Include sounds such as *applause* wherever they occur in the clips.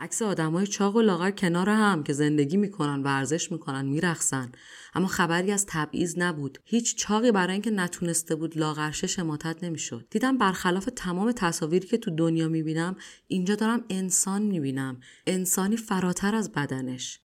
عکس آدمای چاق و لاغر کنار هم که زندگی می‌کنن ورزش می‌کنن میرخصن اما خبری از تبعیض نبود. هیچ چاقی برای اینکه نتونسته بود لاغرشه شماتت نمی‌شد. دیدم برخلاف تمام تصاویری که تو دنیا می‌بینم اینجا دارم انسان می‌بینم. انسانی فراتر از بدنش.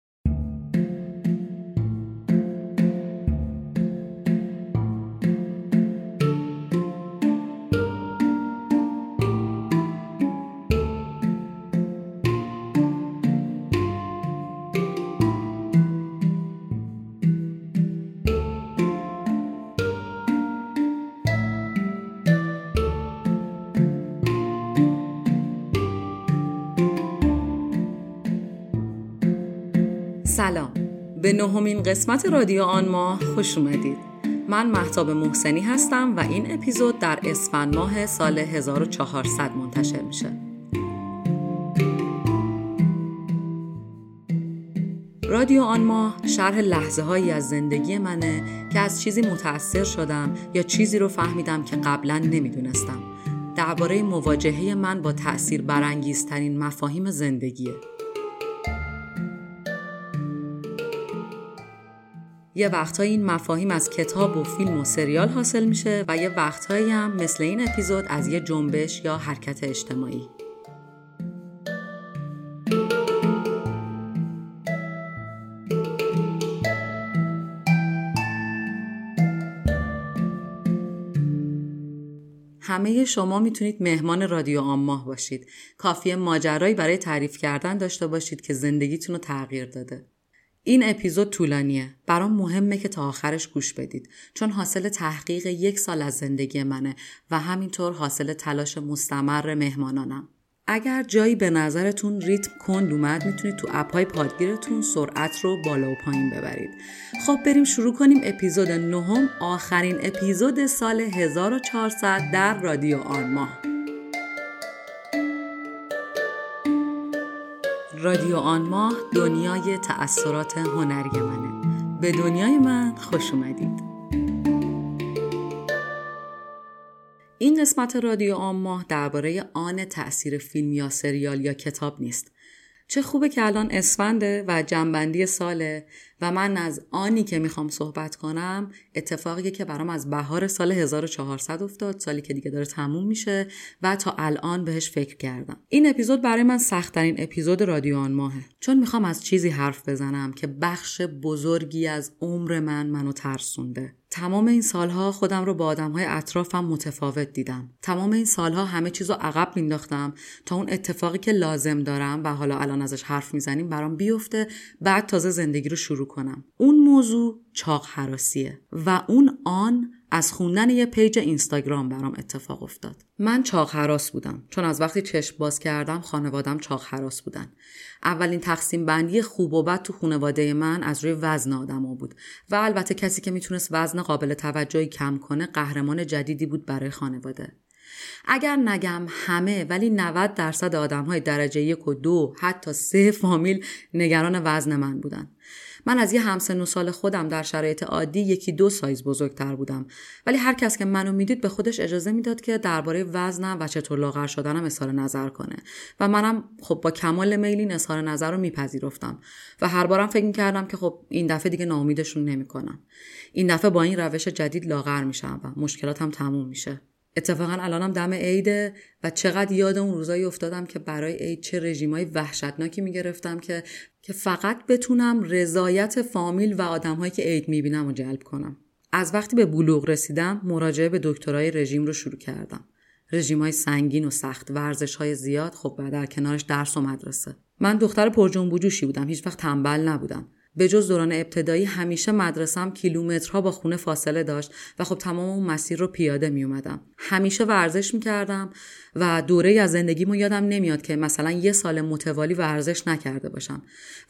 نهمین قسمت رادیو آن ماه خوش اومدید. من محتاب محسنی هستم و این اپیزود در اسفند ماه سال 1400 منتشر میشه. رادیو آن ماه شرح لحظه هایی از زندگی منه که از چیزی متأثر شدم یا چیزی رو فهمیدم که قبلا نمی‌دونستم. درباره مواجهه من با تأثیر برانگیزترین مفاهیم زندگیه. یه وقتهایی این مفاهیم از کتاب و فیلم و سریال حاصل میشه و یه وقتهایی هم مثل این اپیزود از یه جنبش یا حرکت اجتماعی همه شما می‌تونید مهمان رادیو آماه باشید. کافیه ماجرایی برای تعریف کردن داشته باشید که زندگیتون رو تغییر داده. این اپیزود طولانیه. برام مهمه که تا آخرش گوش بدید چون حاصل تحقیق یک سال از زندگی منه و همینطور حاصل تلاش مستمر مهمانانم. اگر جایی به نظرتون ریتم کند اومد می‌تونید تو اپهای پادگیرتون سرعت رو بالا و پایین ببرید. خب بریم شروع کنیم اپیزود نهم آخرین اپیزود سال 1400 در رادیو آن. رادیو آن ماه دنیای تأثیرات هنری منه به دنیای من خوش اومدید. این قسمت رادیو آن ماه درباره آن تأثیر فیلم یا سریال یا کتاب نیست. چه خوبه که الان اسفنده و جنبندی ساله و من از آنی که می‌خوام صحبت کنم اتفاقی که برام از بهار سال 1400 افتاد سالی که دیگه داره تموم میشه و تا الان بهش فکر کردم. این اپیزود برای من سختترین اپیزود رادیو آن ماهه. چون می‌خوام از چیزی حرف بزنم که بخش بزرگی از عمر من منو ترسونده. تمام این سالها خودم رو با آدمهای اطرافم متفاوت دیدم. تمام این سالها همه چیز رو عقب مینداختم تا اون اتفاقی که لازم دارم و حالا الان ازش حرف می‌زنیم برام بیفته بعد تازه زندگی رو شروع کنم. اون موضوع چاق حراسیه و اون آن از خوندن یه پیج اینستاگرام برام اتفاق افتاد. من چاق حراس بودم چون از وقتی چشم باز کردم خانوادم چاق حراس بودن. اولین تقسیم بندی خوب و بد تو خانواده من از روی وزن آدما بود و البته کسی که می‌تونست وزن قابل توجهی کم کنه قهرمان جدیدی بود برای خانواده. اگر نگم همه ولی 90 درصد آدم های درجه یک و دو حتی سه فامیل نگران وزن من بودن. من از یه همسن و سال خودم در شرایط عادی یکی دو سایز بزرگتر بودم. ولی هر کس که منو می‌دید به خودش اجازه می‌داد که درباره وزنم و چطور لاغر شدنم اظهار نظر کنه. و منم خب با کمال میل اظهار نظر رو میپذیرفتم. و هر بارم فکر می‌کردم که خب این دفعه دیگه ناامیدشون نمی‌کنم. این دفعه با این روش جدید لاغر میشم و مشکلاتم تموم میشه. اتفاقا الانم دم عیده و چقدر یاد اون روزایی افتادم که برای عید چه رژیمای وحشتناکی می‌گرفتم که که فقط بتونم رضایت فامیل و آدمهایی که عید می‌بینم و جلب کنم. از وقتی به بلوغ رسیدم مراجعه به دکترای رژیم رو شروع کردم. رژیم های سنگین و سخت ورزش های زیاد خب بعد در کنارش درس و مدرسه. من دختر پرجنب بودم هیچ وقت تنبل نبودم. به جز دوران ابتدایی همیشه مدرسم کیلومترها با خونه فاصله داشت و خب تمام اون مسیر رو پیاده می اومدم. همیشه ورزش می کردم و دوره از زندگیمو یادم نمیاد که مثلا یه سال متوالی ورزش نکرده باشم.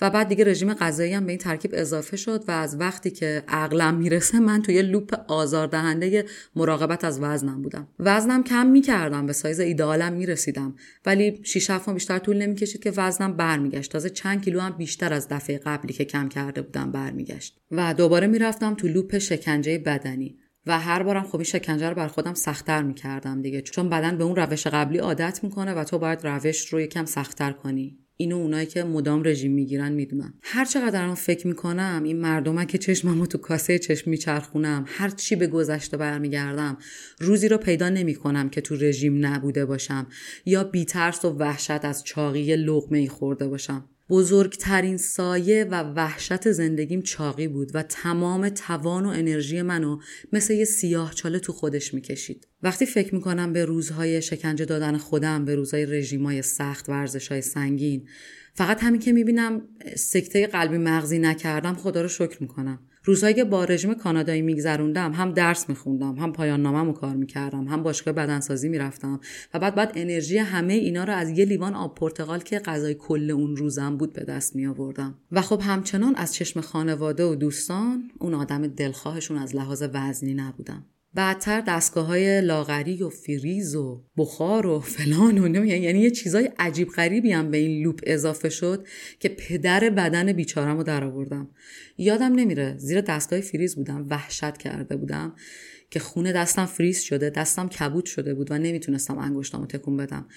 و بعد دیگه رژیم غذایی هم به این ترکیب اضافه شد و از وقتی که عقلم می‌رسه من توی لوپ آزاردهنده مراقبت از وزنم بودم. وزنم کم می‌کردم به سایز ایدئالم می‌رسیدم. ولی شیش هفت بیشتر طول نمی‌کشید که وزنم برمیگشت. تازه چند کیلو هم بیشتر از دفعه قبلی که کم کرده بودم برمیگشت و دوباره می‌رفتم تو لوپ شکنجه بدنی و هر بارم خب این شکنجه رو بر خودم سختتر می‌کردم دیگه چون بدن به اون روش قبلی عادت می‌کنه و تو باید روش رو یکم سختتر کنی. اینو اونایی که مدام رژیم می‌گیرن می‌دونن. هر چقدر الان فکر می‌کنم این مردم که چشممو تو کاسه چشم میچرخونم هر چی به گذشته برمیگردم روزی رو پیدا نمی‌کنم که تو رژیم نبوده باشم یا بیترس و وحشت از چاقی لقمه ای خورده باشم. بزرگترین سایه و وحشت زندگیم چاقی بود و تمام توان و انرژی منو مثل یه سیاه چاله تو خودش می‌کشید. وقتی فکر می‌کنم به روزهای شکنجه دادن خودم به روزهای رژیمای سخت ورزش های سنگین فقط همین که می‌بینم سکته قلبی مغزی نکردم خدا رو شکر می‌کنم روزهایی که با رژیم کانادایی میگذروندم هم درس میخوندم هم پایان نامم کار می‌کردم هم باشگاه بدنسازی می‌رفتم و بعد بعد انرژی همه اینا رو از یه لیوان آب پرتقال که غذای کل اون روزم بود به دست می آوردم و خب همچنان از چشم خانواده و دوستان اون آدم دلخواهشون از لحاظ وزنی نبودم. بعدتر دستگاه های لاغری و فریز و بخار و فلان و نمیگن یعنی یه چیزای عجیب غریبی هم به این لوپ اضافه شد که پدر بدن بیچارم رو در آوردم یادم نمیره. زیر دستگاه فریز بودم. وحشت کرده بودم که خونه دستم فریز شده دستم کبود شده بود و نمی‌تونستم انگشتامو تکون بدم.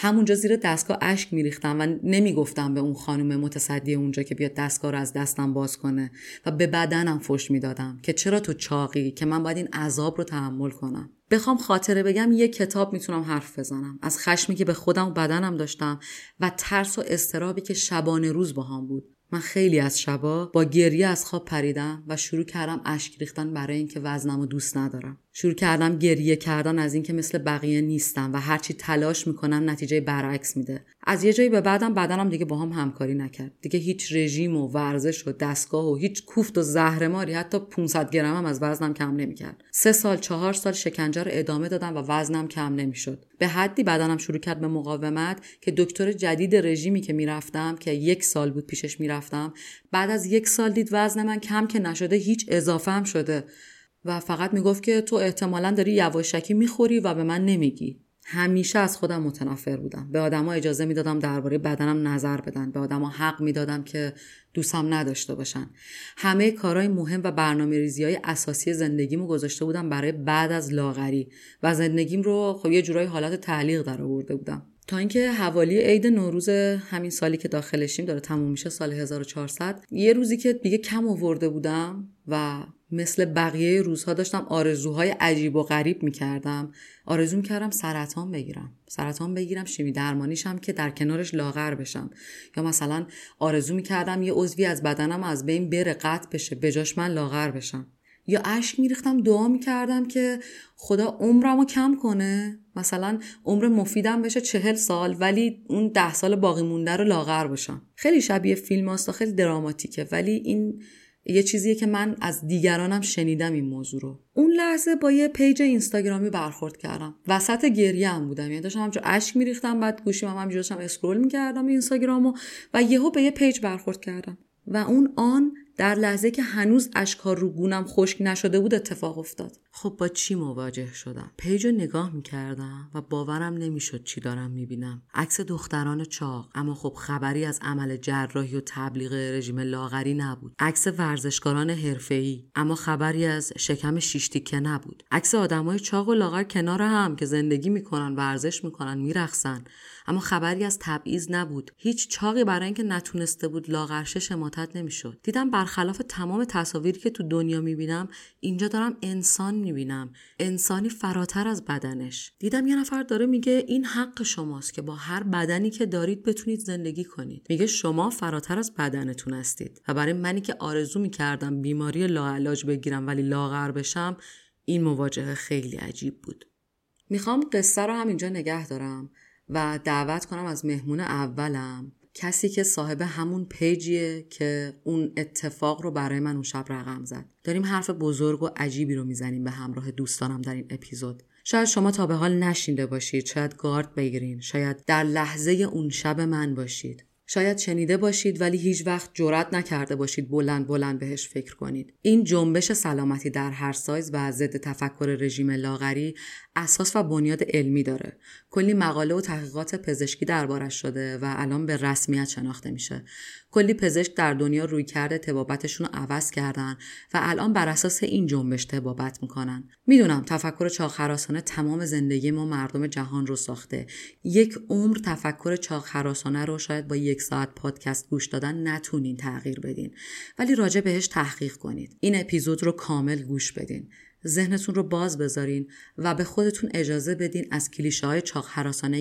همونجا زیر دستگاه اشک میریختم و نمی‌گفتم به اون خانم متصدی اونجا که بیاد دستگاه رو از دستم باز کنه و به بدنم فش می‌دادم که چرا تو چاقی که من باید این عذاب رو تحمل کنم. بخوام خاطره بگم یه کتاب می‌تونم حرف بزنم. از خشمی که به خودم و بدنم داشتم و ترس و استرابی که شبانه روز باهام بود. من خیلی از شبا با گریه از خواب پریدم و شروع کردم اشک ریختن برای اینکه وزنم رو دوست ندارم. شروع کردم گریه کردن از اینکه مثل بقیه نیستم و هرچی تلاش می‌کنم نتیجه برعکس میده. از یه جایی به بعدم بدنم دیگه با هم همکاری نکرد. دیگه هیچ رژیم و ورزش و دستگاه و هیچ کوفت و زهرماری حتی 500 گرمم از وزنم کم نمی‌کرد. سه سال چهار سال شکنجه رو ادامه دادم و وزنم کم نمی‌شد. به حدی بدنم شروع کرد به مقاومت که دکتر جدید رژیمی که می‌رفتم که یک سال بود پیشش می‌رفتم بعد از یک سال دید وزن من کم که نشده هیچ اضافه هم شده. و فقط می‌گفت که تو احتمالا داری یواشکی می‌خوری و به من نمیگی. همیشه از خودم متنفر بودم. به آدما اجازه می‌دادم درباره بدنم نظر بدن. به آدما حق می‌دادم که دوستم نداشته باشن. همه کارهای مهم و برنامه ریزی های اساسی زندگیمو گذاشته بودم برای بعد از لاغری. و زندگیم رو خب یه جورایی حالت تعلیق در آورده بودم. تا اینکه حوالی عید نوروز همین سالی که داخلشیم داره تموم میشه سال 1400 یه روزی که دیگه کم آورده بودم و مثل بقیه روزها داشتم آرزوهای عجیب و غریب می‌کردم. آرزو می‌کردم سرطان بگیرم. سرطان بگیرم شیمی درمانیشم که در کنارش لاغر بشم. یا مثلا آرزو می‌کردم یه عضوی از بدنم از بین بره قطع بشه بجاش من لاغر بشم. یا اشک میریختم دعا می‌کردم که خدا عمرمو کم کنه. مثلا عمر مفیدم بشه چهل سال ولی اون ده سال باقی مونده رو لاغر باشم خیلی شبیه فیلم هاست خیلی دراماتیکه ولی این یه چیزیه که من از دیگرانم شنیدم این موضوع رو. اون لحظه با یه page اینستاگرامی برخورد کردم. وسط گریه هم بودم. یعنی داشتم همجور اشک میریختم بعد گوشیم هم همجور داشتم scroll می‌کردم اینستاگرامو و یهو به یه page برخورد کردم. و اون آن در لحظه که هنوز اشکام رو گونم خشک نشده بود اتفاق افتاد. خب با چی مواجه شدم؟ page رو نگاه می‌کردم و باورم نمی‌شد چی دارم می‌بینم. عکس دختران چاق. اما خب خبری از عمل جراحی و تبلیغ رژیم لاغری نبود. عکس ورزشکاران حرفه‌ای. اما خبری از شکم شیش تیکه نبود. عکس آدمای چاق و لاغر کنار هم که زندگی می‌کنن ورزش می‌کنن میرقصن اما خبری از تبعیض نبود. هیچ چاقی برای اینکه نتونسته بود لاغرشه شماتت نمی‌شد. دیدم برخلاف تمام تصاویری که تو دنیا می‌بینم اینجا دارم انسان می‌بینم. انسانی فراتر از بدنش. دیدم یه نفر داره میگه این حق شماست که با هر بدنی که دارید بتونید زندگی کنید. میگه شما فراتر از بدنتون هستید. و برای منی که آرزو می‌کردم بیماری لاعلاج بگیرم ولی لاغر بشم این مواجهه خیلی عجیب بود. می‌خوام قصه رو هم اینجا نگه دارم. و دعوت کنم از مهمون اولم. کسی که صاحب همون پیجیه که اون اتفاق رو برای من اون شب رقم زد. داریم حرف بزرگ و عجیبی رو می‌زنیم به همراه دوستانم در این اپیزود. شاید شما تا به حال نشینده باشید شاید گارد بگیرین شاید در لحظه اون شب من باشید. شاید شنیده باشید ولی هیچ وقت جرأت نکرده باشید بلند بلند بهش فکر کنید. این جنبش سلامتی در هر سایز و ضد تفکر رژیم لاغری اساس و بنیاد علمی داره. کلی مقاله و تحقیقات پزشکی دربارش شده و الان به رسمیت شناخته میشه. کلی پزشک در دنیا روی کرده تبابتشون رو عوض کردن و الان بر اساس این جنبش تبابت می‌کنن. می‌دونم تفکر چاخراسانه تمام زندگی ما مردم جهان رو ساخته. یک عمر تفکر چاخراسانه رو شاید با یک ساعت پادکست گوش دادن نتونین تغییر بدین ولی راجع بهش تحقیق کنید این اپیزود رو کامل گوش بدین ذهنتون رو باز بذارین و به خودتون اجازه بدین از کلیشه های چاق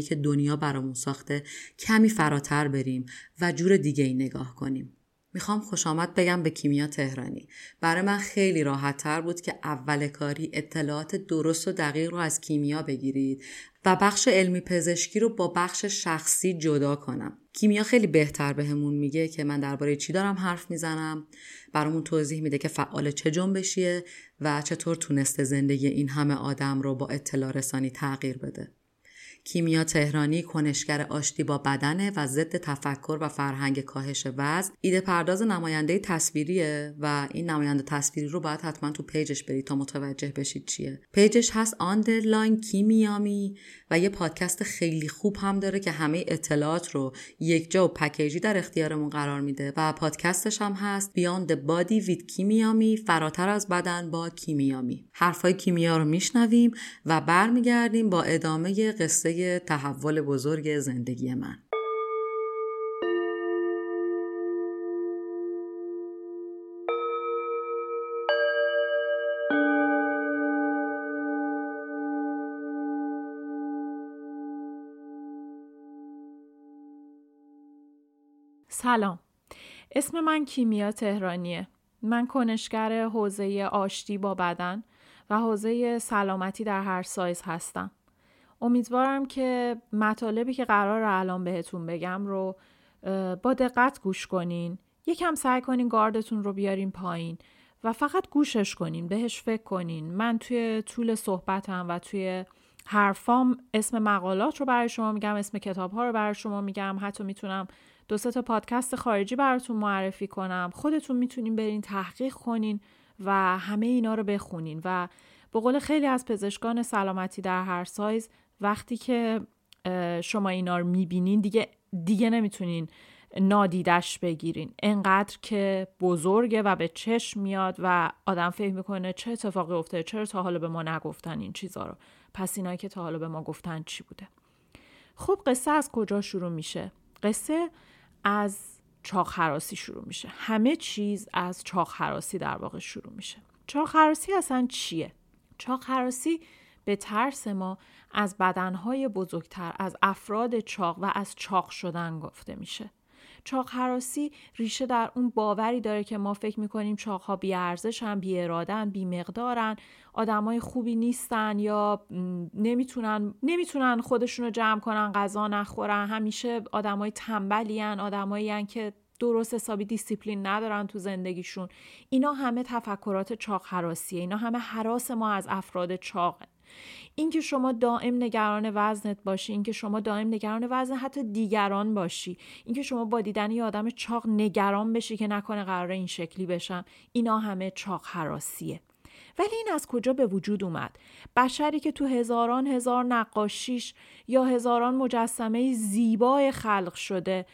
که دنیا برامون ساخته کمی فراتر بریم و جور دیگه ای نگاه کنیم. می‌خوام خوش آمد بگم به کیمیا تهرانی. برای من خیلی راحت تر بود که اول کاری اطلاعات درست و دقیق رو از کیمیا بگیرید و بخش علمی پزشکی رو با بخش شخصی جدا کنم. کیمیا خیلی بهتر بهمون به میگه که من درباره چی دارم حرف می‌زنم برامون توضیح میده که فعال چه جنبشیه و چطور تونسته زندگی این همه آدم رو با اطلاع رسانی تغییر بده کیمیا تهرانی کنشگر آشتی با بدنه و ضد تفکر و فرهنگ کاهش وزن. ایده پرداز نماینده تصویریه و این نماینده تصویری رو باید حتما تو page ش برید تا متوجه بشید چیه. page ش هست underline کیمیامی و یه پادکست خیلی خوب هم داره که همه اطلاعات رو یک جا و پکیجی در اختیارمون قرار میده و پادکستش هم هست بیاند بادی وید کیمیامی فراتر از بدن با کیمیامی. حرفای کیمیا رو میشنویم و برمیگردیم با ادامه قصه تحول بزرگ زندگی من. سلام. اسم من کیمیا تهرانیه. من کنشگر حوزه آشتی با بدن و حوزه سلامتی در هر سایز هستم. امیدوارم که مطالبی که قرار الان بهتون بگم رو با دقت گوش کنین. یکم سعی کنین گاردتون رو بیارین پایین و فقط گوشش کنین بهش فکر کنین. من توی طول صحبتم و توی حرفام اسم مقالات رو برای شما میگم اسم کتاب ها رو برای شما میگم. حتی می‌تونم دو تا پادکست خارجی براتون معرفی کنم. خودتون می‌تونین برین تحقیق کنین و همه اینا رو بخونین. و به قول خیلی از پزشکان سلامتی در هر سایز وقتی که شما اینا رو می‌بینین دیگه دیگه نمی‌تونین نادیدش بگیرین. انقدر که بزرگه و به چشم میاد و آدم فکر می‌کنه چه اتفاقی افتاده چرا تا حالا به ما نگفتن این چیزا رو؟ پس اینایی که تا حالا به ما گفتن چی بوده؟ خب قصه از کجا شروع میشه؟ قصه از چاق حراسی شروع میشه. همه چیز از چاق حراسی در واقع شروع میشه. چاق حراسی اصلا چیه؟ چاق حراسی به ترس ما از بدنهای بزرگتر از افراد چاق و از چاق شدن گفته میشه. چاق حراسی ریشه در اون باوری داره که ما فکر می‌کنیم چاق ها بی ارزشن بی ارادن بی مقدارن آدمای خوبی نیستن یا نمی‌تونن نمی‌تونن خودشون رو جمع کنن غذا نخورن. همیشه آدمای تنبلی آدمایی که درست حسابی دیسیپلین ندارن تو زندگیشون. اینا همه تفکرات چاق حراسیه اینا همه حراس ما از افراد چاقه. اینکه شما دائم نگران وزنت باشی اینکه شما دائم نگران وزن حتی دیگران باشی. اینکه شما با دیدن یه آدم چاق نگران بشی که نکنه قرار این شکلی بشم اینا همه چاق حراسیه. ولی این از کجا به وجود اومد؟ بشری که تو هزاران هزار نقاشیش یا هزاران مجسمه زیبای خلق شده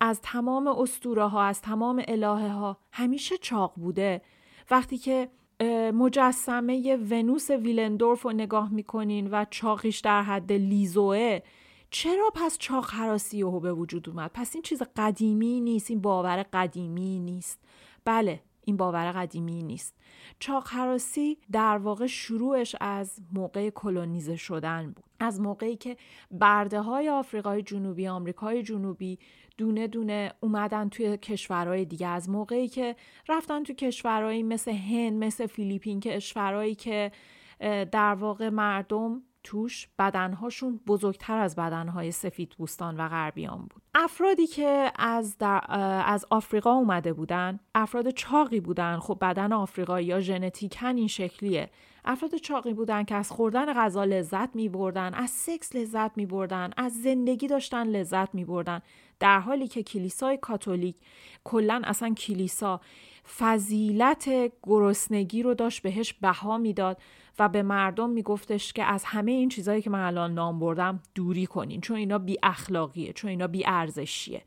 از تمام استوره ها از تمام الهه ها همیشه چاق بوده. وقتی که مجسمه ونوس ویلندورف رو نگاه می‌کنین و چاقیش در حد لیزوه چرا پس چاق حراسی به وجود اومد؟ پس این چیز قدیمی نیست این باور قدیمی نیست. بله این باور قدیمی نیست. چاق حراسی در واقع شروعش از موقع کلونیزه شدن بود. از موقعی که برده های آفریقای جنوبی آمریکای جنوبی دونه دونه اومدن توی کشورهای دیگه. از موقعی که رفتن توی کشورهایی مثل هند مثل فیلیپین کشورهایی که در واقع مردم توش بدنهاشون بزرگتر از بدنهای سفید بوستان و غربیان بود. افرادی که از, در از آفریقا اومده بودن افراد چاقی بودن. خب بدن آفریقایی یا ژنتیکن این شکلیه. افراد چاقی بودن که از خوردن غذا لذت می بردن از سکس لذت می بردن از زندگی داشتن لذت می بردن در حالی که کلیسای کاتولیک کلا اصلا کلیسا فضیلت گرسنگی رو داشت بهش بها می‌داد و به مردم میگفتش که از همه این چیزهایی که من الان نام بردم دوری کنین چون اینا بی اخلاقیه چون اینا بی ارزشیه.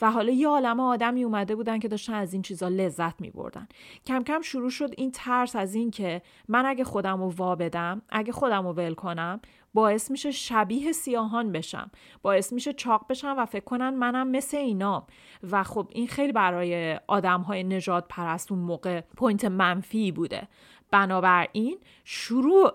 و حالا یه عالمه آدمی اومده بودن که داشتن از این چیزا لذت می بردن کم کم شروع شد این ترس از این که من اگه خودم رو وا بدم اگه خودم رو ول کنم باعث میشه شبیه سیاهان بشم. باعث میشه چاق بشم و فکر کنن منم مثل اینام و خب این خیلی برای آدم های نژاد پرست اون موقع point منفی بوده. بنابراین شروع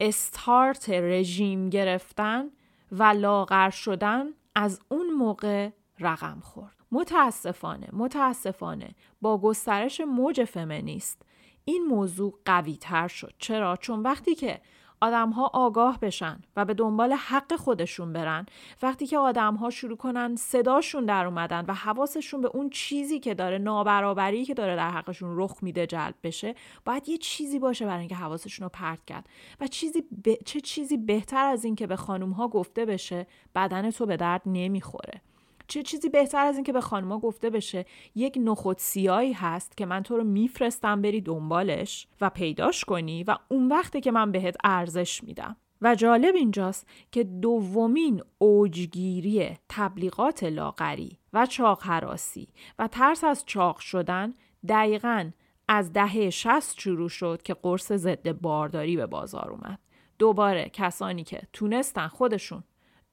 استارت رژیم گرفتن و لاغر شدن از اون موقع رقم خورد. متاسفانه متاسفانه با گسترش موج فمینیست این موضوع قوی تر شد. چرا؟ چون وقتی که آدم ها آگاه بشن و به دنبال حق خودشون برن. وقتی که آدم ها شروع کنن صداشون در اومدن و حواسشون به اون چیزی که داره نابرابری که داره در حقشون رخ میده جلب بشه باید یه چیزی باشه برای اینکه حواسشون رو پرت کرد. و چیزی چه چیزی بهتر از اینکه به خانم ها گفته بشه بدن تو به درد نمی‌خوره. چه چیزی بهتر از اینکه به خانما گفته بشه یک نخود سیایی هست که من تو رو میفرستم بری دنبالش و پیداش کنی و اون وقته که من بهت ارزش میدم و جالب اینجاست که دومین اوجگیری تبلیغات لاغری و چاق حراسی و ترس از چاق شدن دقیقا از دهه شست شروع شد که قرص ضد بارداری به بازار اومد. دوباره کسانی که تونستن خودشون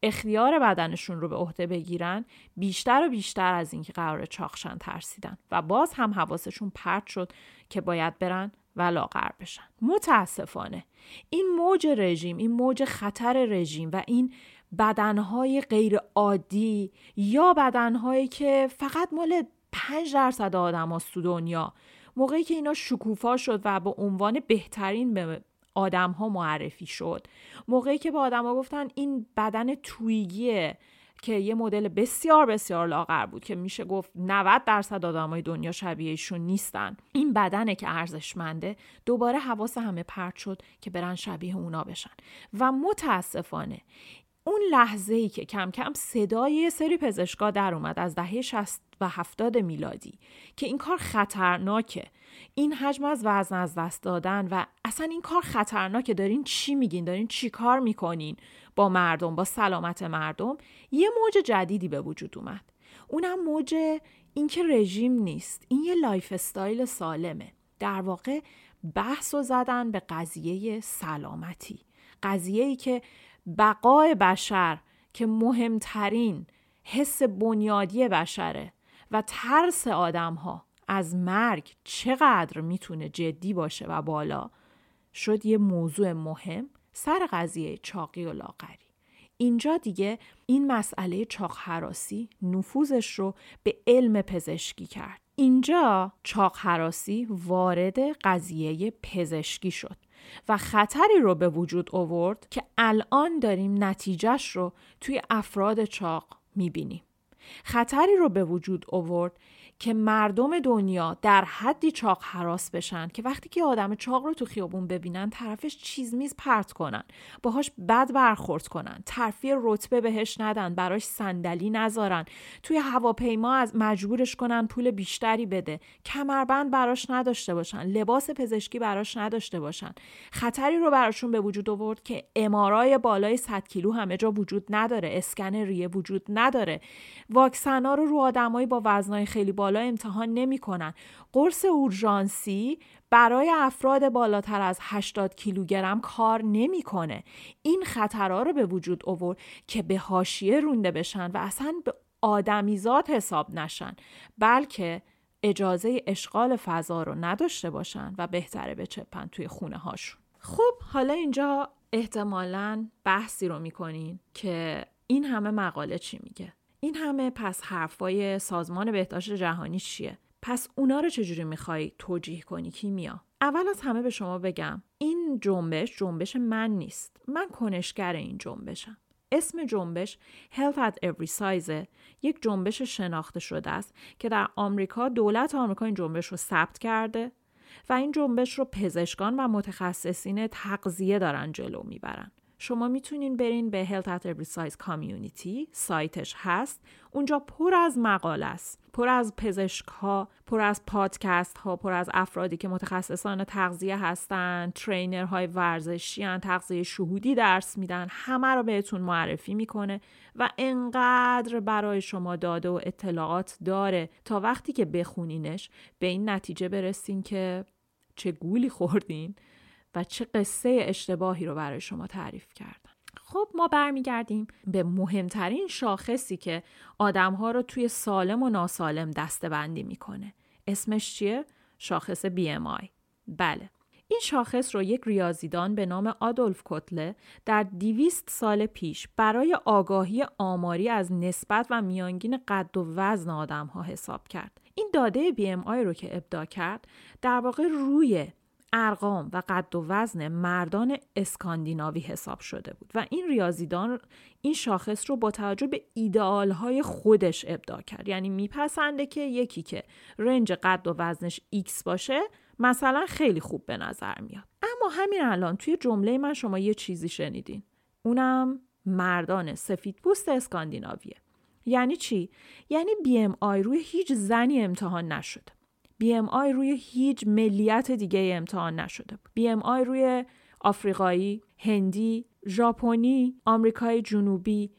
اختیار بدنشون رو به عهده بگیرن بیشتر و بیشتر از اینکه قرار چاخشن ترسیدن و باز هم حواسشون پرت شد که باید برن و لاغر بشن. متاسفانه این موج رژیم این موج خطر رژیم و این بدنهای غیر عادی یا بدنهایی که فقط مال 5 درصد آدم تو دنیا موقعی که اینا شکوفا شد و به عنوان بهترین به آدم ها معرفی شد. موقعی که به آدما گفتن این بدن تویگیه که یه مدل بسیار بسیار لاغر بود که میشه گفت 90 درصد آدمای دنیا شبیهشون نیستن. این بدنه که ارزشمنده دوباره حواس همه پرت شد که برن شبیه اونا بشن. و متاسفانه اون لحظه ای که کم کم صدای سری پزشکا در اومد از دهه 60 و 70 میلادی که این کار خطرناکه. این حجم از وزن از دست دادن و اصلا این کار خطرناکه. دارین چی میگین؟ دارین چی کار می‌کنین با مردم با سلامت مردم؟ یه موج جدیدی به وجود اومد. اونم موج اینکه رژیم نیست. این یه lifestyle سالمه. در واقع بحثو زدن به قضیه سلامتی. قضیه ای که بقای بشر که مهمترین حس بنیادی بشره و ترس آدم ها از مرگ چقدر می‌تونه جدی باشه و بالا؟ شد یه موضوع مهم سر قضیه چاقی و لاغری. اینجا دیگه این مسئله چاق حراسی نفوذش رو به علم پزشکی کرد. اینجا چاق حراسی وارد قضیه پزشکی شد و خطری رو به وجود آورد که الان داریم نتیجهش رو توی افراد چاق می‌بینیم. خطری رو به وجود آورد که مردم دنیا در حدی چاق حراس بشن که وقتی که آدم چاق رو تو خیابون ببینن طرفش چیز میز پرت کنن باهاش بد برخورد کنن ترفی رتبه بهش ندن براش صندلی نذارن توی هواپیما از مجبورش کنن پول بیشتری بده کمربند براش نداشته باشن لباس پزشکی براش نداشته باشن. خطری رو براشون به وجود آورد که امارای بالای 100 کیلو همه جا وجود نداره اسکن ریه وجود نداره. واکسنا رو رو آدمایی با وزنای خیلی بالا امتحان نمی‌کنن. قرص اورژانسی برای افراد بالاتر از 80 کیلوگرم کار نمی‌کنه. این خطرها رو به وجود آورد که به حاشیه رونده بشن و اصلا به آدمیزاد حساب نشن بلکه اجازه اشغال فضا رو نداشته باشن و بهتره بچپن توی خونه هاشون. خب حالا اینجا احتمالا بحثی رو می‌کنین که این همه مقاله چی میگه؟ این همه پس حرفای سازمان بهداشت جهانی چیه؟ پس اونا رو چجوری می‌خوای توجیه کنی کیمیا؟ اول از همه به شما بگم این جنبش جنبش من نیست. من کنشگر این جنبشم. اسم جنبش Health at Every Size یک جنبش شناخته شده است که در آمریکا دولت آمریکا این جنبش رو ثبت کرده و این جنبش رو پزشکان و متخصصین تغذیه دارن جلو می‌برن. شما می‌تونین برین به Health at Every Size Community سایتش هست. اونجا پر از مقاله است. پر از پزشک ها پر از پادکست ها پر از افرادی که متخصصان تغذیه هستن ترینر های ورزشی هن، تغذیه شهودی درس میدن همه رو بهتون معرفی می‌کنه و انقدر برای شما داده و اطلاعات داره. تا وقتی که بخونینش به این نتیجه برسین که چه گولی خوردین. و چه قصه اشتباهی رو برای شما تعریف کردن خب ما برمیگردیم به مهمترین شاخصی که آدمها رو توی سالم و ناسالم دستبندی می‌کنه اسمش چیه؟ شاخص BMI بله این شاخص رو یک ریاضیدان به نام آدولف کتله در دیویست سال پیش برای آگاهی آماری از نسبت و میانگین قد و وزن آدم ها حساب کرد. این داده BMI رو که ابدا کرد در واقع روی ارقام و قد و وزن مردان اسکاندیناوی حساب شده بود و این ریاضیدان این شاخص رو با توجه به ایدئال های خودش ابدا کرد. یعنی میپسنده که یکی که رنج قد و وزنش X باشه مثلا خیلی خوب به نظر میاد. اما همین الان توی جمله من شما یه چیزی شنیدین. اونم مردان سفید پوست اسکاندیناویه. یعنی چی؟ یعنی BMI روی هیچ زنی امتحان نشده BMI روی هیچ ملیت دیگه امتحان نشده BMI روی آفریقایی، هندی، ژاپنی، آمریکای جنوبی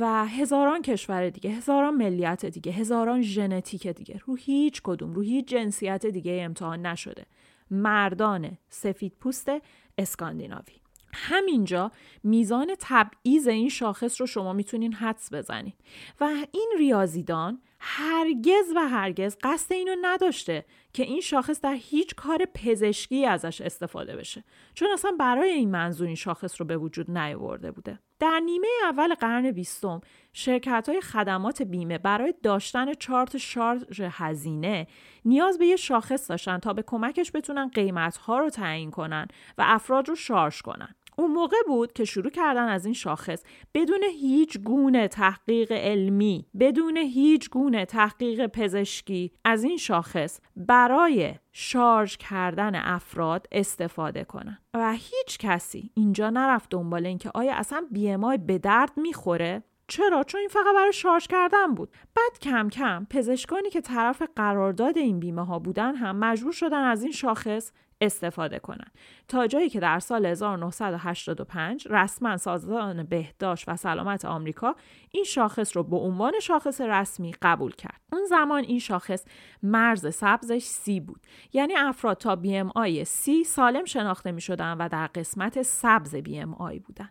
و هزاران کشور دیگه هزاران ملیت دیگه هزاران ژنتیک دیگه. رو هیچ کدوم رو هیچ جنسیت دیگه امتحان نشده. مردان سفید پوست اسکاندیناوی. همینجا میزان تبعیض این شاخص رو شما می‌تونین حدس بزنید و این ریاضیدان هرگز و هرگز قصد اینو نداشته که این شاخص در هیچ کار پزشکی ازش استفاده بشه. چون اصلا برای این منظور این شاخص رو به وجود نیاورده بوده. در نیمه اول قرن بیستم شرکت های خدمات بیمه برای داشتن چارت شارژ هزینه نیاز به یه شاخص داشتن تا به کمکش بتونن قیمت ها رو تعیین کنن و افراد رو شارژ کنن. اون موقع بود که شروع کردن از این شاخص. بدون هیچ گونه تحقیق علمی بدون هیچ گونه تحقیق پزشکی از این شاخص برای شارژ کردن افراد استفاده کنن. و هیچ کسی اینجا نرفت دنبال اینکه آیا اصلا بی به درد می‌خوره؟ چرا؟ چون این فقط برای شارژ کردن بود. بعد کم کم پزشکانی که طرف قرارداد این بیمه ها بودن هم مجبور شدن از این شاخص استفاده کنند تا جایی که در سال 1985 رسما سازمان بهداشت و سلامت آمریکا این شاخص رو به عنوان شاخص رسمی قبول کرد. اون زمان این شاخص مرز سبزش سی بود. یعنی افراد تا BMI سی سالم شناخته می شدن و در قسمت سبز BMI بودن.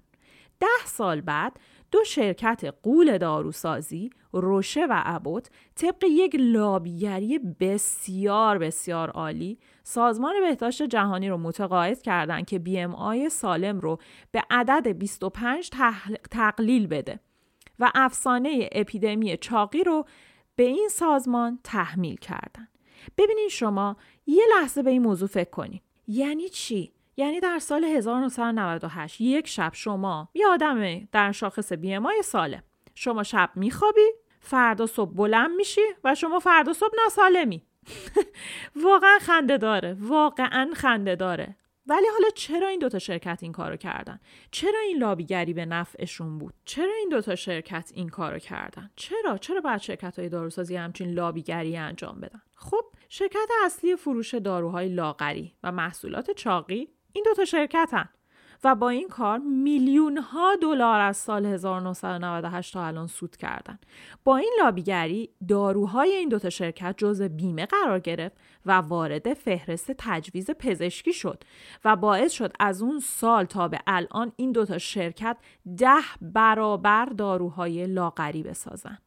ده سال بعد دو شرکت قول داروسازی روشه و ابوت طبق یک لابیگری بسیار بسیار عالی سازمان بهداشت جهانی رو متقاعد کردند که بی ام آی سالم رو به عدد 25 تقلیل بده و افسانه اپیدمی چاقی رو به این سازمان تحمیل کردن. ببینید شما یه لحظه به این موضوع فکر کنید. یعنی چی؟ یعنی در سال 1998 یک شب شما یه آدم در شاخص بیمای سالم شما شب میخوابی فردا صبح بلند میشی و شما فردا صبح ناسالمی *laughs* واقعا خنده داره واقعا خنده داره ولی حالا چرا این دوتا شرکت این کارو کردن؟ چرا این لابیگری به نفعشون بود؟ چرا این دوتا شرکت این کارو کردن؟ چرا؟ چرا باید شرکت های داروسازی همچین لابیگری انجام بدن؟ خب شرکت اصلی فروش داروهای لاغری و محصولات چاقی این دوتا شرکتن و با این کار میلیون ها دلار از سال 1998 تا الان سود کردن. با این لابیگری داروهای این دوتا شرکت جزء بیمه قرار گرفت و وارد فهرست تجویز پزشکی شد و باعث شد از اون سال تا به الان این دوتا شرکت ده برابر داروهای لاغری بسازن.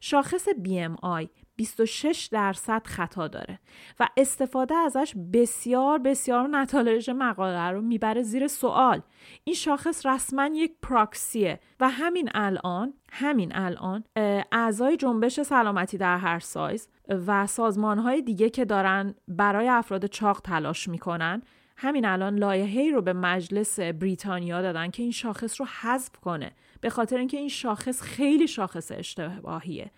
شاخص BMI 26 درصد خطا داره و استفاده ازش بسیار بسیار نتایج مقاله رو می‌بره زیر سوال. این شاخص رسما یک پراکسیه و همین الان همین الان اعضای جنبش سلامتی در هر سایز و سازمان های دیگه که دارن برای افراد چاق تلاش می‌کنن همین الان لایحه‌ای رو به مجلس بریتانیا دادن که این شاخص رو حذف کنه. به خاطر اینکه این شاخص خیلی شاخص اشتباهیه.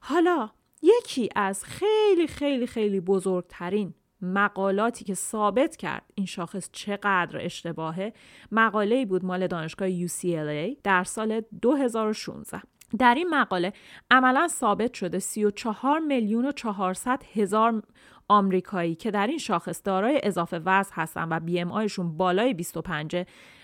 حالا یکی از خیلی خیلی خیلی بزرگترین مقالاتی که ثابت کرد این شاخص چقدر اشتباهه مقاله بود مال دانشگاه UCLA در سال 2016 در این مقاله عملا ثابت شده 34 میلیون و 400 هزار آمریکایی که در این شاخص دارای اضافه وزن هستن و بی ام آیشون بالای 25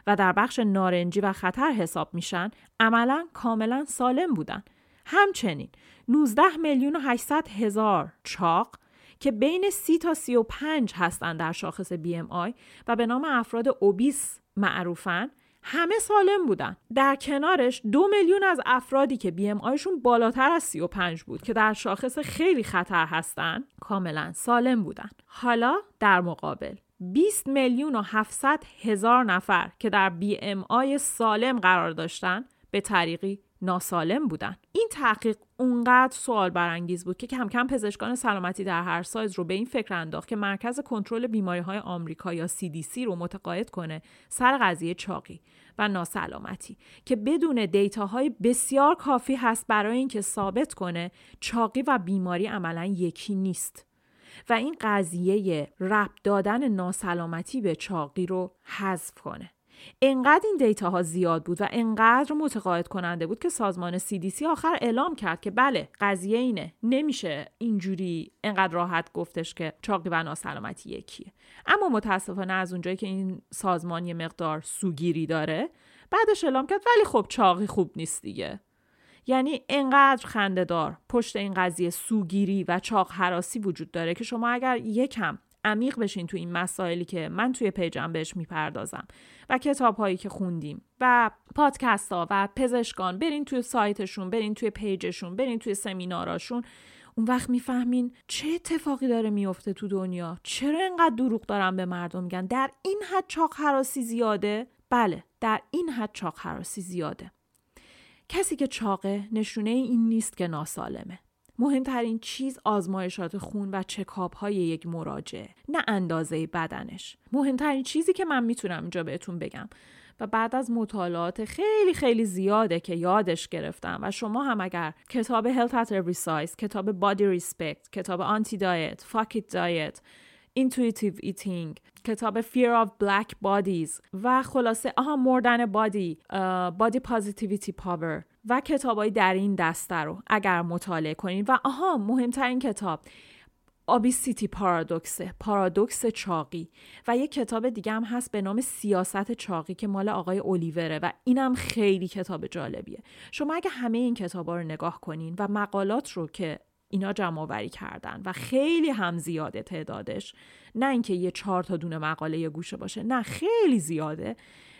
و در بخش نارنجی و خطر حساب میشن عملا کاملا سالم بودن. همچنین 19 میلیون و 800 هزار چاق که بین 30 تا 35 هستند در شاخص BMI و به نام افراد اوبیس معروفن همه سالم بودن. در کنارش دو میلیون از افرادی که بی ام آیشون بالاتر از 35 بود که در شاخص خیلی خطر هستن کاملا سالم بودن. حالا در مقابل 20 میلیون و 700 هزار نفر که در بی ام آی سالم قرار داشتن به طریقی ناسالم بودن. این تحقیق اونقدر سوال برانگیز بود که کم کم پزشکان سلامتی در هر سایز رو به این فکر انداخت که مرکز کنترل بیماری های آمریکا یا CDC رو متقاعد کنه سر قضیه چاقی و ناسلامتی که بدون دیتاهای بسیار کافی هست برای اینکه ثابت کنه چاقی و بیماری عملا یکی نیست. و این قضیه ربط دادن ناسلامتی به چاقی رو حذف کنه. انقدر این دیتا ها زیاد بود و انقدر متقاعد کننده بود که سازمان CDC آخر اعلام کرد که بله قضیه اینه. نمیشه اینجوری انقدر راحت گفتش که چاقی و ناسلامتی یکیه. اما متاسفانه از اونجایی که این سازمان یه مقدار سوگیری داره بعدش اعلام کرد ولی خب چاقی خوب نیست دیگه. یعنی انقدر خندهدار پشت این قضیه سوگیری و چاق حراسی وجود داره که شما اگر یکم عمیق بشین تو این مسائلی که من توی پیجم بهش می‌پردازم و کتاب هایی که خوندیم و پادکست ها و پزشکان برین توی سایتشون برین توی پیجشون برین توی سمیناراشون. اون وقت می‌فهمین چه اتفاقی داره میفته تو دنیا. چرا اینقدر دروغ دارن به مردم میگن؟ در این حد چاق حراسی زیاده؟ بله در این حد چاق حراسی زیاده. کسی که چاقه نشونه این نیست که ناسالمه. مهمترین چیز آزمایشات خون و چکاپ های یک مراجعه نه اندازه بدنش. مهمترین چیزی که من می‌تونم اینجا بهتون بگم. و بعد از مطالعات خیلی خیلی زیاده که یادش گرفتم. و شما هم اگر کتاب Health at Every Size کتاب Body Respect کتاب Anti Diet Fuck It Diet Intuitive Eating. کتاب Fear of Black Bodies و خلاصه آها مردن بادی بادی پازیتیویتی پاور و کتابایی در این دسته رو اگر مطالعه کنید و آها مهمترین کتاب آبیسیتی پارادوکسه پارادوکس چاقی. و یک کتاب دیگه هم هست به نام سیاست چاقی که مال آقای اولیوره و اینم خیلی کتاب جالبیه. شما اگه همه این کتابا رو نگاه کنین و مقالات رو که اینا جمع آوری کردن و خیلی هم زیاده تعدادش. نه اینکه یه چهار تا دونه مقاله یه گوشه باشه نه خیلی زیاده.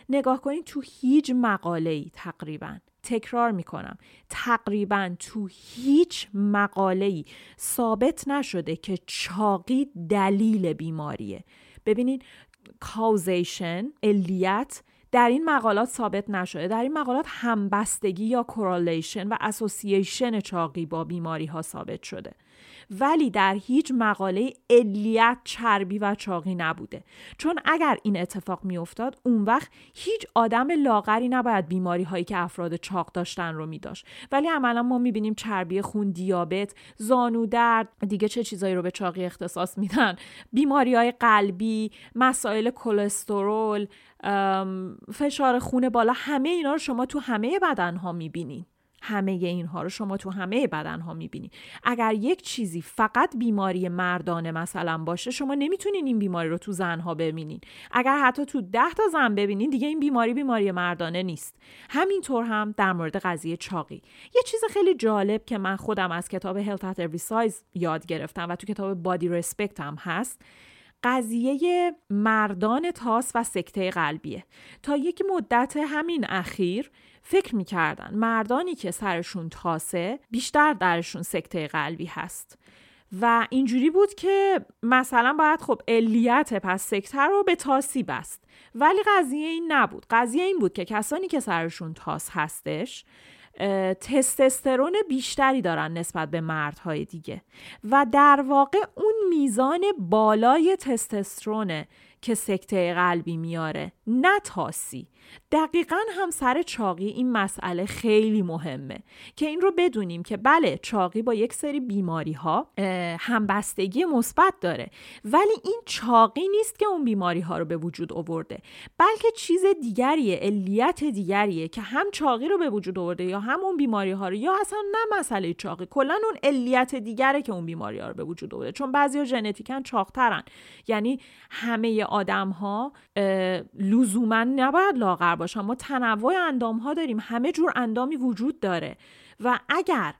نگاه کنید تو هیچ مقاله ای تقریبا تکرار می‌کنم تقریبا تو هیچ مقاله ای ثابت نشده که چاقی دلیل بیماریه. ببینید causation علیت در این مقالات ثابت نشده. در این مقالات همبستگی یا correlation و association چاقی با بیماری ها ثابت شده. ولی در هیچ مقاله علیت چربی و چاقی نبوده. چون اگر این اتفاق میافتاد اون وقت هیچ آدم لاغری نباید بیماری هایی که افراد چاق داشتن رو میداشت. ولی عملا ما می‌بینیم چربی خون دیابت زانو درد دیگه چه چیزایی رو به چاقی اختصاص میدن؟ بیماری های قلبی مسائل کلسترول فشار خون بالا همه اینا رو شما تو همه بدن ها می‌بینین. همه اینها رو شما تو همه بدن ها می‌بینید اگر یک چیزی فقط بیماری مردانه مثلا باشه شما نمی‌تونین این بیماری رو تو زنها ببینین. اگر حتی تو ده تا زن ببینین دیگه این بیماری بیماری مردانه نیست. همینطور هم در مورد قضیه چاقی. یه چیز خیلی جالب که من خودم از کتاب Health at Every Size یاد گرفتم و تو کتاب Body Respect هم هست. قضیه مردان تاس و سکته قلبیه. تا یک مدت همین اخیر فکر می‌کردن مردانی که سرشون تاسه بیشتر درشون سکته قلبی هست. و اینجوری بود که مثلا باید خب علیت پس سکته رو به تاسی بست. ولی قضیه این نبود. قضیه این بود که کسانی که سرشون تاس هستش تستسترون بیشتری دارن نسبت به مردهای دیگه. و در واقع اون میزان بالای تستسترونه که سکته قلبی میاره. نه تاسی دقیقا هم سر چاقی این مسئله خیلی مهمه که این رو بدونیم که بله چاقی با یک سری بیماری ها همبستگی مثبت داره ولی این چاقی نیست که اون بیماری ها رو به وجود آورده بلکه چیز دیگریه علیت دیگریه که هم چاقی رو به وجود آورده یا هم اون بیماری ها رو یا اصلا نه مسئله چاقی کلا اون علیت دیگره که اون بیماری ها رو به وجود آورده. چون بعضیا ژنتیکن چاقترن یعنی همه آدم ها لزوما نباید لاغر باشن ما تنوع اندام ها داریم. همه جور اندامی وجود داره. و اگر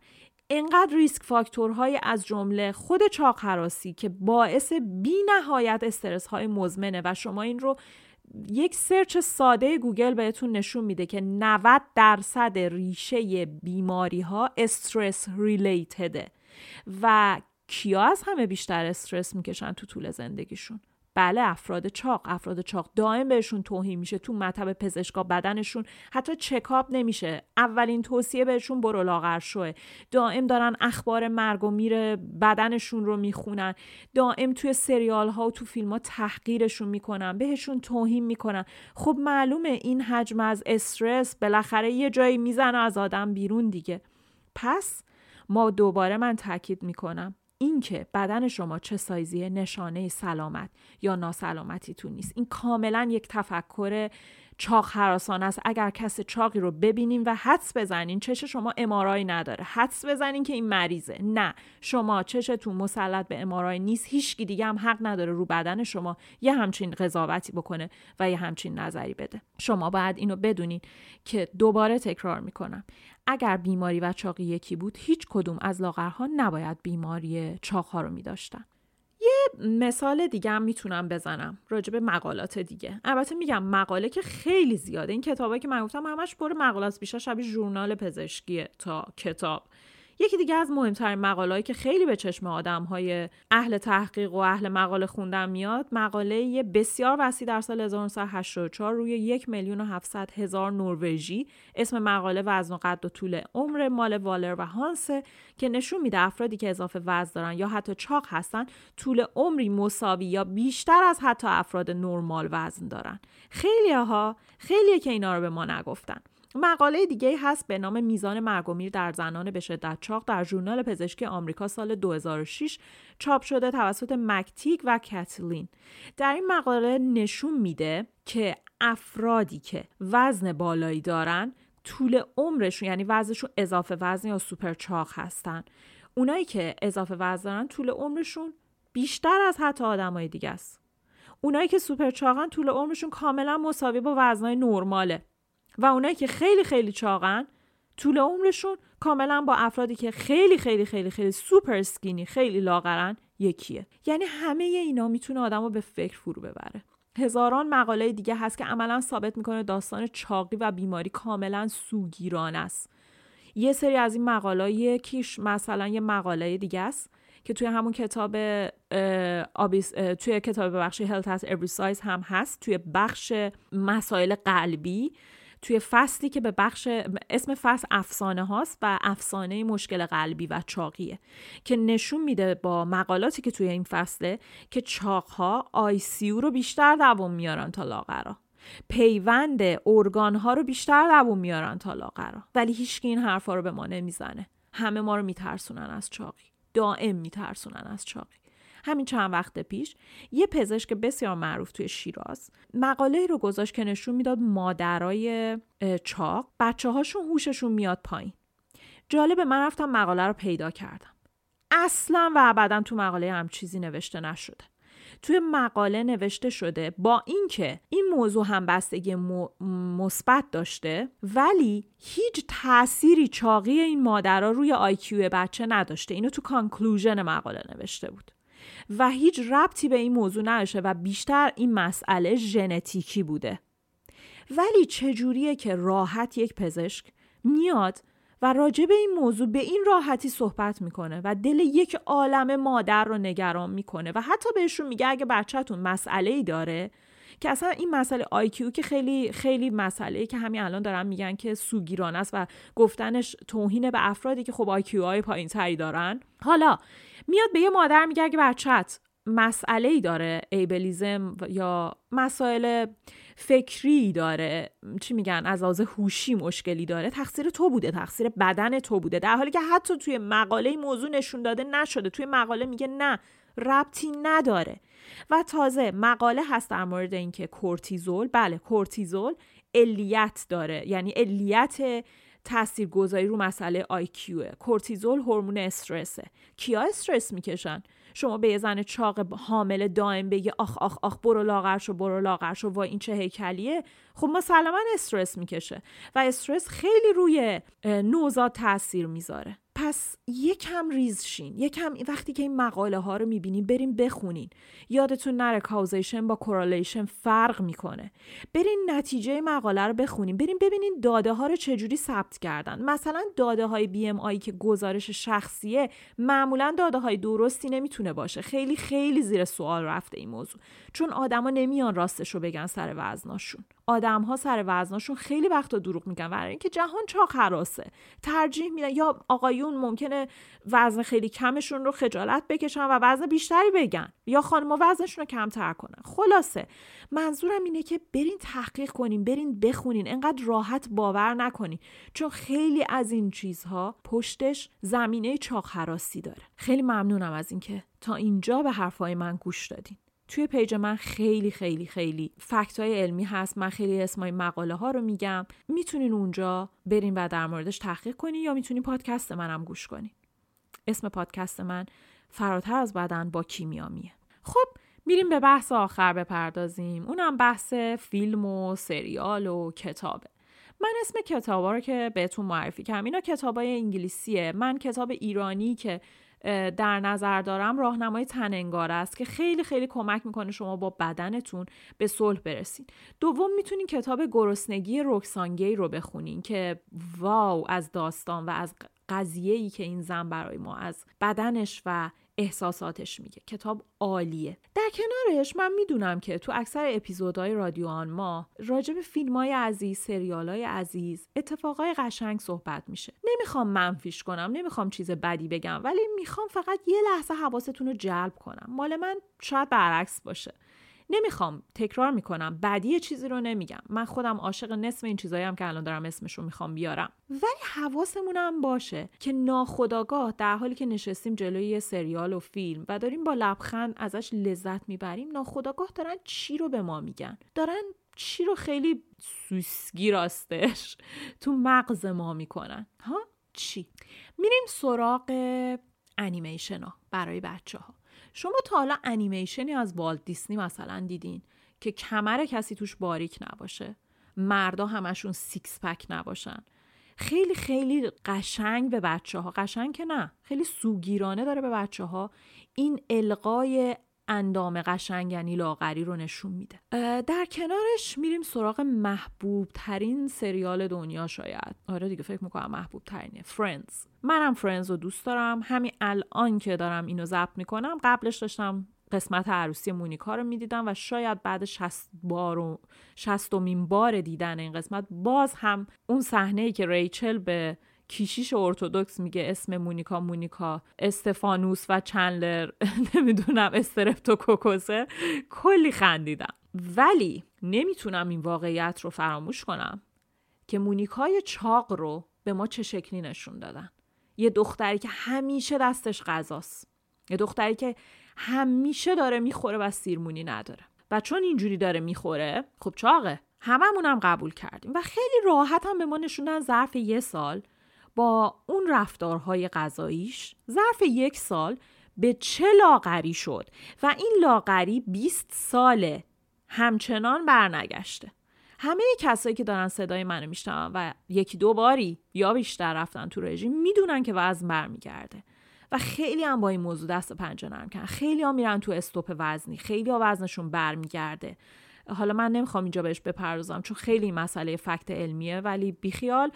انقدر risk factor های از جمله خود چاق هراسی که باعث بی نهایت استرس های مزمنه و شما این رو یک search ساده گوگل بهتون نشون میده که 90 درصد ریشه بیماری ها stress related ه. و کیا از همه بیشتر استرس می‌کشن تو طول زندگیشون؟ بله افراد چاق افراد چاق. دائم بهشون توهین میشه تو مطب پزشکا بدنشون حتی چکاپ نمیشه. اولین توصیه بهشون برو لاغر شوه. دائم دارن اخبار مرگ و میره بدنشون رو می‌خونن. دائم توی سریال ها و تو فیلم ها تحقیرشون می‌کنن بهشون توهین می‌کنن. خب معلومه این حجم از استرس بالاخره یه جایی می‌زنه از آدم بیرون دیگه. پس ما دوباره من تاکید می‌کنم. اینکه بدن شما چه سایزی نشانه سلامت یا ناسلامتی تو نیست. این کاملا یک تفکر چاق حراسان است. اگر کس چاقی رو ببینیم و حدس بزنین چش شما امارای نداره. حدس بزنین که این مریضه. نه شما چشتون مسلط به امارای نیست. هیچکی دیگه هم حق نداره رو بدن شما یه همچین قضاوتی بکنه و یه همچین نظری بده. شما باید اینو بدونین که دوباره تکرار می‌کنم. اگر بیماری و چاقی یکی بود هیچ کدوم از لاغرها نباید بیماری چاقها رو می داشتن. یه مثال دیگه هم می‌تونم بزنم راجع مقالات دیگه. البته میگم مقاله که خیلی زیاده. این کتابایی که من گفتم همش پر مقالات بیشتر شبیه ژورنال پزشکیه تا کتاب. یکی دیگه از مهمترین مقالهایی که خیلی به چشم آدم های اهل تحقیق و اهل مقاله خوندن میاد مقاله بسیار وسیع در سال 1984 روی یک میلیون و هفتصد هزار نروژی. اسم مقاله وزن و قد و طول عمر مال والر و هانسه که نشون میده افرادی که اضافه وزن دارن یا حتی چاق هستن طول عمری مساوی یا بیشتر از حتی افراد نرمال وزن دارن. خیلی ها خیلیه که اینا رو به ما نگفتن. مقاله دیگه هست به نام میزان مرگ و میر در زنان به شدت چاق در ژورنال پزشکی آمریکا سال 2006 چاپ شده توسط مکتیک و کتلین در این مقاله نشون میده که افرادی که وزن بالایی دارن طول عمرشون یعنی وزنشون اضافه وزن یا سوپر چاق هستن. اونایی که اضافه وزن دارن طول عمرشون بیشتر از حتی آدمای دیگه است. اونایی که سوپر چاقن طول عمرشون کاملا مساوی با وزنای نرماله. و اونایی که خیلی خیلی چاقن طول عمرشون کاملا با افرادی که خیلی خیلی خیلی خیلی سوپر سکینی خیلی لاغرن یکیه. یعنی همه اینا می‌تونه آدم رو به فکر فرو ببره. هزاران مقاله دیگه هست که عملا ثابت می‌کنه داستان چاقی و بیماری کاملا سوگیران است. یه سری از این مقاله یکیش مثلا یه مقاله دیگه است که توی همون کتاب توی کتاب بخش Health as Every Size هم هست. توی بخش مسائل قلبی توی فصلی که به بخش اسم فصل افسانه هاست و افسانه مشکل قلبی و چاقیه که نشون میده با مقالاتی که توی این فصله که چاق ها آی رو بیشتر دوام میارن تا لاغرا پیوند ارگان ها رو بیشتر دوام میارن تا لاغرا ولی هیچکی این حرفا رو به ما نمی‌زنه. همه ما رو میترسونن از چاقی. دائم میترسونن از چاقی. همین چند وقت پیش یه پزشک بسیار معروف توی شیراز مقاله رو گذاشت که نشون می‌داد مادرای چاق بچه هاشون هوششون میاد پایین. جالب من رفتم مقاله رو پیدا کردم. اصلا و ابدا تو مقاله هم چیزی نوشته نشده. توی مقاله نوشته شده با اینکه این موضوع هم بستگی مثبت داشته ولی هیچ تأثیری چاقی این مادرها روی آیکیو بچه نداشته. اینو تو کانکلوژن مقاله نوشته بود. و هیچ ربطی به این موضوع نداشته و بیشتر این مسئله ژنتیکی بوده. ولی چجوریه که راحت یک پزشک میاد و راجع به این موضوع به این راحتی صحبت می‌کنه و دل یک عالم مادر رو نگران می‌کنه و حتی بهشون میگه اگه بچهتون مسئله ای داره که اصلا این مسئله IQ که خیلی خیلی مسئله که همین الان دارن میگن که سوگیرانه است و گفتنش توهین به افرادی که خب IQ های پایین تری دارن. حالا میاد به یه مادر میگه اگه بچت مسئله ای داره ایبلیزم یا مسائل فکری داره چی میگن از آز هوشی مشکلی داره تقصیر تو بوده تقصیر بدن تو بوده. در حالی که حتی توی مقاله موضوع نشون داده نشده توی مقاله میگه نه ربطی نداره. و تازه مقاله هست در مورد اینکه کورتیزول بله کورتیزول علیت داره. یعنی علیت تاثیرگذاری رو مسئله IQ ه کورتیزول هورمون استرسه. کیا استرس می‌کشن؟ شما به یه زن چاق حامله دائم بگی آخ آخ آخ برو لاغر شو برو لاغر شو و این چه هیکلیه؟ خب مسلما استرس می‌کشه و استرس خیلی روی نوزاد تاثیر می‌ذاره. پس یکم ریز شین. یکم وقتی که این مقاله ها رو می‌بینین بریم بخونین. یادتون نره causation با correlation فرق می‌کنه. برین نتیجه مقاله رو بخونین. بریم ببینین داده ها رو چجوری ثبت کردن. مثلا داده های بی ام آی که گزارش شخصیه معمولا داده های درستی نمی‌تونه باشه. خیلی خیلی زیر سوال رفته این موضوع. چون آدما نمیان راستش رو بگن سر وزناشون. آدم ها سر وزناشون خیلی وقتا دروغ میگن. برای اینکه جهان چاق حراسه. ترجیح میدن یا آقایون ممکنه وزن خیلی کمشون رو خجالت بکشن و وزن بیشتری بگن. یا خانم وزنشون رو کمتر کنن. خلاصه منظورم اینه که برین تحقیق کنین برین بخونین. انقدر راحت باور نکنین. چون خیلی از این چیزها پشتش زمینه چاق حراسی داره. خیلی ممنونم از اینکه تا اینجا به حرفای من گوش دادین. توی پیج من خیلی خیلی خیلی فکت های علمی هست. من خیلی اسمای مقاله ها رو میگم. می‌تونین اونجا برین و در موردش تحقیق کنین یا می‌تونین پادکست منم گوش کنین. اسم پادکست من فراتر از بدن با کیمیامیه. خب میریم به بحث آخر بپردازیم. اونم بحث فیلم و سریال و کتابه. من اسم کتابا رو که بهتون معرفی کردم اینا کتابای انگلیسیه. من کتاب ایرانی که در نظر دارم راهنمای تننگار است که خیلی خیلی کمک می‌کنه شما با بدنتون به صلح برسین. دوم می‌تونین کتاب گرسنگی روکسانگی رو بخونین که واو از داستان و از قضیه ای که این زن برای ما از بدنش و احساساتش میگه. کتاب عالیه. در کنارش من می‌دونم که تو اکثر اپیزودهای رادیو آن ما راجع به فیلم های عزیز سریال های عزیز اتفاقای قشنگ صحبت میشه. نمی‌خوام منفیش کنم نمی‌خوام چیز بدی بگم ولی می‌خوام فقط یه لحظه حواستون رو جلب کنم. مال من شاید برعکس باشه. نمی‌خوام تکرار می‌کنم. بعدی چیزی رو نمیگم. من خودم عاشق نصف این چیزایی هم که الان دارم اسمش رو می‌خوام بیارم. ولی حواسمون باشه که ناخداگاه در حالی که نشستیم جلوی یه سریال و فیلم و داریم با لبخند ازش لذت می‌بریم ناخداگاه دارن چی رو به ما میگن؟ دارن چی رو خیلی سوسکی راستش تو مغز ما می‌کنن. ها؟ چی؟ میریم سراغ انیمیشن ها برای بچه ها شما تا حالا انیمیشنی از والت دیسنی مثلا دیدین که کمر کسی توش باریک نباشه. مردا همشون six pack نباشن. خیلی خیلی قشنگ به بچه ها قشنگ که نه. خیلی سوگیرانه داره به بچه ها این القای اندام قشنگ یعنی لاغری رو نشون میده. در کنارش میریم سراغ محبوب ترین سریال دنیا شاید. آره دیگه فکر می‌کنم محبوب ترینه فرندز منم فرندز رو دوست دارم. همین الان که دارم اینو ضبط می‌کنم قبلش داشتم قسمت عروسی مونیکا رو می‌دیدم و شاید بعد 60 بار و 60 بار دیدن این قسمت باز هم اون صحنه ای که ریچل به کشیش ارتودکس میگه اسم مونیکا مونیکا استفانوس و چندلر. *laughs* نمی‌دونم استرپتوکوکوسه کلی خندیدم. ولی نمی‌تونم این واقعیت رو فراموش کنم که مونیکای چاق رو به ما چه شکلی نشون دادن. یه دختری که همیشه دستش غذاست. یه دختری که همیشه داره می‌خوره و سیرمونی نداره. و چون اینجوری داره می‌خوره خب چاقه. هممونم قبول کردیم. و خیلی راحت هم به ما نشوندن ظرف یه سال. با اون رفتارهای غذاییش ظرف یک سال به چه لاغری شد و این لاغری 20 ساله همچنان برنگشته. همه کسایی که دارن صدای منو میشنون و یکی دو باری یا بیشتر رفتن تو رژیم می‌دونن که وزن برمیگرده. و خیلی هم با این موضوع دست پنجه نرم کردن. خیلی ها میرن تو استوپ وزنی. خیلی ها وزنشون برمیگرده. حالا من نمی‌خوام اینجا بهش بپردازم چون خیلی مسئله فکت علمیه ولی بیخیال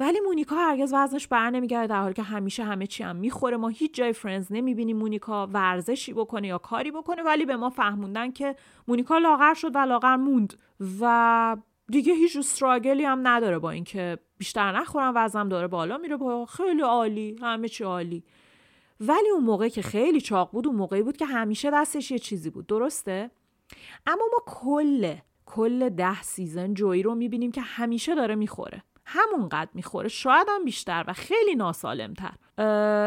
ولی مونیکا هرگز وزنش بر نمیگرده در حالی که همیشه همه چی هم می‌خوره. ما هیچ جای فرنز نمی‌بینیم مونیکا ورزشی بکنه یا کاری بکنه ولی به ما فهموندن که مونیکا لاغر شد و لاغر موند. و دیگه هیچ استراگلی هم نداره با اینکه بیشتر نخورم وزنم داره بالا میره با خیلی عالی همه چی عالی. ولی اون موقع که خیلی چاق بود اون موقعی بود که همیشه دستش یه چیزی بود. درسته؟ اما ما کل کل ده سیزن جوی رو می‌بینیم که همیشه داره می‌خوره. همونقدر می‌خوره. شاید هم بیشتر و خیلی ناسالمتر.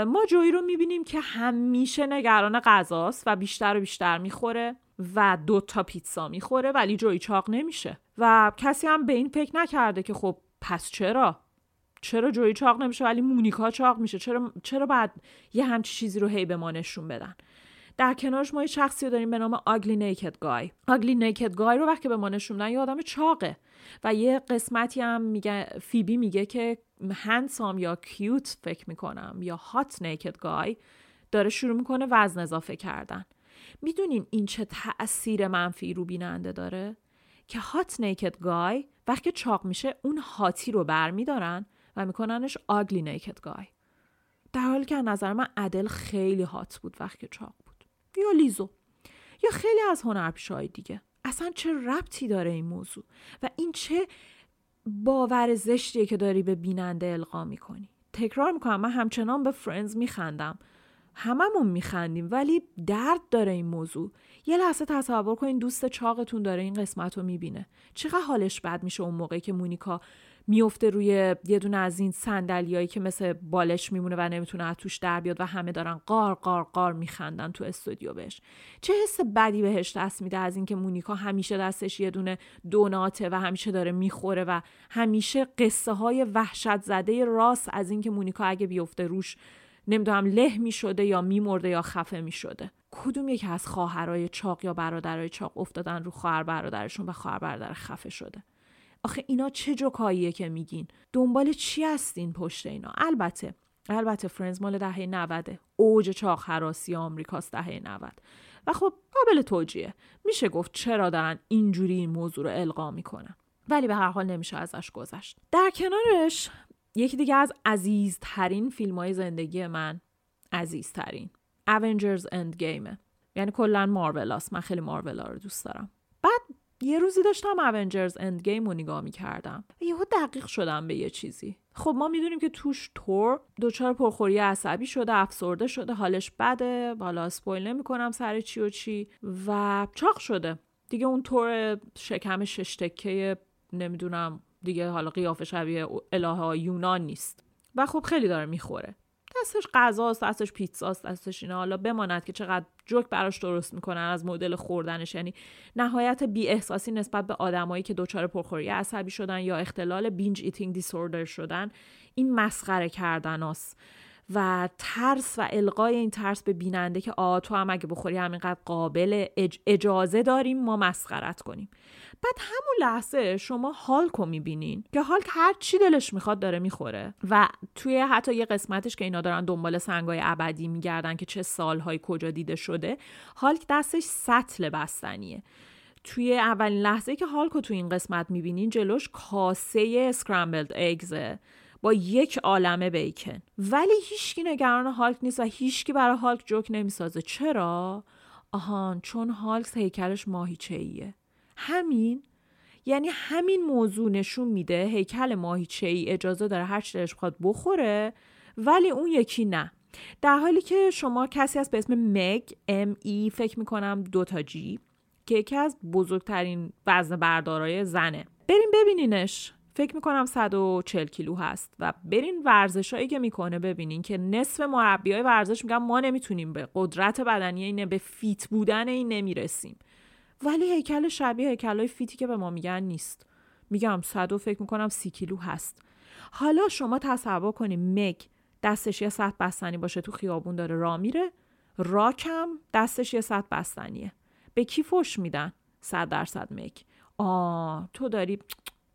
ما جوی رو می‌بینیم که همیشه نگران غذاست و بیشتر و بیشتر می‌خوره و دو تا پیتزا می‌خوره ولی جوی چاق نمیشه. و کسی هم به این فکر نکرده که خب پس چرا؟ چرا جوی چاق نمیشه ولی مونیکا چاق میشه؟ چرا چرا بعد یه همچی چیزی رو هی به ما نشون بدن؟ در کنارش ما یه شخصی رو داریم به نام آگلی نیکد گای آگلی نیکد گای رو وقتی به ما نشون یه آدم چاقه و یه قسمتی هم میگه فیبی میگه که هندسام یا کیوت فکر می‌کنم یا هات نیکد گای داره شروع می‌کنه وزن اضافه کردن. می‌دونین این چه تاثیر منفی رو بیننده داره؟ که هات نیکد گای وقتی چاق میشه اون هاتی رو برمیدارن و میکننش آگلی نیکد گای در حالی که نظر من عدل خیلی هات بود وقتی چاق بود. یا لیزو. یا خیلی از هنرپیشه‌های دیگه. اصلا چه ربطی داره این موضوع؟ و این چه باور زشتیه که داری به بیننده القا می‌کنی؟ تکرار می‌کنم من همچنان به فرنز میخندم. هممون میخندیم ولی درد داره این موضوع. یه لحظه تصور کنین دوست چاقتون داره این قسمت رو می‌بینه. چقدر حالش بد میشه اون موقعی که مونیکا میفته روی یه دونه از این صندلیایی که مثل بالش میمونه و نمی‌تونه از توش در بیاد و همه دارن قار قار قار میخندن تو استودیو بهش. چه حس بدی بهش دست میده از اینکه مونیکا همیشه دستش یه دونه دوناته و همیشه داره می‌خوره و همیشه قصه های وحشت زده راست از اینکه مونیکا اگه بیفته روش نمی‌دونم له می شده یا میمرده یا خفه می شده کدوم یکی از خواهرای چاق یا برادرای چاق افتادن رو خواهر برادرشون و خواهر برادر خفه شده؟ آخه اینا چه جوکاییه که میگین؟ دنبال چی هستین پشت اینا؟ البته البته فرنز مال دهه 90 اوج چاق حراسی آمریکاست دهه 90 و خب قابل توجیه. میشه گفت چرا دارن اینجوری این موضوع رو القا می‌کنن. ولی به هر حال نمیشه ازش گذشت. در کنارش یکی دیگه از عزیزترین فیلم های زندگی من عزیزترین Avengers Endgame. یعنی کلا مارول من خیلی مارول رو دوست دارم. بعد یه روزی داشتم اونجرز اندگیم رو نگاه می‌کردم. و یهو دقیق شدم به یه چیزی. خب ما می‌دونیم که توش تور دچار پرخوری عصبی شده افسرده شده حالش بده. حالا اسپویل نمی‌کنم سر چی و چی. و چاق شده. دیگه اون تور شکم ششتکه نمی‌دونم دیگه حالا قیافه شبیه الهه یونان نیست. و خب خیلی داره می‌خوره. دستش غذاست دستش پیتزاست دستش اینا. حالا بماند که چقدر جوک براش درست می‌کنن از مدل خوردنش. یعنی نهایت بی احساسی نسبت به آدمایی که دچار پرخوری عصبی شدن یا اختلال binge eating disorder شدن این مسخره کردن است و ترس و القای این ترس به بیننده که آ تو هم اگه بخوری همینقدر قابل اجازه داریم ما مسخرت کنیم. بعد همون لحظه شما هالک رو می‌بینین که هالک هر چی دلش می‌خواد داره می‌خوره و توی حتی یه قسمتش که اینا دارن دنبال سنگای ابدی میگردن که چه سالهای کجا دیده شده هالک دستش سطل بستنیه. توی اولین لحظه که هالک رو توی این قسمت می‌بینین جلوش کاسه اسکرامبلد اگزه با یک عالمه بیکن. ولی هیچکی نگران هالک نیست و هیچکی برای هالک جوک نمی‌سازه. چرا؟ آهان چون هالک هیکلش ماهیچه ایه همین؟ یعنی همین موضوع نشون میده هیکل ماهیچه ای اجازه داره هر چی دلش بخواد بخوره ولی اون یکی نه. در حالی که شما کسی از به اسم مگ ام ای فکر می‌کنم دوتا G که یکی از بزرگترین وزن بردارای زنه. بریم ببینینش. فکر می‌کنم 140 کیلو هست و برین ورزشایی که می‌کنه ببینین که نصف مربی های ورزش میگن ما نمی‌تونیم به قدرت بدنی اینه به fit بودن این نمی‌رسیم. ولی هیکل شبیه هیکلای fit ی که به ما میگن نیست. میگم صد و فکر می‌کنم سی کیلو هست. حالا شما تصور کنیم مگ دستش یه سطح بستنی باشه تو خیابون داره را میره راکم دستش یه سطح بستنیه. به کی فش میدن؟ صد درصد مگ آه تو داری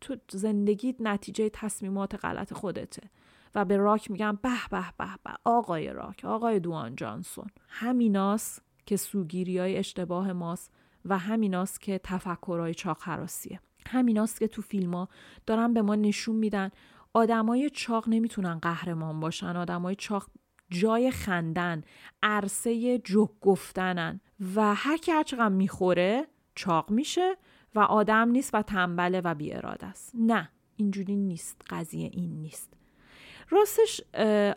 تو زندگیت نتیجه تصمیمات غلط خودته. و به راک میگم به به به به. آقای راک آقای دوان جانسون. همیناست که سوگیری های اشتباه ماست و همیناست که تفکرهای چاق حراسیه همیناست که تو فیلم ها دارن به ما نشون میدن آدمای چاق نمی‌تونن قهرمان باشن آدمای چاق جای خندن عرصه جوک گفتنن. و هر کی هر می‌خوره چاق میشه و آدم نیست و تنبله و بی اراده است. نه اینجوری نیست. قضیه این نیست. راستش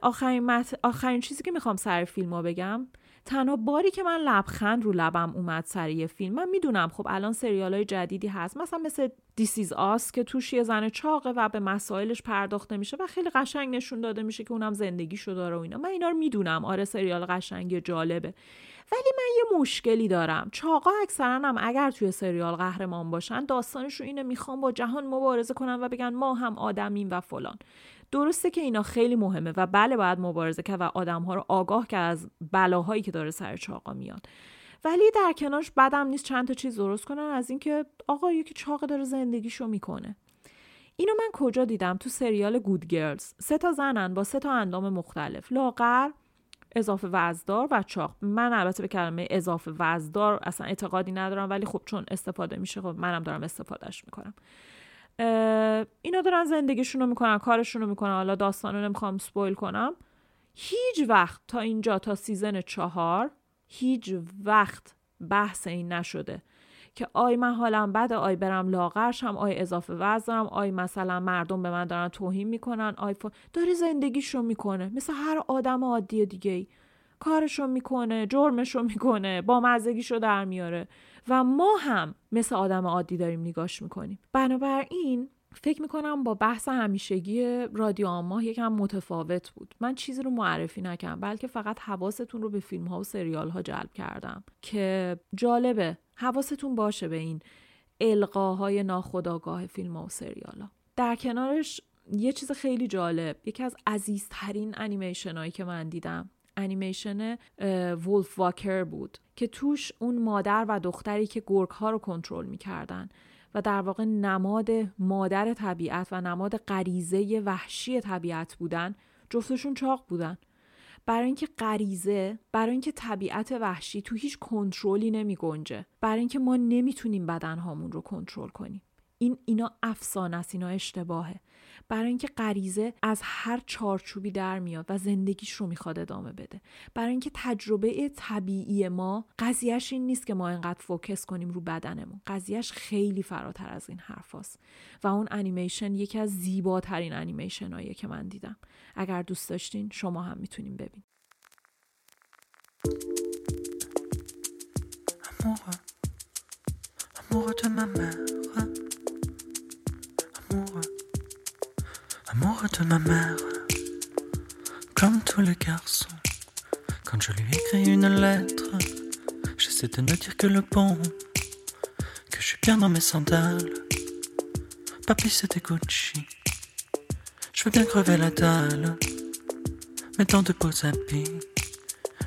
آخرین, آخرین چیزی که می‌خوام سر فیلم ها بگم تنها باری که من لبخند رو لبم اومد سر یه فیلم من می‌دونم خب الان سریال های جدیدی هست. مثلا مثل دیسیز آس که توش یه زن چاقه و به مسائلش پرداخته میشه و خیلی قشنگ نشون داده میشه که اونم زندگیشو داره و اینا. من اینا رو می‌دونم. آره سریال قشنگی جالبه. ولی من یه مشکلی دارم. چاقا اکثرا هم اگر توی سریال قهرمان باشن داستانشون اینه می‌خوام با جهان مبارزه کنن و بگن ما هم آدمیم و فلان. درسته که اینا خیلی مهمه و بله باید مبارزه کرد و آدمها رو آگاه کرد از بلاهایی که داره سر چاقا میاد. ولی در کنارش بدم نیست چند تا چیز درست کنن از اینکه آقا یکی چاق داره زندگیشو می‌کنه. اینو من کجا دیدم؟ تو سریال گود گرلز. سه تا زنن با سه تا اندام مختلف. لاغر اضافه وزدار و چاق. من البته به کلمه اضافه وزدار اصلا اعتقادی ندارم ولی خب چون استفاده میشه خب منم دارم استفادهش می‌کنم. اینا دارن زندگیشون رو می‌کنن کارشون رو می‌کنن. حالا داستان رو نمی‌خوام سپویل کنم. هیچ وقت تا اینجا تا season چهار هیچ وقت بحث این نشده. که آی من حالم بده آی برم لاغرشم آی اضافه وزنم آی مثلا مردم به من دارن توهین می‌کنن آی ف... داره زندگیشو می‌کنه. مثل هر آدم عادی دیگه ای کارشو می‌کنه جرمشو می‌کنه بامزگیشو در میاره. و ما هم مثل آدم عادی داریم نگاش می‌کنیم. بنابراین فکر می‌کنم با بحث همیشگی رادیو آماه یکم متفاوت بود. من چیزی رو معرفی نکردم بلکه فقط حواستون رو به فیلم ها و سریال ها جلب کردم که جالبه. حواستون باشه به این القاهای ناخداگاه فیلم و سریال ها در کنارش یه چیز خیلی جالب یکی از عزیزترین انیمیشن هایی که من دیدم انیمیشن ولف واکر بود که توش اون مادر و دختری که گرگ ها رو کنترل می‌کردن و در واقع نماد مادر طبیعت و نماد غریزه وحشی طبیعت بودن جفتشون چاق بودن. برای اینکه غریزه برای اینکه طبیعت وحشی تو هیچ کنترلی نمی گنجه برای اینکه ما نمی‌تونیم بدنهامون رو کنترل کنیم. این اینا افسانه است اینا اشتباهه. برای اینکه غریزه از هر چارچوبی در میاد و زندگیش رو می‌خواد ادامه بده. برای اینکه تجربه طبیعی ما قضیهش این نیست که ما اینقدر فوکس کنیم رو بدنمون. قضیهش خیلی فراتر از این حرفاست و اون انیمیشن یکی از زیباترین انیمیشن هاییه که من دیدم. اگر دوست داشتین شما هم می‌تونین ببین amoureux de ma mère, comme tous les garçons. Quand je lui écris une lettre, j'essaie de ne dire que le bon, que je suis bien dans mes sandales. Papy, c'était Gucci. Je veux bien crever la dalle, mais de beaux habits,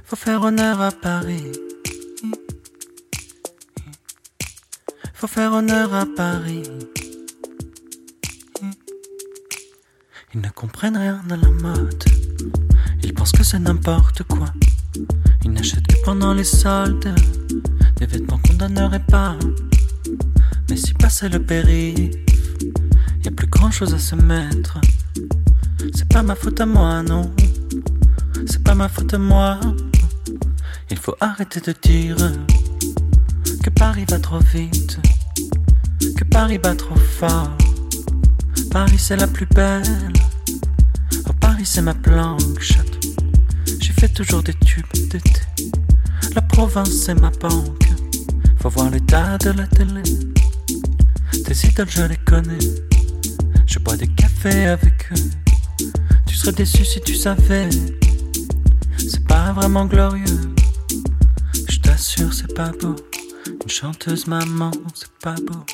faut faire honneur à Paris. Faut faire honneur à Paris. Ils ne comprennent rien à la mode. Ils pensent que c'est n'importe quoi. Ils n'achètent que pendant les soldes des vêtements qu'on donnerait pas. Mais si passait le périph', y a plus grand chose à se mettre. C'est pas ma faute à moi, non. C'est pas ma faute à moi. Il faut arrêter de dire que Paris va trop vite, que Paris va trop fort. Paris c'est la plus belle. Oh Paris c'est ma planche. J'ai fait toujours des tubes d'été. La province c'est ma banque. Faut voir l'état de la télé. Tes idoles je les connais. Je bois des cafés avec eux. Tu serais déçu si tu savais. C'est pas vraiment glorieux. Je t'assure c'est pas beau. Une chanteuse maman c'est pas beau.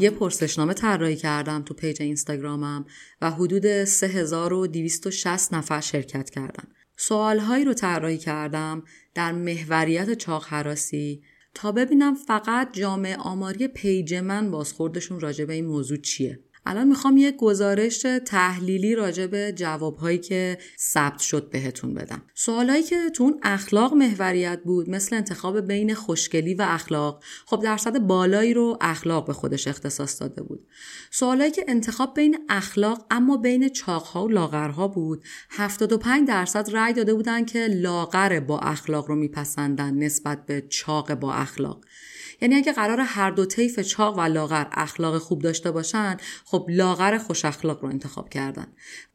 یه پرسشنامه طراحی کردم تو پیج اینستاگرامم و حدود 3260 نفر شرکت کردن. سوالهایی رو طراحی کردم در محوریت چاق حراسی تا ببینم فقط جامعه آماری پیج من بازخوردشون راجع به این موضوع چیه. الان می‌خوام یه گزارش تحلیلی راجع به جوابهایی که ثبت شد بهتون بدم. سوالایی که تو اون اخلاق محوریت بود مثل انتخاب بین خوشگلی و اخلاق خب درصد بالایی رو اخلاق به خودش اختصاص داده بود. سوالایی که انتخاب بین اخلاق اما بین چاقها و لاغرها بود 75 درصد رأی داده بودن که لاغر با اخلاق رو میپسندن نسبت به چاق با اخلاق. یعنی اگه قرار هر دو طیف چاق و لاغر اخلاق خوب داشته باشن خب لاغر خوش اخلاق رو انتخاب کردن.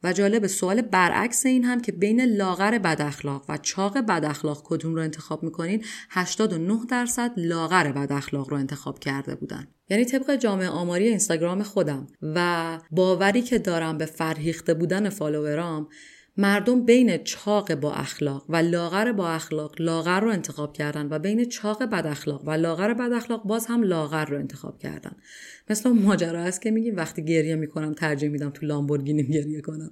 و جالب سوال برعکس این هم که بین لاغر بد اخلاق و چاق بد اخلاق کدوم رو انتخاب می‌کنین؟ 89 درصد لاغر بد اخلاق رو انتخاب کرده بودن. یعنی طبق جامعه آماری اینستاگرام خودم و باوری که دارم به فرهیخته بودن فالوورام مردم بین چاق با اخلاق و لاغر با اخلاق لاغر رو انتخاب کردن و بین چاق بد اخلاق و لاغر بد اخلاق باز هم لاغر رو انتخاب کردن. مثل ماجرا هست که میگیم وقتی گریه می‌کنم ترجیح میدم تو لامبورگینی گریه کنم.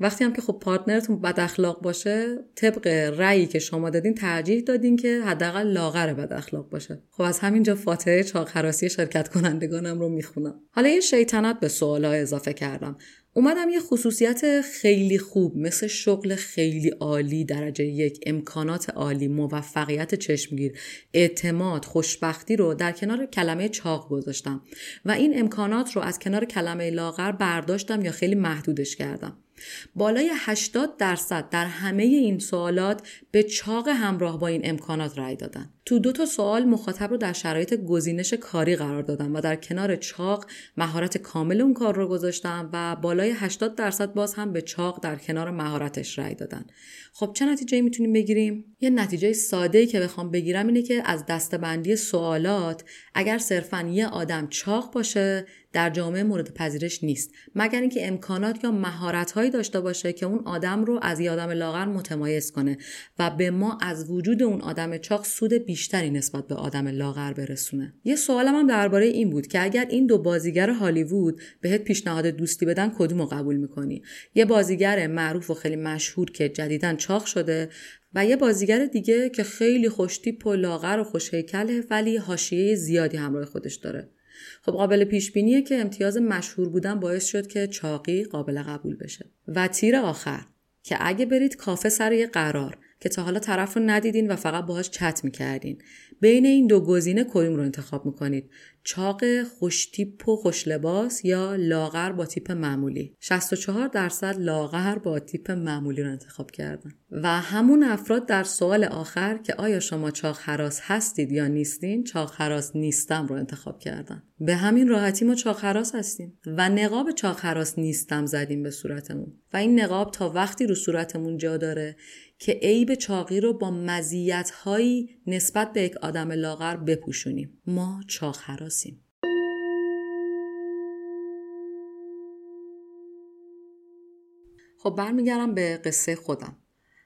وقتی هم که خب پارتنرتون بد اخلاق باشه طبق رأیی که شما دادین ترجیح دادین که حداقل لاغر بد اخلاق باشه. خب از همینجا فاتحه چاخراسی شرکت کنندگانم رو می‌خونم. حالا یه شیطنت به سوالا اضافه کردم. اومدم یه خصوصیت خیلی خوب مثل شغل خیلی عالی درجه یک امکانات عالی موفقیت چشمگیر اعتماد خوشبختی رو در کنار کلمه چاق گذاشتم و این امکانات رو از کنار کلمه لاغر برداشتم یا خیلی محدودش کردم. بالای 80 درصد در همه این سوالات به چاق همراه با این امکانات رأی دادن. تو دو تا سوال مخاطب رو در شرایط گزینش کاری قرار دادم و در کنار چاق مهارت کامل اون کار رو گذاشتم و بالای 80 درصد باز هم به چاق در کنار مهارتش رأی دادن. خب چه نتیجه می‌تونیم بگیریم؟ یه نتیجه ساده که بخوام بگیرم اینه که از دستبندی سوالات اگر صرفا یه آدم چاق باشه در جامعه مورد پذیرش نیست. مگر اینکه امکانات یا مهارتهایی داشته باشه که اون آدم رو از یه آدم لاغر متمایز کنه و به ما از وجود اون آدم چاق سود بیشتری نسبت به آدم لاغر برسونه. یه سوالم هم درباره این بود که اگر این دو بازیگر هالیوود بهت پیشنهاد دوستی بدن کدوم رو قبول می‌کنی؟ یه بازیگر معروف و خیلی مشهور که جدیدا چاق شده و یه بازیگر دیگه که خیلی خوشتیپ و لاغر و خوشهیکله ولی حاشیه زیادی همراه خودش داره. خب قابل پیش بینیه که امتیاز مشهور بودن باعث شد که چاقی قابل قبول بشه. و تیر آخر که اگه برید کافه سر یه قرار که تا حالا طرف رو ندیدین و فقط باهاش چت می‌کردین. بین این دو گزینه کدوم رو انتخاب می‌کنید؟ چاق خوشتیپ و خوش لباس یا لاغر با تیپ معمولی؟ 64 درصد لاغر با تیپ معمولی رو انتخاب کردن. و همون افراد در سوال آخر که آیا شما چاق حراس هستید یا نیستین چاق حراس نیستم رو انتخاب کردن. به همین راحتی ما چاق حراس هستیم و نقاب چاق حراس نیستم زدیم به صورتمون. و این نقاب تا وقتی رو صورتمون جا داره که عیب چاقی رو با مزیت‌هایی نسبت به یک آدم لاغر بپوشونیم. ما چاق حراسیم خب برمیگردم به قصه خودم.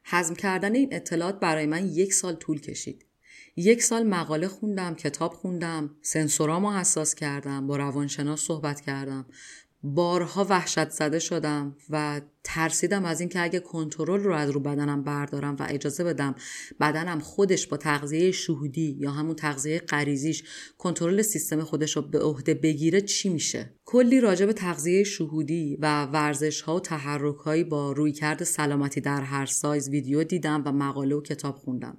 حزم کردن این اطلاعات برای من یک سال طول کشید. یک سال مقاله خوندم کتاب خوندم سنسورامو حساس کردم با روانشناس صحبت کردم. بارها وحشت زده شدم و ترسیدم از اینکه اگه کنترل رو از رو بدنم بردارم و اجازه بدم بدنم خودش با تغذیه شهودی یا همون تغذیه غریزیش کنترل سیستم خودش رو به عهده بگیره چی میشه؟ کلی راجع به تغذیه شهودی و ورزش ها و تحرک هایی با رویکرد سلامتی در هر سایز ویدیو دیدم و مقاله و کتاب خوندم.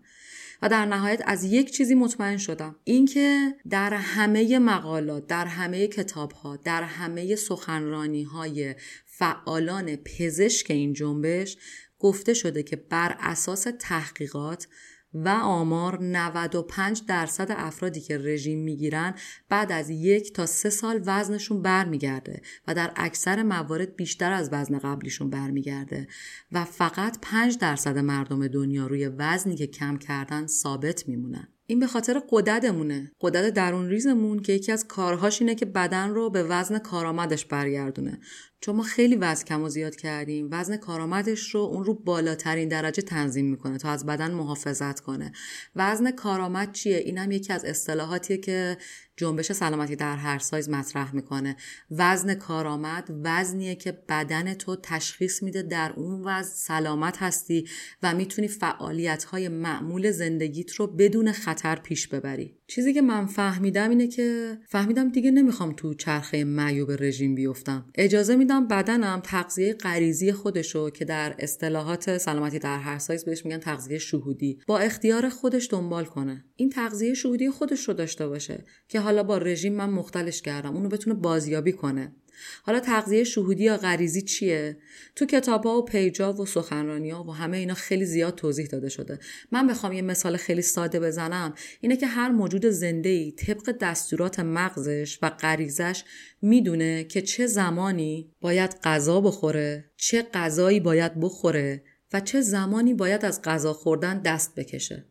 و در نهایت از یک چیزی مطمئن شدم. اینکه در همه مقالات در همه کتاب ها در همه سخنرانی های فعالان پزشک این جنبش گفته شده که بر اساس تحقیقات و آمار 95 درصد افرادی که رژیم می‌گیرن بعد از یک تا سه سال وزنشون برمیگرده و در اکثر موارد بیشتر از وزن قبلیشون برمیگرده و فقط 5 درصد مردم دنیا روی وزنی که کم کردن ثابت میمونن. این به خاطر قدرتمونه. قدرت درون ریزمون که یکی از کارهاش اینه که بدن رو به وزن کارآمدش برگردونه. چون ما خیلی وزن کم و زیاد کردیم وزن کارآمدش رو اون رو بالاترین درجه تنظیم می‌کنه تا از بدن محافظت کنه. وزن کارآمد چیه؟ این هم یکی از اصطلاحاتیه که جنبش سلامتی در هر سایز مطرح می‌کنه. وزن کارآمد وزنیه که بدن تو تشخیص میده در اون وزن سلامت هستی و می‌تونی فعالیت های معمول زندگیت رو بدون خطر پیش ببری. چیزی که من فهمیدم اینه که فهمیدم دیگه نمی‌خوام تو چرخه معیوب رژیم بیفتم. اجازه میدم بدنم تغذیه غریزی خودشو که در اصطلاحات سلامتی در هر سایز بهش میگن تغذیه شهودی با اختیار خودش دنبال کنه. این تغذیه شهودی خودش رو داشته باشه که حالا با رژیم من مختلش کردم اونو بتونه بازیابی کنه. حالا تغذیه شهودی یا غریزی چیه؟ تو کتاب ها و پیجا و سخنرانی ها و همه اینا خیلی زیاد توضیح داده شده. من بخوام یه مثال خیلی ساده بزنم. اینه که هر موجود زنده ای طبق دستورات مغزش و غریزش می‌دونه که چه زمانی باید غذا بخوره چه غذایی باید بخوره و چه زمانی باید از غذا خوردن دست بکشه.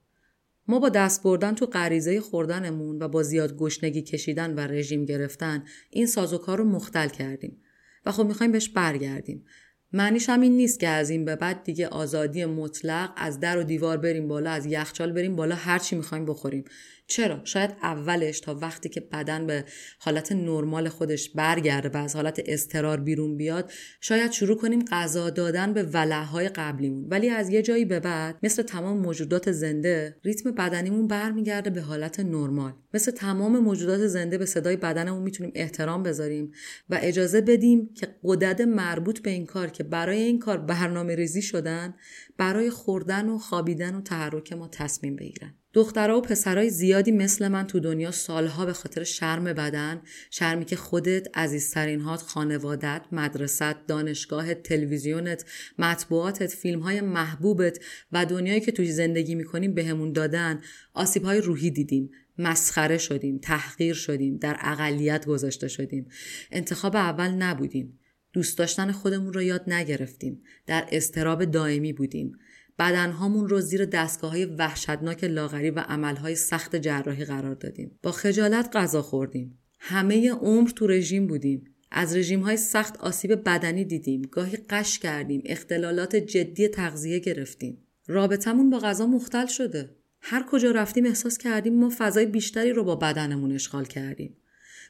ما با دست بردن تو غریزه خوردنمون و با زیاد گشنگی کشیدن و رژیم گرفتن این سازوکار رو مختل کردیم. و خب می‌خوایم بهش برگردیم. معنیش هم این نیست که از این به بعد دیگه آزادی مطلق از در و دیوار بریم بالا از یخچال بریم بالا هر چی می‌خوایم بخوریم. چرا؟ شاید اولش تا وقتی که بدن به حالت نرمال خودش برگرده و از حالت استرار بیرون بیاد شاید شروع کنیم غذا دادن به ولعهای قبلیمون. ولی از یه جایی به بعد مثل تمام موجودات زنده ریتم بدنیمون برمیگرده به حالت نرمال. مثل تمام موجودات زنده به صدای بدنمون می‌تونیم احترام بذاریم و اجازه بدیم که قدرت مربوط به این کار که برای این کار برنامه ریزی شدن برای خوردن و خوابیدن و تحرک ما تصمیم بگیرن. دخترها و پسرای زیادی مثل من تو دنیا سالها به خاطر شرم بدن شرمی که خودت عزیزترین هات خانوادت مدرست دانشگاهت تلویزیونت مطبوعاتت فیلم های محبوبت و دنیایی که توی زندگی می‌کنیم بهمون دادن آسیب های روحی دیدیم مسخره شدیم تحقیر شدیم در اقلیت گذاشته شدیم. انتخاب اول نبودیم. دوست داشتن خودمون رو یاد نگرفتیم. در استراب دائمی بودیم. بدنهامون رو زیر دستگاه های وحشتناک لاغری و عملهای سخت جراحی قرار دادیم. با خجالت غذا خوردیم. همه عمر تو رژیم بودیم. از رژیم های سخت آسیب بدنی دیدیم. گاهی قش کردیم. اختلالات جدی تغذیه گرفتیم. رابطمون با غذا مختل شده. هر کجا رفتیم احساس کردیم ما فضای بیشتری رو با بدنمون اشغال کردیم.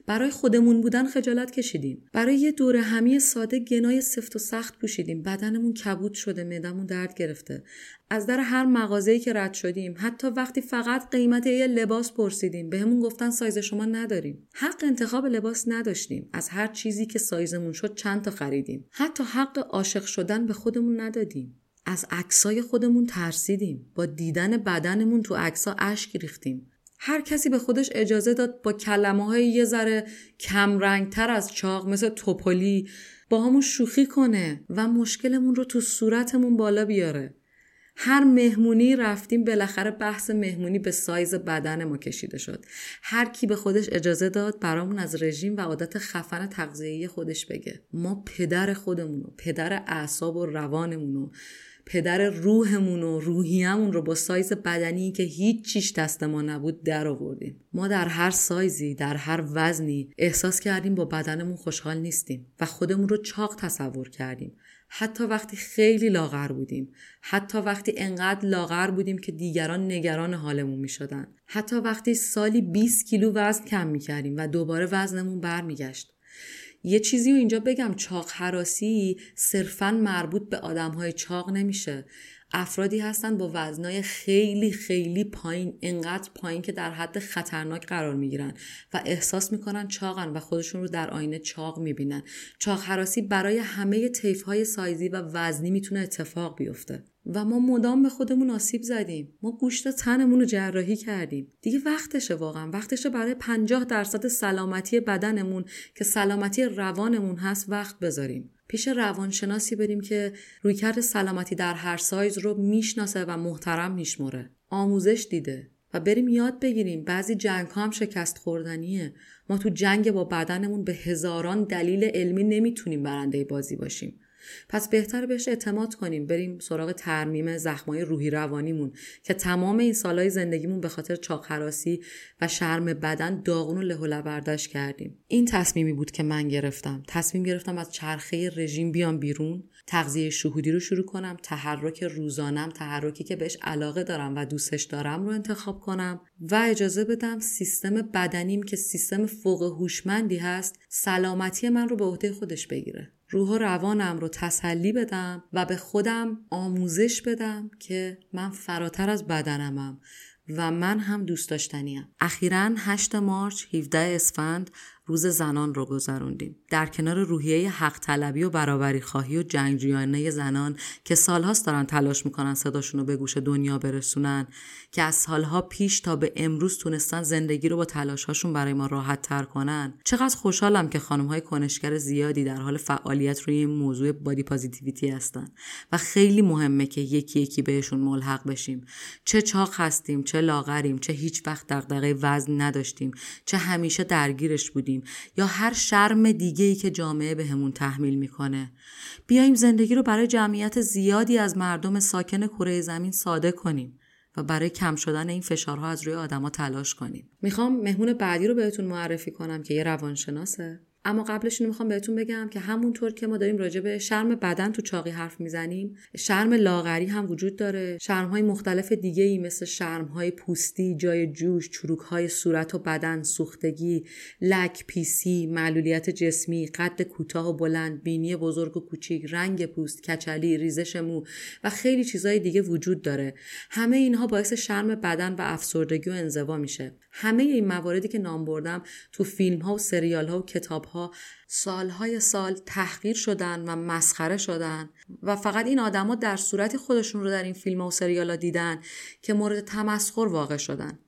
برای خودمون بودن خجالت کشیدیم. برای یه دوره همی ساده گنای سفت و سخت پوشیدیم. بدنمون کبود شده معدمون درد گرفته. از در هر مغازه‌ای که رد شدیم حتی وقتی فقط قیمت یه لباس پرسیدیم بهمون گفتن سایز شما نداریم. حق انتخاب لباس نداشتیم. از هر چیزی که سایزمون شد چند تا خریدیم. حتی حق عاشق شدن به خودمون ندادیم. از عکسای خودمون ترسیدیم. با دیدن بدنمون تو عکسا اشک ریختیم. هر کسی به خودش اجازه داد با کلمه های یه ذره کم رنگ تر از چاق مثل توپلی با همون شوخی کنه و مشکلمون رو تو صورتمون بالا بیاره. هر مهمونی رفتیم بالاخره بحث مهمونی به سایز بدن ما کشیده شد. هر کی به خودش اجازه داد برامون از رژیم و عادت خفن تغذیه‌ای خودش بگه. ما پدر خودمونو، پدر اعصاب و روانمونو پدر روحمون و روحیمون رو با سایز بدنی که هیچ چیش دست ما نبود در آوردیم. ما در هر سایزی در هر وزنی احساس کردیم با بدنمون خوشحال نیستیم و خودمون رو چاق تصور کردیم. حتی وقتی خیلی لاغر بودیم. حتی وقتی انقدر لاغر بودیم که دیگران نگران حالمون می شدن. حتی وقتی سالی 20 کیلو وزن کم می کردیم و دوباره وزنمون برمیگشت. یه چیزی رو اینجا بگم چاق حراسی صرفا مربوط به آدم های چاق نمیشه. افرادی هستن با وزنای خیلی خیلی پایین انقدر پایین که در حد خطرناک قرار می‌گیرن و احساس می‌کنن چاقن و خودشون رو در آینه چاق می‌بینن. چاق حراسی برای همه طیف های سایزی و وزنی می‌تونه اتفاق بیفته. و ما مدام به خودمون آسیب زدیم. ما گوشت تنمون رو جراحی کردیم. دیگه وقتشه واقعا. وقتشه برای 50 درصد سلامتی بدنمون که سلامتی روانمون هست وقت بذاریم. پیش روانشناسی بریم که رویکرد سلامتی در هر سایز رو می‌شناسه و محترم میشمره آموزش دیده. و بریم یاد بگیریم بعضی جنگ ها هم شکست خوردنیه. ما تو جنگ با بدنمون به هزاران دلیل علمی نمی‌تونیم برنده بازی باشیم. پس بهتر بهش اعتماد کنیم. بریم سراغ ترمیم زخمای روحی روانیمون که تمام این سالهای زندگیمون به خاطر چاقراسی و شرم بدن داغون و له و کردیم. این تصمیمی بود که من گرفتم. تصمیم گرفتم از چرخه رژیم بیام بیرون تغذیه شهودی رو شروع کنم تحرک روزانم تحرکی که بهش علاقه دارم و دوستش دارم رو انتخاب کنم و اجازه بدم سیستم بدنیم که سیستم فوق هوشمندی هست سلامتی من رو به عهده خودش بگیره. روح و روانم رو تسلی بدم و به خودم آموزش بدم که من فراتر از بدنمم و من هم دوست داشتنیم. اخیرا 8 مارچ 17 اسفند روز زنان رو گذروندیم. در کنار روحیه حق طلبی و برابری خواهی و جنگجویانه زنان که سالهاست دارن تلاش می‌کنن صداشون رو به گوش دنیا برسونن که از سالها پیش تا به امروز تونستن زندگی رو با تلاشهاشون برای ما راحت تر کنن. چقدر خوشحالم که خانم های کنشگر زیادی در حال فعالیت روی این موضوع بادی پازیتیویتی هستن و خیلی مهمه که یکی یکی بهشون ملحق بشیم. چه چاق هستیم چه لاغریم چه هیچ وقت دغدغه وزن نداشتیم چه همیشه درگیرش بودیم. یا هر شرم دیگه ای که جامعه بهمون به تحمیل می‌کنه. بیایم زندگی رو برای جمعیت زیادی از مردم ساکن کره زمین ساده کنیم و برای کم شدن این فشارها از روی آدما تلاش کنیم. می‌خوام مهمون بعدی رو بهتون معرفی کنم که یه روانشناسه. اما قبلش اینو می‌خوام بهتون بگم که همونطور که ما داریم راجع به شرم بدن تو چاقی حرف می‌زنیم شرم لاغری هم وجود داره. شرم های مختلف دیگه ای مثل شرم های پوستی جای جوش چروک های صورت و بدن سوختگی لک پیسی معلولیت جسمی قد کوتاه و بلند بینی بزرگ و کوچیک رنگ پوست کچلی ریزش مو و خیلی چیزهای دیگه وجود داره. همه اینها باعث شرم بدن و افسردگی و انزوا میشه. همه این مواردی که نام بردم تو فیلم ها و سریال ها و کتاب ها سالهای سال تحقیر شدن و مسخره شدن و فقط این آدما در صورتی خودشون رو در این فیلم و سریال ها دیدن که مورد تمسخر واقع شدن.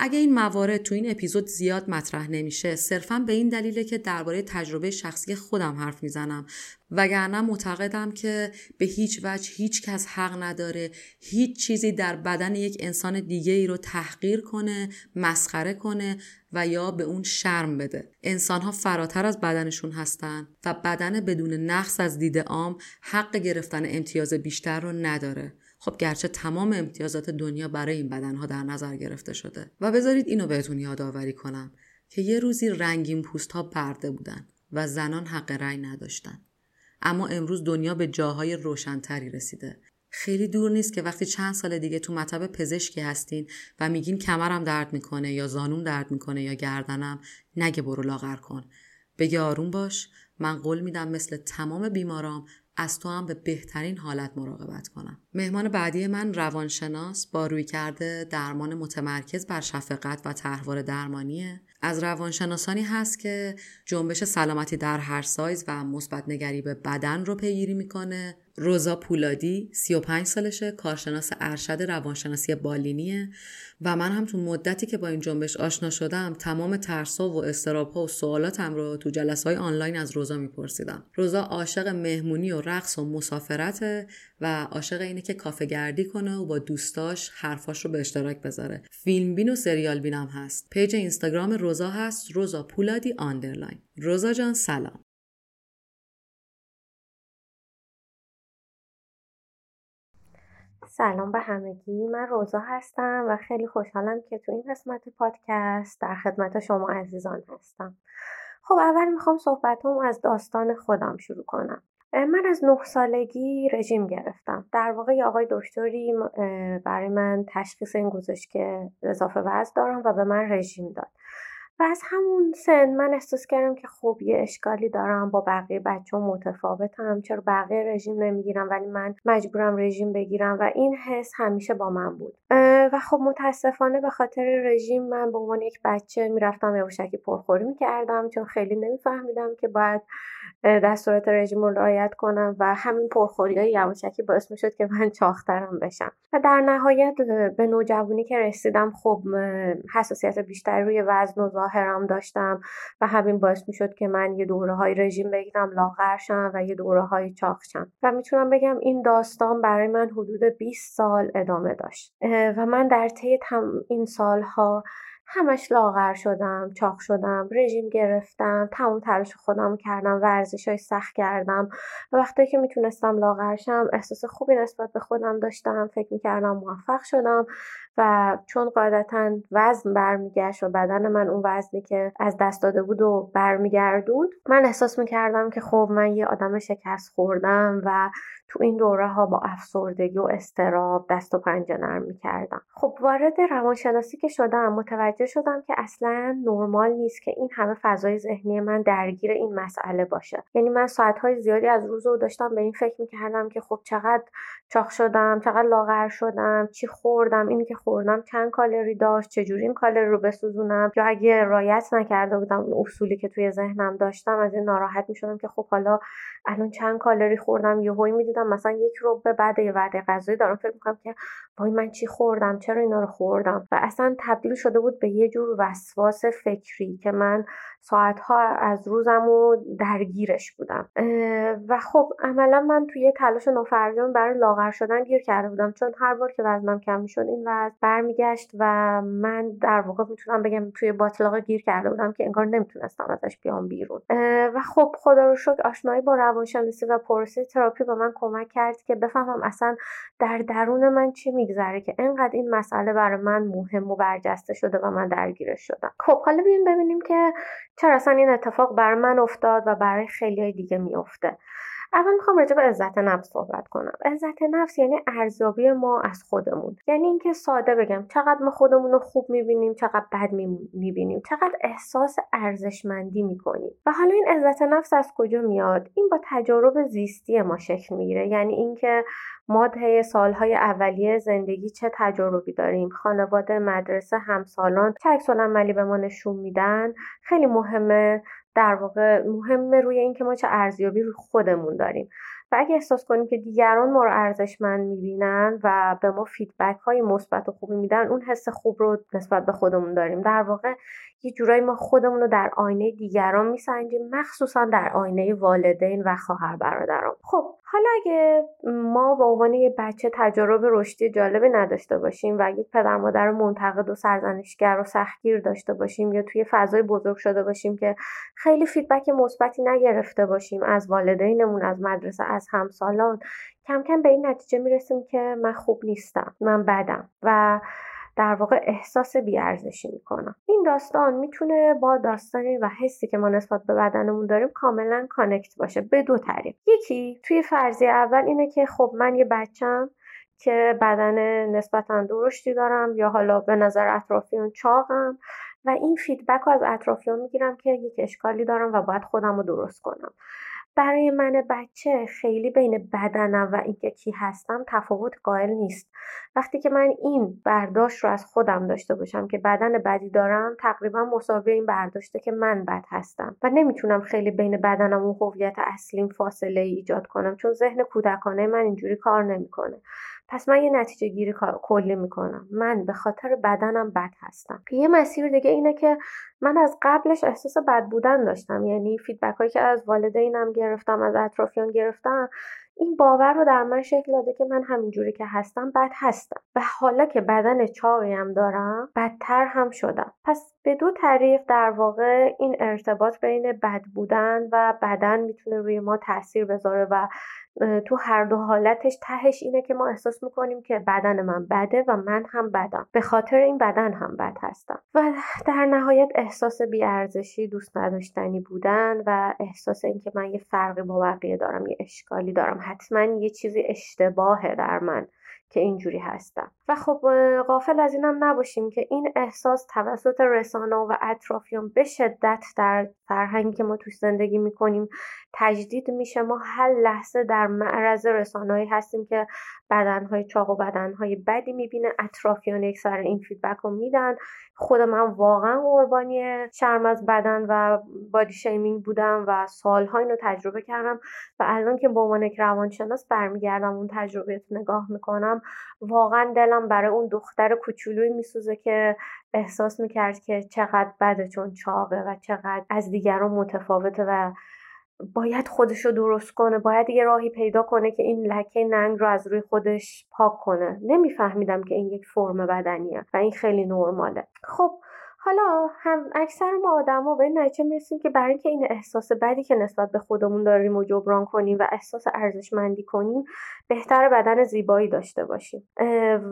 اگه این موارد تو این اپیزود زیاد مطرح نمیشه صرفا به این دلیله که درباره تجربه شخصی خودم حرف می‌زنم. وگرنه معتقدم که به هیچ وجه هیچ کس حق نداره هیچ چیزی در بدن یک انسان دیگه ای رو تحقیر کنه مسخره کنه و یا به اون شرم بده. انسان ها فراتر از بدنشون هستن و بدن بدون نقص از دید عام حق گرفتن امتیاز بیشتر رو نداره. خب گرچه تمام امتیازات دنیا برای این بدنها در نظر گرفته شده. و بذارید اینو بهتون یادآوری کنم که یه روزی رنگین پوست ها برده بودن و زنان حق رأی نداشتن. اما امروز دنیا به جاهای روشنتری رسیده. خیلی دور نیست که وقتی چند سال دیگه تو مطب پزشکی هستین و میگین کمرم درد می‌کنه یا زانوم درد می‌کنه یا گردنم نگه برو لاغر کن. بگه آروم باش من قول میدم مثل تمام بیمارام از تو هم به بهترین حالت مراقبت کنم. مهمان بعدی من روانشناس با روی کرده درمان متمرکز بر شفقت و تحوار درمانیه. از روانشناسانی هست که جنبش سلامتی در هر سایز و مثبت نگری به بدن رو پیگیری می‌کنه روزا پولادی 35 سالشه کارشناس ارشد روانشناسی بالینیه و من هم تو مدتی که با این جنبش آشنا شدم تمام ترسا و استرابها و سوالاتم رو تو جلسه های آنلاین از روزا میپرسیدم. روزا عاشق مهمونی و رقص و مسافرته و عاشق اینه که کافه گردی کنه و با دوستاش حرفاش رو به اشتراک بذاره. فیلم بین و سریال بینم هست. page اینستاگرام روزا هست روزا پولادی underline روزا جان سلام. سلام به همگی من روزا هستم و خیلی خوشحالم که تو این قسمت پادکست در خدمت شما عزیزان هستم. خب اول می‌خوام صحبتم از داستان خودم شروع کنم. من از نه سالگی رژیم گرفتم. در واقع آقای دکتری برای من تشخیص این گذاشت که اضافه وزن دارم و به من رژیم داد. و از همون سن من احساس کردم که خب یه اشکالی دارم با بقیه بچه ها متفاوتم چرا بقیه رژیم نمی‌گیرم ولی من مجبورم رژیم بگیرم و این حس همیشه با من بود. و خب متاسفانه به خاطر رژیم من به عنوان یک بچه می‌رفتم یواشکی پرخوری می‌کردم چون خیلی نمیفهمیدم که باید دستورات رژیم رو رعایت کنم و همین پرخوری های یواشکی باعث می‌شد که من چاخترم بشم. و در نهایت به نوجوانی که رسیدم خب حساسیت بیشتری روی وزن و ظاهرم داشتم و همین باعث می‌شد که من یه دوره های رژیم بگیرم لاغرشم و یه دوره های چاقشم و می‌تونم بگم این داستان برای من حدود 20 سال ادامه داشت. و من در طی این سالها همش لاغر شدم چاق شدم رژیم گرفتم تمام تلاش خودم کردم ورزش های سخت کردم. و وقتی که می‌تونستم لاغرشم احساس خوبی نسبت به خودم داشتم فکر می‌کردم موفق شدم. و چون قاعدتا وزن برمیگشت و بدن من اون وزنی که از دست داده بود و برمیگردوند من احساس می‌کردم که خب من یه آدم شکست خوردم و تو این دوره ها با افسردگی و استراب دست و پنجه نرم می‌کردم. خب وارد روانشناسی که شدم متوجه شدم که اصلا نرمال نیست که این همه فضای ذهنی من درگیر این مسئله باشه. یعنی من ساعتهای زیادی از روز رو داشتم به این فکر می‌کردم که خب چقدر چاق شدم چقدر لاغر شدم چی خوردم اینی که خوردم چند کالری داشت چجوری این کالری رو بسوزونم؟ یا اگه رایت نکرده بودم اون اصولی که توی ذهنم داشتم از این ناراحت می‌شدم که خب حالا الان چند کالری خوردم یهویی می‌دیدم مثلا یک رو به بعد یه وعده غذایی دارم. فکر می‌کنم که وای من چی خوردم؟ چرا اینا رو خوردم؟ و اصلا تبدیل شده بود به یه جور وسواس فکری که من ساعتها از روزم و درگیرش بودم. و خب عملا من توی تلاش نافرجام برای لاغر شدن گیر کرده بودم. چون هر بار که وزنم کم می‌شد این وزن برمیگشت و من در واقع می‌تونم بگم توی باطلاق گیر کرده بودم که انگار نمی‌تونستم ازش بیام بیرون. و خب خدا رو شکر آشنایی با روانشناسی و پروسه تراپی به من کمک کرد که بفهمم اصلا در درون من چی میگذره که انقدر این مسئله برای من مهم و برجسته شده و من درگیرش شدم. خب حالا ببینیم ببینیم که چرا اصلا این اتفاق بر من افتاد و برای خیلی دیگه میافته. اول می‌خوام راجع به عزت نفس صحبت کنم. عزت نفس یعنی ارزیابی ما از خودمون. یعنی اینکه ساده بگم چقدر ما خودمون رو خوب می‌بینیم چقدر بد می‌بینیم چقدر احساس ارزشمندی می‌کنیم. و حالا این عزت نفس از کجا میاد؟ این با تجارب زیستی ما شکل می‌گیره. یعنی اینکه ما طی سالهای اولیه زندگی چه تجاربی داریم؟ خانواده مدرسه همسالان چه عکس عملی به ما نشون میدن؟ خیلی مهمه در واقع مهمه روی اینکه ما چه ارزیابی روی خودمون داریم. و اگه احساس کنیم که دیگران ما رو ارزشمند می‌بینن و به ما فیدبک های مثبت و خوبی میدن اون حس خوب رو نسبت به خودمون داریم. در واقع یه جورایی ما خودمون رو در آینه دیگران میسنجیم مخصوصا در آینه والدین و خواهر برادران خب حالا اگه ما به عنوان یه بچه تجارب رشدی جالبی نداشته باشیم و یک پدر مادر منتقد و سرزنشگر و سختگیر داشته باشیم یا توی فضای بزرگ شده باشیم که خیلی feedback مثبتی نگرفته باشیم از والدینمون از مدرسه از همسالان کم کم به این نتیجه می‌رسیم که من خوب نیستم من بدم. و در واقع احساس بیارزشی می‌کنم این داستان می‌تونه با داستانی و حسی که ما نسبت به بدنمون داریم کاملا connect باشه به دو طریق. یکی توی فرضیه اول اینه که خب من یه بچم که بدن نسبتا درشتی دارم یا حالا به نظر اطرافیان چاقم و این فیدبک رو از اطرافیان می‌گیرم که یک اشکالی دارم و باید خودم رو درست کنم. برای من بچه خیلی بین بدنم و اینکه کی هستم تفاوت قائل نیست. وقتی که من این برداشت رو از خودم داشته باشم که بدن بدی دارم تقریبا مساوی این برداشته که من بد هستم و نمی‌تونم خیلی بین بدنم و هویت اصلیم فاصله ای ایجاد کنم چون ذهن کودکانه من اینجوری کار نمی‌کنه. پس من یه نتیجه گیری کلی می‌کنم. من به خاطر بدنم بد هستم. یه مسیر دیگه اینه که من از قبلش احساس بد بودن داشتم. یعنی فیدبک هایی که از والدینم گرفتم از اطرافیان گرفتم این باور رو در من شکل داده که من همینجوری که هستم بد هستم. و حالا که بدن چاقی هم دارم بدتر هم شدم. پس به دو طریق در واقع این ارتباط بین بد بودن و بدن می‌تونه روی ما تاثیر بذاره و تو هر دو حالتش تهش اینه که ما احساس می‌کنیم که بدن من بده و من هم بدم. به خاطر این بدن هم بد هستم. و در نهایت احساس بیارزشی دوست نداشتنی بودن و احساس اینکه من یه فرقی با بقیه دارم یه اشکالی دارم. حتما یه چیزی اشتباهه در من. که اینجوری هستم. و خب غافل از اینم نباشیم که این احساس توسط رسانه و اطرافیان به شدت در فرهنگی که ما توش زندگی می‌کنیم تجدید میشه. ما هر لحظه در معرض رسانه‌ای هستیم که بدنهای چاق و بدنهای بدی می‌بینه. اطرافیان یک سر این فیدبک رو میدن. خود من واقعا قربانی شرم از بدن و بادی شیمینگ بودم و سالها اینو تجربه کردم و الان که به عنوان یک روانشناس برمیگردم اون تجربه نگاه می‌کنم واقعا دلم برای اون دختر کوچولویی میسوزه که احساس می‌کرد که چقدر بده چون چاقه و چقدر از دیگران متفاوته و باید خودش رو درست کنه باید یه راهی پیدا کنه که این لکه ننگ رو از روی خودش پاک کنه. نمیفهمیدم که این یک فرم بدنیه و این خیلی نرماله. خب حالا هم اکثر ما آدما به این نتیجه می‌رسیم که برای اینکه این احساس بدی که نسبت به خودمون داریم و جبران کنیم و احساس ارزشمندی کنیم بهتر بدن زیبایی داشته باشیم.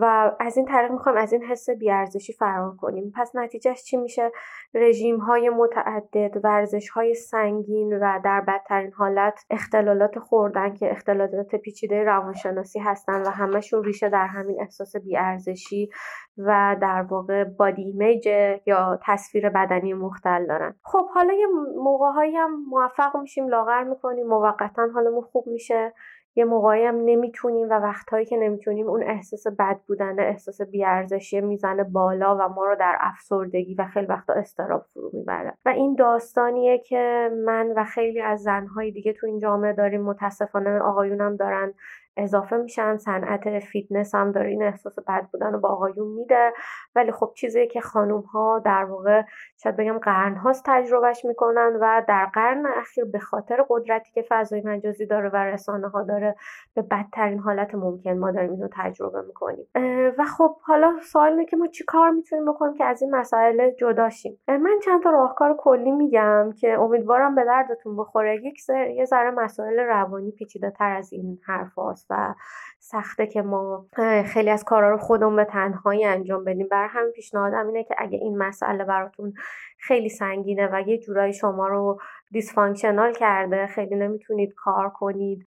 و از این طریق می‌خوایم از این حس بیارزشی فرار کنیم. پس نتیجهش چی میشه؟ رژیم های متعدد ورزش های سنگین و در بدترین حالت اختلالات خوردن که اختلالات پیچیده روانشناسی هستن و همشون ریشه در همین احساس بیارزشی و در واقع بادی ایمیج یا تصویر بدنی مختل دارن. خب حالا یه موقعهایی هم موفق میشیم لاغر می‌کنیم موقتا حالمون خوب میشه. یه موقعی هم نمی‌تونیم و وقتهایی که نمی‌تونیم اون احساس بد بودن احساس بیارزشی می‌زنه بالا و ما رو در افسردگی و خیلی وقتا استراب فرو می‌بره. و این داستانیه که من و خیلی از زنهای دیگه تو این جامعه داریم متاسفانه آقایونم دارن. اضافه میشن صنعت فیتنس هم داره این احساس بد بودن رو با آقایون میده. ولی خب چیزی که خانوم ها در واقع شاید بگم قرن هاست تجربهش می‌کنن و در قرن اخیر به خاطر قدرتی که فضای مجازی داره و رسانه ها داره به بدترین حالت ممکن ما داریم اینو تجربه می‌کنیم. و خب حالا سوال اینه که ما چی کار می‌تونیم بکنیم که از این مسائل جدا شیم؟ من چند تا راهکار کلی میگم که امیدوارم به دردتون بخوره. یک یه ذره مسائل روانی پیچیده تر از این حرف و سخته که ما خیلی از کارا رو خودمون به تنهایی انجام بدیم. بر همین پیشنهادم اینه که اگه این مسئله براتون خیلی سنگینه و یه جورایی شما رو دیسفانکشنال کرده خیلی نمی‌تونید کار کنید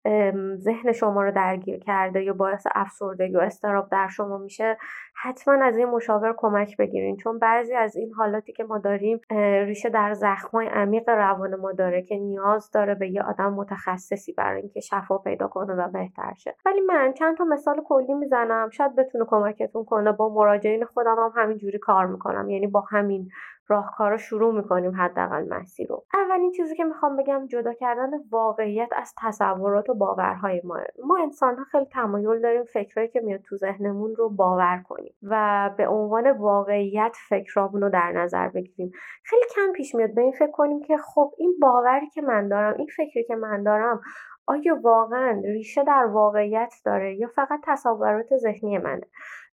ذهن شما رو درگیر کرده یا باعث افسردگی و استراب در شما میشه حتما از این مشاور کمک بگیرین. چون بعضی از این حالاتی که ما داریم ریشه در زخمای عمیق روان ما داره که نیاز داره به یه آدم متخصصی برای اینکه شفا پیدا کنه و بهتر شه. ولی من چند تا مثال کلی می‌زنم. شاید بتونه کمکتون کنه. با مراجعین خودم هم همینجوری کار می‌کنم. یعنی با همین راهکارا شروع می‌کنیم حداقل مسیر رو. اولین چیزی که می‌خوام بگم جدا کردن واقعیت از تصورات و باورهای ما. ما انسان ها خیلی تمایل داریم فکرهایی که میاد تو ذهنمون رو باور کنیم و به عنوان واقعیت فکرامون رو در نظر بگیریم. خیلی کم پیش میاد به این فکر کنیم که خب این باوری که من دارم این فکری که من دارم آیا واقعا ریشه در واقعیت داره یا فقط تصورات ذهنی منه؟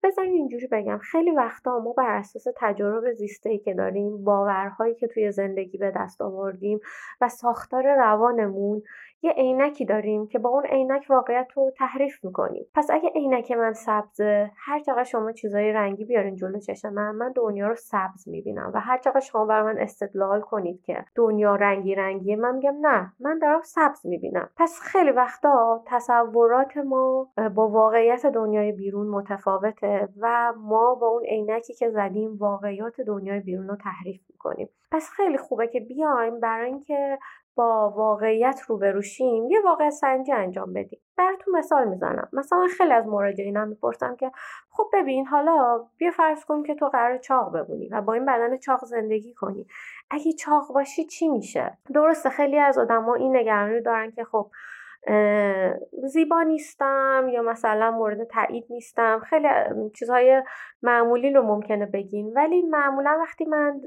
بذارین اینجوری بگم. خیلی وقتا ما بر اساس تجارب زیسته که داریم باورهایی که توی زندگی به دست آوردیم و ساختار روانمون یه عینکی داریم که با اون عینک واقعیت رو تحریف می‌کنیم. پس اگه عینک من سبزه هر چقدر شما چیزای رنگی بیارین جلو چشم من من دنیا رو سبز می‌بینم و هر چقدر شما بر من استدلال کنید که دنیا رنگی رنگیه من میگم نه من دارم سبز می‌بینم. پس خیلی وقتا تصورات ما با واقعیت دنیای بیرون متفاوته و ما با اون عینکی که زدیم واقعیات دنیای بیرون رو تحریف می‌کنیم. پس خیلی خوبه که بیایم برای اینکه با واقعیت روبرو شیم یه واقع سنجی انجام بدیم. براتون مثال می‌زنم. مثلا خیلی از مراجعینم می‌پرسم که خب ببین حالا بیا فرض کن که تو قرار چاق بمونی و با این بدن چاق زندگی کنی. اگه چاق باشی چی میشه؟ درسته خیلی از آدما این نگرانی دارن که خب زیبا نیستم یا مثلا مورد تایید نیستم. خیلی چیزهای معمولی رو ممکنه بگین. ولی معمولا وقتی من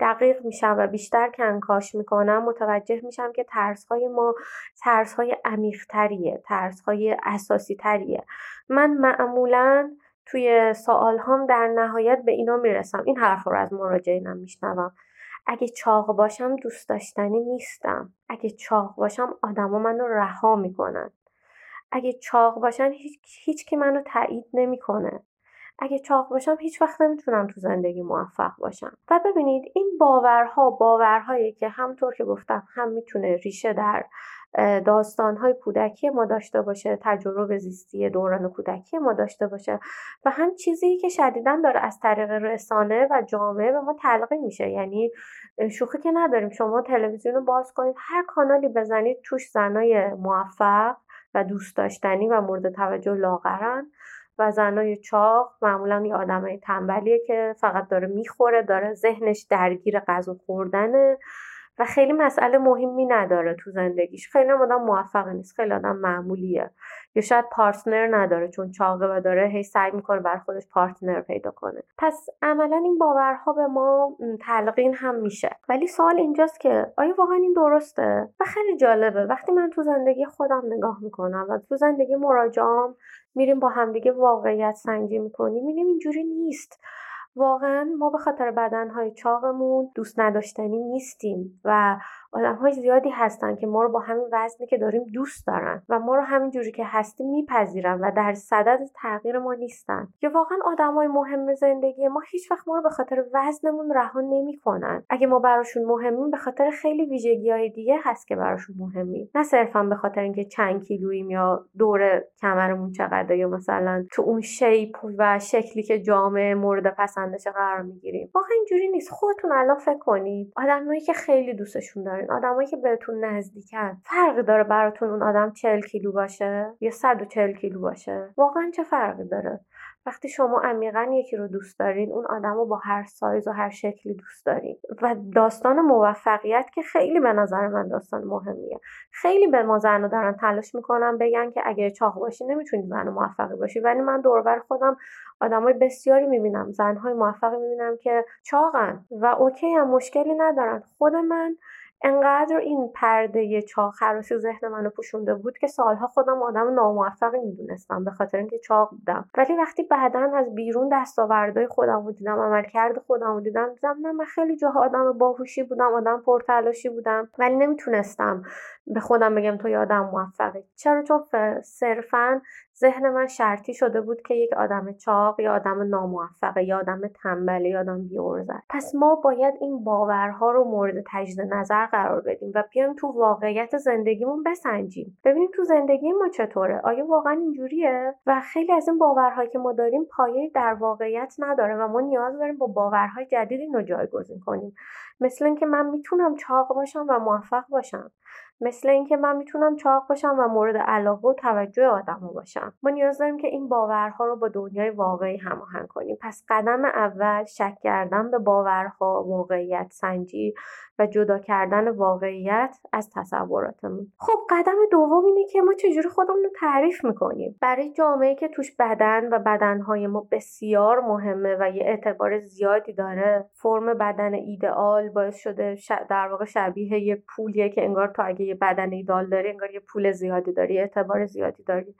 دقیق میشم و بیشتر کنکاش می‌کنم متوجه میشم که ترس های ما ترس های عمیق تریه ترس های اساسی تریه من معمولا توی سوال هم در نهایت به اینا می‌رسم. این حرف رو از مراجعینم میشنوم. اگه چاق باشم دوست داشتنی نیستم. اگه چاق باشم آدما منو رها می‌کنن. اگه چاق باشم هیچ, هیچ که منو تایید نمی‌کنه. اگه چاق باشم هیچ وقت نمی‌تونم تو زندگی موفق باشم. و ببینید این باورها باورهایی که همطور که گفتم هم می‌تونه ریشه در داستانهای کودکی ما داشته باشه تجربه زیستی دوران کودکی ما داشته باشه و هم چیزی که شدیدا داره از طریق رسانه و جامعه به ما تلقی میشه. یعنی شوخی که نداریم شما تلویزیون رو باز کنید هر کانالی بزنید توش زنای موفق و دوست داشتنی و مورد توجه لاغرن و زنای چاق معمولا یه آدمای تنبلیه که فقط داره می‌خوره داره ذهنش درگیر غذا خوردنه. و خیلی مسئله مهمی نداره تو زندگیش. خیلی آدم موفق نیست خیلی آدم معمولیه. یا شاید پارتنر نداره چون چاقه و داره هی سعی می‌کنه بر خودش پارتنر پیدا کنه. پس عملا این باورها به ما تلقین هم میشه. ولی سوال اینجاست که آیا واقعا این درسته؟ و خیلی جالبه. وقتی من تو زندگی خودم نگاه می‌کنم و تو زندگی مراجعام میریم با همدیگه واقعیت سنجی می‌کنیم می‌بینیم اینجوری نیست. واقعا ما به خاطر بدنهای چاقمون دوست نداشتنی نیستیم و آدم های زیادی هستن که ما رو با همین وزنی که داریم دوست دارن و ما رو همین جوری که هستیم میپذیرن و در صدد تغییر ما نیستن. یا واقعا آدم های مهم زندگی ما هیچ وقت ما رو به خاطر وزنمون رها نمی‌کنن. اگه ما براشون مهمیم به خاطر خیلی ویژگی های دیگه هست که براشون مهمیم. نه صرفا به خاطر اینکه چند کیلوییم یا دور کمرمون چقدر یا مثلا تو اون شیپ و شکلی که جامعه مورد پسندش قرار می‌گیریم. واقعا اینجوری نیست. خودتون الان فکر کنید. آدمایی که خیلی دوستشون دارین آدمایی که بهتون نزدیکن فرقی داره براتون اون آدم 40 کیلو باشه یا 140 کیلو باشه؟ واقعا چه فرقی داره؟ وقتی شما عمیقا یکی رو دوست دارین اون آدم رو با هر سایز و هر شکلی دوست دارین. و داستان موفقیت که خیلی به نظر من داستان مهمیه. خیلی به ما زن دارن تلاش می‌کنن بگن که اگه چاق باشی نمی‌تونی زن موفقی باشی. ولی من دوربر خودم آدمای بسیاری می‌بینم زنهای موفقی می‌بینم که چاقن و اوکی هم مشکلی ندارن. خود من انقدر این پرده چاق خراسی ذهن منو پوشونده بود که سالها خودم آدم ناموفقی می‌دونستم به خاطر اینکه چاق بودم. ولی وقتی بعدا از بیرون دستاوردهای خودم رو دیدم عملکرد خودم رو دیدم دیدم نه من خیلی جاها آدم باهوشی بودم آدم پرتلاشی بودم ولی نمی‌تونستم به خودم بگم تو یه آدم موفقی. چرا؟ چون صرفا ذهن من شرطی شده بود که یک آدم چاق یا آدم ناموفقه یا آدم تنبله یا آدم بیورزه پس ما باید این باورها رو مورد تجدید نظر قرار بدیم و بیایم تو واقعیت زندگیمون بسنجیم. ببینیم تو زندگی ما چطوره؟ آیا واقعا اینجوریه؟ و خیلی از این باورهایی که ما داریم پایه در واقعیت نداره و ما نیاز داریم با باورهای جدید اینو جایگزین کنیم. مثل اینکه من می‌تونم چاق باشم و موفق باشم. مثل اینکه من می‌تونم چاق باشم و مورد علاقه و توجه آدمو باشم. ما نیاز داریم که این باورها رو با دنیای واقعی هماهنگ کنیم. پس قدم اول شک کردن به باورها موقعیت سنجی و جدا کردن واقعیت از تصوراتمون. خب قدم دوم اینه که ما چجوری خودمون رو تعریف می‌کنیم؟ برای جامعه که توش بدن و بدنهای ما بسیار مهمه و یه اعتبار زیادی داره فرم بدن ایدئال باعث شده در واقع شبیه یه پولیه که انگار تو اگه یه بدن ایدئال داری انگار یه پول زیادی داری اعتبار زیادی داری.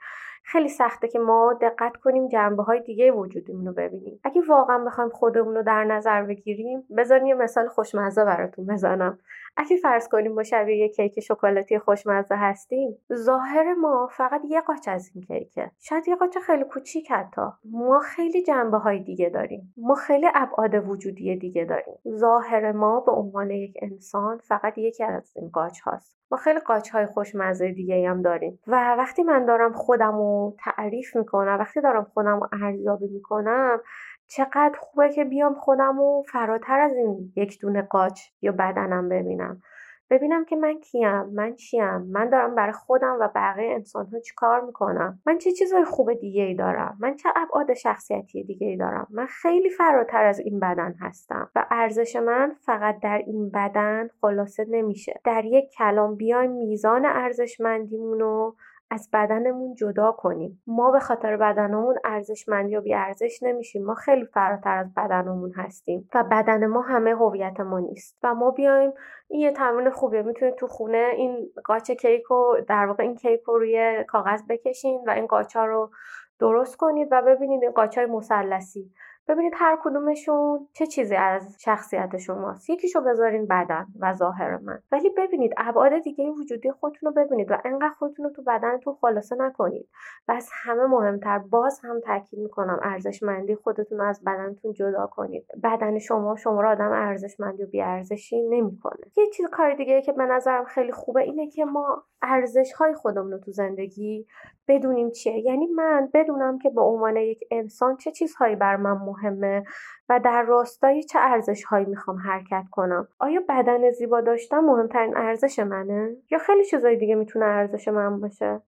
خیلی سخته که ما دقت کنیم جنبه های دیگه وجودمون رو ببینیم. اگه واقعا بخوایم خودمون رو در نظر بگیریم بذارین یه مثال خوشمزه براتون بزنم. اگه فرض کنیم ما شبیه یه کیک شکلاتی خوشمزه هستیم ظاهر ما فقط یه قاچ از این کیکه. شاید یه قاچ خیلی کوچیک حتی. ما خیلی جنبه های دیگه داریم. ما خیلی ابعاد وجودی دیگه داریم. ظاهر ما به عنوان یک انسان فقط یکی از این قاچ هاست ما خیلی قاچ های خوشمزه دیگه هم داریم. و وقتی من دارم خودم تعریف می‌کنم. وقتی دارم خودم رو ارزیابی می‌کنم چقدر خوبه که بیام خودم رو فراتر از این یک دونه قاچ یا بدنم ببینم. ببینم که من کیم من چیم من دارم برای خودم و بقیه انسان ها چی کار می‌کنم. من چه چیزای خوب دیگه ای دارم؟ من چه ابعاد شخصیتی دیگه ای دارم؟ من خیلی فراتر از این بدن هستم و ارزش من فقط در این بدن خلاصه نمیشه. در یک کلام بیایم میزان ارزشمندیمون رو از بدنمون جدا کنیم. ما به خاطر بدنمون ارزشمندی و بیارزش نمیشیم. ما خیلی فراتر از بدنمون هستیم و بدن ما همه هویت ما نیست. و ما بیایم این یه تمرین خوبیه. می‌تونید تو خونه این قاچ کیک رو در واقع این کیک رو روی کاغذ بکشین و این قاچا رو درست کنید و ببینید این قاچای مثلثی ببینید هر کدومشون چه چیزی از شخصیت شماست. یکیشو بذارین بدن و ظاهر من. ولی ببینید ابعاد دیگه وجودی خودتون رو ببینید و انقدر خودتون رو تو بدنتون خلاصه نکنید. و از همه مهمتر باز هم تاکید می‌کنم ارزشمندی خودتون رو از بدنتون جدا کنید. بدن شما شما رو آدم ارزشمندی و بیارزشی نمی‌کنه. یه چیز کار دیگه که به نظرم خیلی خوبه اینه که ما ارزش های خودمون رو تو زندگی بدونیم چیه. یعنی من بدونم که به عنوان یک انسان چه چیزهایی بر من مهمه و در راستای چه ارزش هایی می‌خوام حرکت کنم؟ آیا بدن زیبا داشتن مهمترین ارزش منه؟ یا خیلی چیزهای دیگه می‌تونه ارزش من باشه؟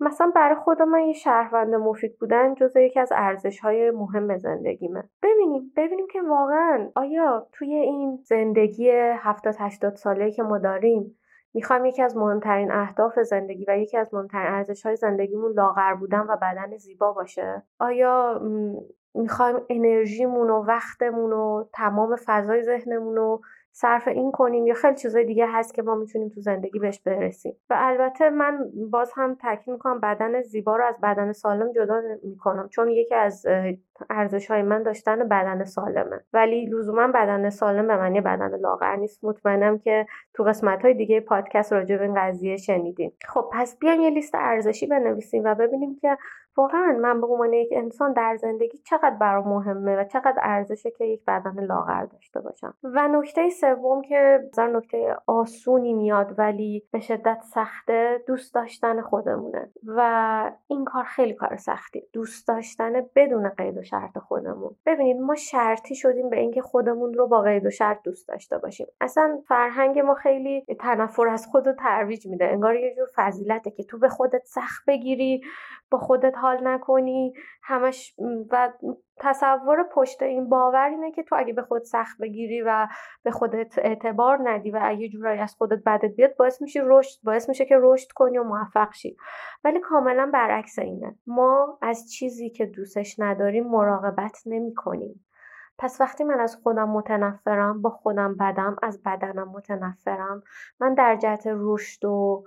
مثلا برای خود من یه شهروند مفید بودن جزء یکی از ارزش های مهم زندگیمه. ببینیم ببینیم که واقعا آیا توی این زندگی 70 80 ساله که ما داریم می‌خوایم یکی از مهمترین اهداف زندگی و یکی از مهمترین ارزش های زندگیمون لاغر بودن و بدن زیبا باشه؟ آیا می‌خوایم انرژیمون و وقتمون و تمام فضای ذهنمون رو صرف این کنیم یا خیلی چیزای دیگه هست که ما می‌تونیم تو زندگی بهش برسیم. و البته من باز هم تاکید می‌کنم بدن زیبا رو از بدن سالم جدا می‌کنم چون یکی از ارزش های من داشتن بدن سالمه. ولی لزوما بدن سالم به معنی بدن لاغر نیست. مطمئنم که تو قسمت های دیگه پادکست راجع به این قضیه شنیدیم خب پس بیایم یه لیست ارزشی بنویسیم و ببینیم که واقعا من به عنوان یک انسان در زندگی چقدر برام مهمه و چقدر ارزشه که یک بدن لاغر داشته باشم. و نکته سوم که بذار نکته آسونی میاد ولی به شدت سخته دوست داشتن خودمونه. و این کار خیلی کار سختی. دوست داشتن بدون قید و شرط خودمون. ببینید ما شرطی شدیم به اینکه خودمون رو با قید و شرط دوست داشته باشیم. اصلا فرهنگ ما خیلی تنفر از خود رو ترویج میده. انگار یه جور فضیلته که تو به خودت سخت بگیری با خودت حال نکنی همش و تصور پشت این باور اینه که تو اگه به خود سخت بگیری و به خودت اعتبار ندی و اگه جورایی از خودت بدت بیاد باعث میشه رشد باعث میشه که رشد کنی و موفق شی. ولی کاملا برعکس اینه. ما از چیزی که دوستش نداریم مراقبت نمی کنیم پس وقتی من از خودم متنفرم با خودم بدم از بدنم متنفرم من در جهت رشد و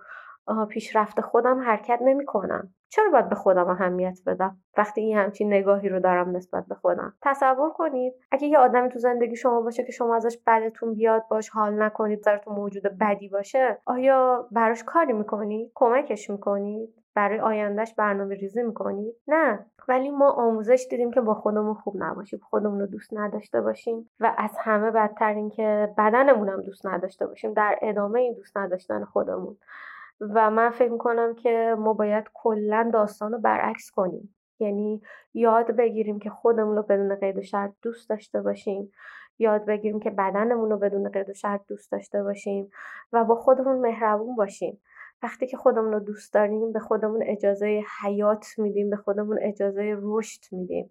پیشرفت خودم حرکت نمی کنم چرا باید به خودم اهمیت بدم؟ وقتی این همچین نگاهی رو دارم نسبت به خودم. تصور کنید اگه یه آدمی تو زندگی شما باشه که شما ازش بدتون بیاد باش حال نکنید براتون موجود بدی باشه آیا براش کاری می‌کنید کمکش می‌کنید؟ برای آیندهش برنامه ریزی می‌کنید؟ نه. ولی ما آموزش دیدیم که با خودمون خوب نباشیم خودمون رو دوست نداشته باشیم و از همه بدتر اینکه بدنمون هم دوست نداشته باشیم در ادامه این دوست نداشتن خودمون. و من فکر می‌کنم که ما باید کلا داستان رو برعکس کنیم. یعنی یاد بگیریم که خودمون رو بدون قید و شرط دوست داشته باشیم. یاد بگیریم که بدنمون رو بدون قید و شرط دوست داشته باشیم و با خودمون مهربون باشیم. وقتی که خودمون رو دوست داریم به خودمون اجازه حیات میدیم به خودمون اجازه رشد میدیم.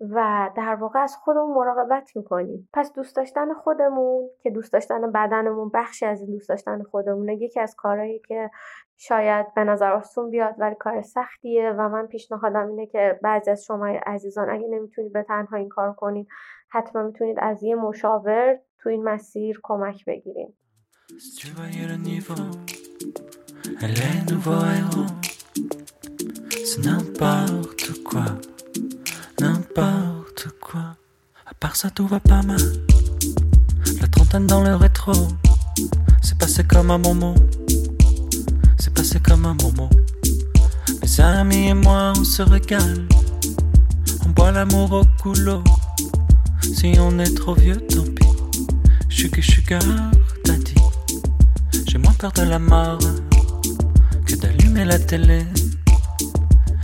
و در واقع از خودمون مراقبت می‌کنیم. پس دوست داشتن خودمون که دوست داشتن بدنمون بخشی از این دوست داشتن خودمونه یکی از کارهایی که شاید به نظر آسون بیاد ولی کار سختیه و من پیشنهادم اینه که بعضی از شما عزیزان اگه نمی‌تونید به تنها این کار کنید حتما می‌تونید از یه مشاور تو این مسیر کمک بگیرید n'importe quoi. À part ça, tout va pas mal. La trentaine dans le rétro. C'est passé comme un moment. C'est passé comme un moment. Mes amis et moi, on se régale. On boit l'amour au couloir. Si on est trop vieux, tant pis. Sugar, sugar, daddy. J'ai moins peur de la mort que d'allumer la télé.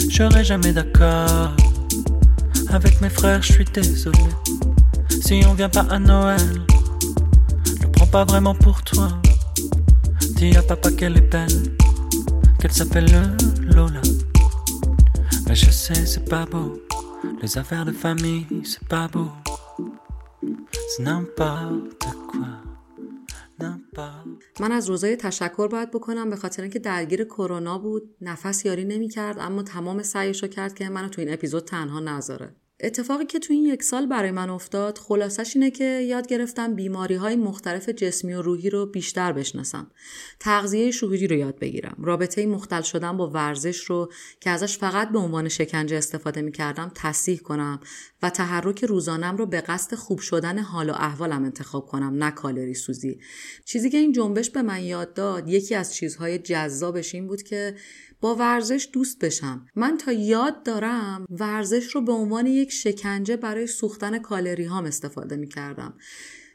J'aurais jamais d'accord avec mes frères, je suis désolé. Si on vient pas à Noël, ne prends pas vraiment pour toi. Dis à papa qu'elle est belle, qu'elle s'appelle Lola. Mais je sais, c'est pas beau. Les affaires de famille, c'est pas beau. C'est n'importe quoi. من از روزای تشکر باید بکنم به خاطر اینکه درگیر کرونا بود. نفس یاری نمی‌کرد اما تمام سعیش کرد که منو تو این اپیزود تنها نذاره. اتفاقی که تو این یک سال برای من افتاد خلاصش اینه که یاد گرفتم بیماری های مختلف جسمی و روحی رو بیشتر بشناسم. تغذیه شهودی رو یاد بگیرم. رابطه مختل شدن با ورزش رو که ازش فقط به عنوان شکنجه استفاده می‌کردم تصیح کنم و تحرک روزانم رو به قصد خوب شدن حال و احوالم انتخاب کنم نه کالری سوزی. چیزی که این جنبش به من یاد داد یکی از چیزهای جذابش این بود که با ورزش دوست بشم. من تا یاد دارم ورزش رو به عنوان یک شکنجه برای سوختن کالری هام استفاده می کردم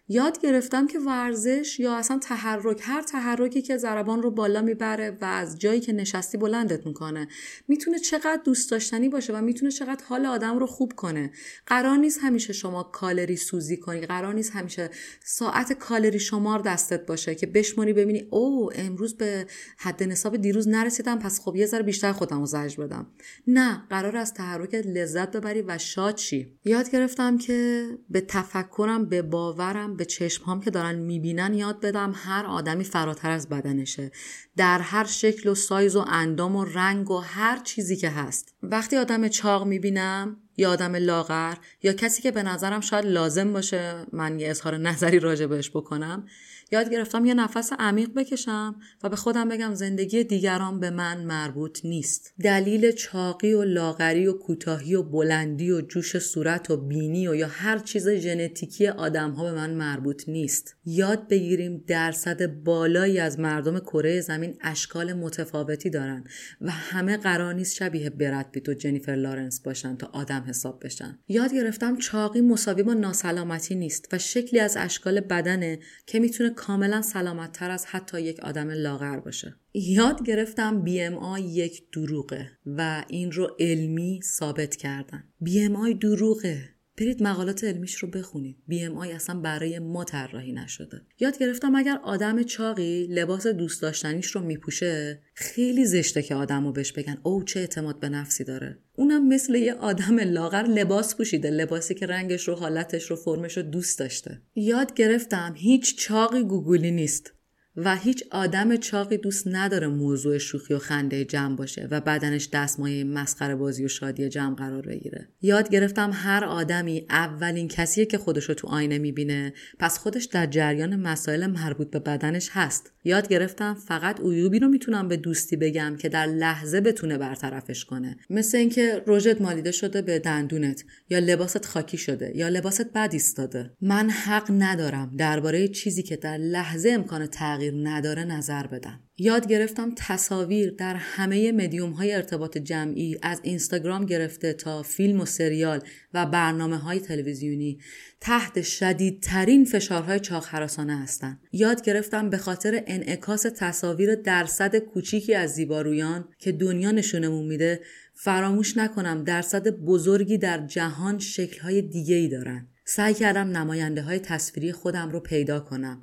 یاد گرفتم که ورزش یا اصلا تحرک هر تحرکی که ضربان رو بالا می‌بره و از جایی که نشستی بلندت می‌کنه می‌تونه چقدر دوست داشتنی باشه و می‌تونه چقدر حال آدم رو خوب کنه. قرار نیست همیشه شما کالری سوزی کنی قرار نیست همیشه ساعت کالری شمار دستت باشه که بشماری ببینی او امروز به حد نصاب دیروز نرسیدم پس خب یه ذره بیشتر خودم رو زجر بدم. نه قرار از تحرک لذت ببری و شاد یاد گرفتم که به تفکرم به باورم به چشمهام که دارن می‌بینن یاد بدم هر آدمی فراتر از بدنشه. در هر شکل و سایز و اندام و رنگ و هر چیزی که هست. وقتی آدم چاق می‌بینم یا آدم لاغر یا کسی که به نظرم شاید لازم باشه من یه اظهار نظری راجع بهش بکنم یاد گرفتم یه نفس عمیق بکشم و به خودم بگم زندگی دیگران به من مربوط نیست. دلیل چاقی و لاغری و کوتاهی و بلندی و جوش صورت و بینی و یا هر چیز ژنتیکی آدم ها به من مربوط نیست. یاد بگیریم درصد بالایی از مردم کره زمین اشکال متفاوتی دارن و همه قرار نیست شبیه برد بیت و جنیفر لارنس باشن تا آدم حساب بشن. یاد گرفتم چاقی مساوی با ناسلامتی نیست و شکلی از اشکال بدنه که می‌تونه کاملا سلامت تر از حتی یک آدم لاغر باشه. یاد گرفتم BMI یک دروغه و این رو علمی ثابت کردن. BMI دروغه. برید مقالات علمیش رو بخونید. BMI اصلا برای ما طراحی نشده. یاد گرفتم اگر آدم چاقی لباس دوست داشتنیش رو میپوشه خیلی زشته که آدم رو بهش بگن. او چه اعتماد به نفسی داره. اونم مثل یه آدم لاغر لباس پوشیده. لباسی که رنگش رو حالتش رو فرمش رو دوست داشته. یاد گرفتم هیچ چاقی گوگلی نیست. و هیچ آدم چاقی دوست نداره موضوع شوخی و خنده جمع باشه و بدنش دستمایه مسخره بازی و شادی جمع قرار بگیره. یاد گرفتم هر آدمی اولین کسیه که خودش رو تو آینه می‌بینه. پس خودش در جریان مسائل مربوط به بدنش هست. یاد گرفتم فقط عیوبی رو می‌تونم به دوستی بگم که در لحظه بتونه برطرفش کنه. مثل اینکه رژت مالیده شده به دندونت یا لباست خاکی شده یا لباست بد ایستاده. من حق ندارم درباره چیزی که در لحظه امکان تغییر نداره نظر بدم یاد گرفتم تصاویر در همه مدیوم های ارتباط جمعی از اینستاگرام گرفته تا فیلم و سریال و برنامه های تلویزیونی تحت شدیدترین فشارهای چاق حراسانه هستند. یاد گرفتم به خاطر انعکاس تصاویر درصد کوچیکی از زیبارویان که دنیا نشونمون میده فراموش نکنم درصد بزرگی در جهان شکلهای دیگه ای دارن. سعی کردم نماینده های تصویری خودم رو پیدا کنم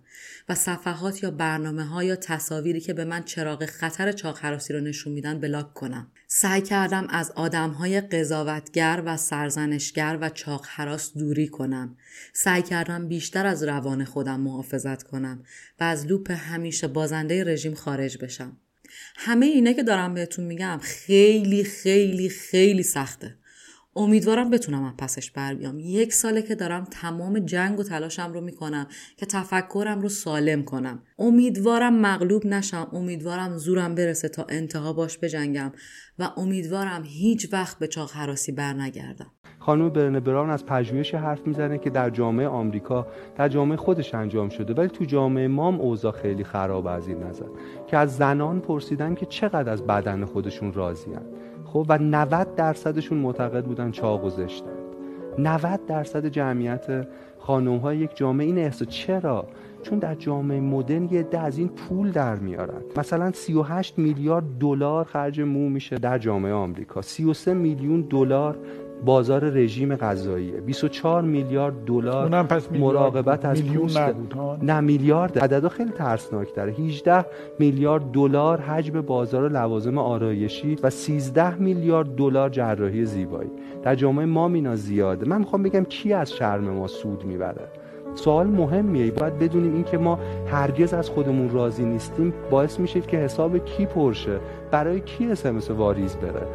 و صفحات یا برنامه ها یا تصاویری که به من چراغ خطر چاق رو نشون میدن بلاک کنم. سعی کردم از آدم های قضاوتگر و سرزنشگر و چاق دوری کنم. سعی کردم بیشتر از روان خودم محافظت کنم و از لوپ همیشه بازنده رژیم خارج بشم. همه اینه که دارم بهتون میگم خیلی خیلی خیلی سخته. امیدوارم بتونم از پسش بر بیام. یک ساله که دارم تمام جنگ و تلاشم رو می‌کنم که تفکرم رو سالم کنم. امیدوارم مغلوب نشم امیدوارم زورم برسه تا انتها باش بجنگم و امیدوارم هیچ وقت به چاق حراسی بر نگردم. خانم برن براون از پژوهش حرف می‌زنه که در جامعه آمریکا در جامعه خودش انجام شده ولی تو جامعه مام اوضاع خیلی خراب از این نظر که از زنان پرسیدن که چقدر از بدن خودشون راضیان خب و 90 درصدشون معتقد بودن چاق و زشتن 90 درصد جمعیت خانم های یک جامعه این احساس چرا؟ چون در جامعه مدرن یه ده از این پول در میارن. مثلا 38 میلیارد دلار خرج مو میشه در جامعه آمریکا. 33 میلیون دلار بازار رژیم غذایی. 24 میلیارد دلار مراقبت از پوست. نه میلیارد. عددا خیلی ترسناک داره 18 میلیارد دلار حجم بازار لوازم آرایشی و 13 میلیارد دلار جراحی زیبایی. در جامعه ما مینا زیاده. من می‌خوام بگم کی از شرم ما سود می‌بره؟ سوال مهمیه. باید بدونیم اینکه ما هرگز از خودمون راضی نیستیم. باعث میشه که حساب کی پرشه. برای کی اسمس واریز بره؟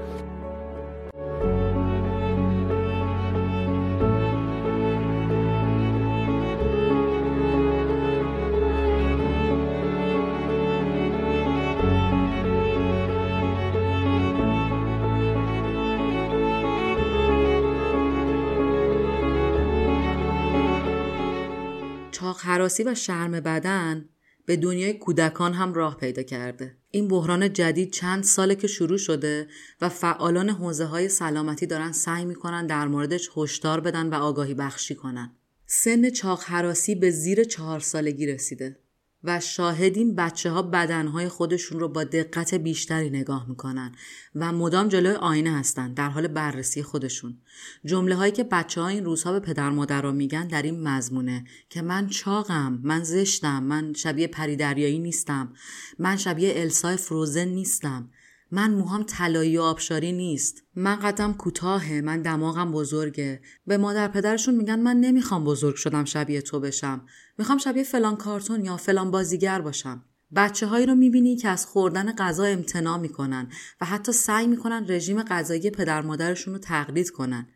حراسی و شرم بدن به دنیای کودکان هم راه پیدا کرده. این بحران جدید چند ساله که شروع شده و فعالان حوزه های سلامتی دارن سعی می‌کنن در موردش هشدار بدن و آگاهی بخشی کنن. سن چاق حراسی به زیر چهار سالگی رسیده. و شاهدیم بچه ها بدنهای خودشون رو با دقت بیشتری نگاه می‌کنن و مدام جلوی آینه هستن در حال بررسی خودشون. جمله هایی که بچه ها این روزها به پدر مادر رو میگن در این مضمونه که من چاقم من زشتم من شبیه پریدریایی نیستم من شبیه السای فروزن نیستم. من موهام طلایی و آبشاری نیست. من قدم کوتاهه من دماغم بزرگه. به مادر پدرشون میگن من نمی‌خوام بزرگ شدم شبیه تو بشم. می‌خوام شبیه فلان کارتون یا فلان بازیگر باشم. بچه هایی رو می‌بینی که از خوردن غذا امتناع می‌کنن و حتی سعی می‌کنن رژیم غذایی پدر مادرشون رو تقلید کنن.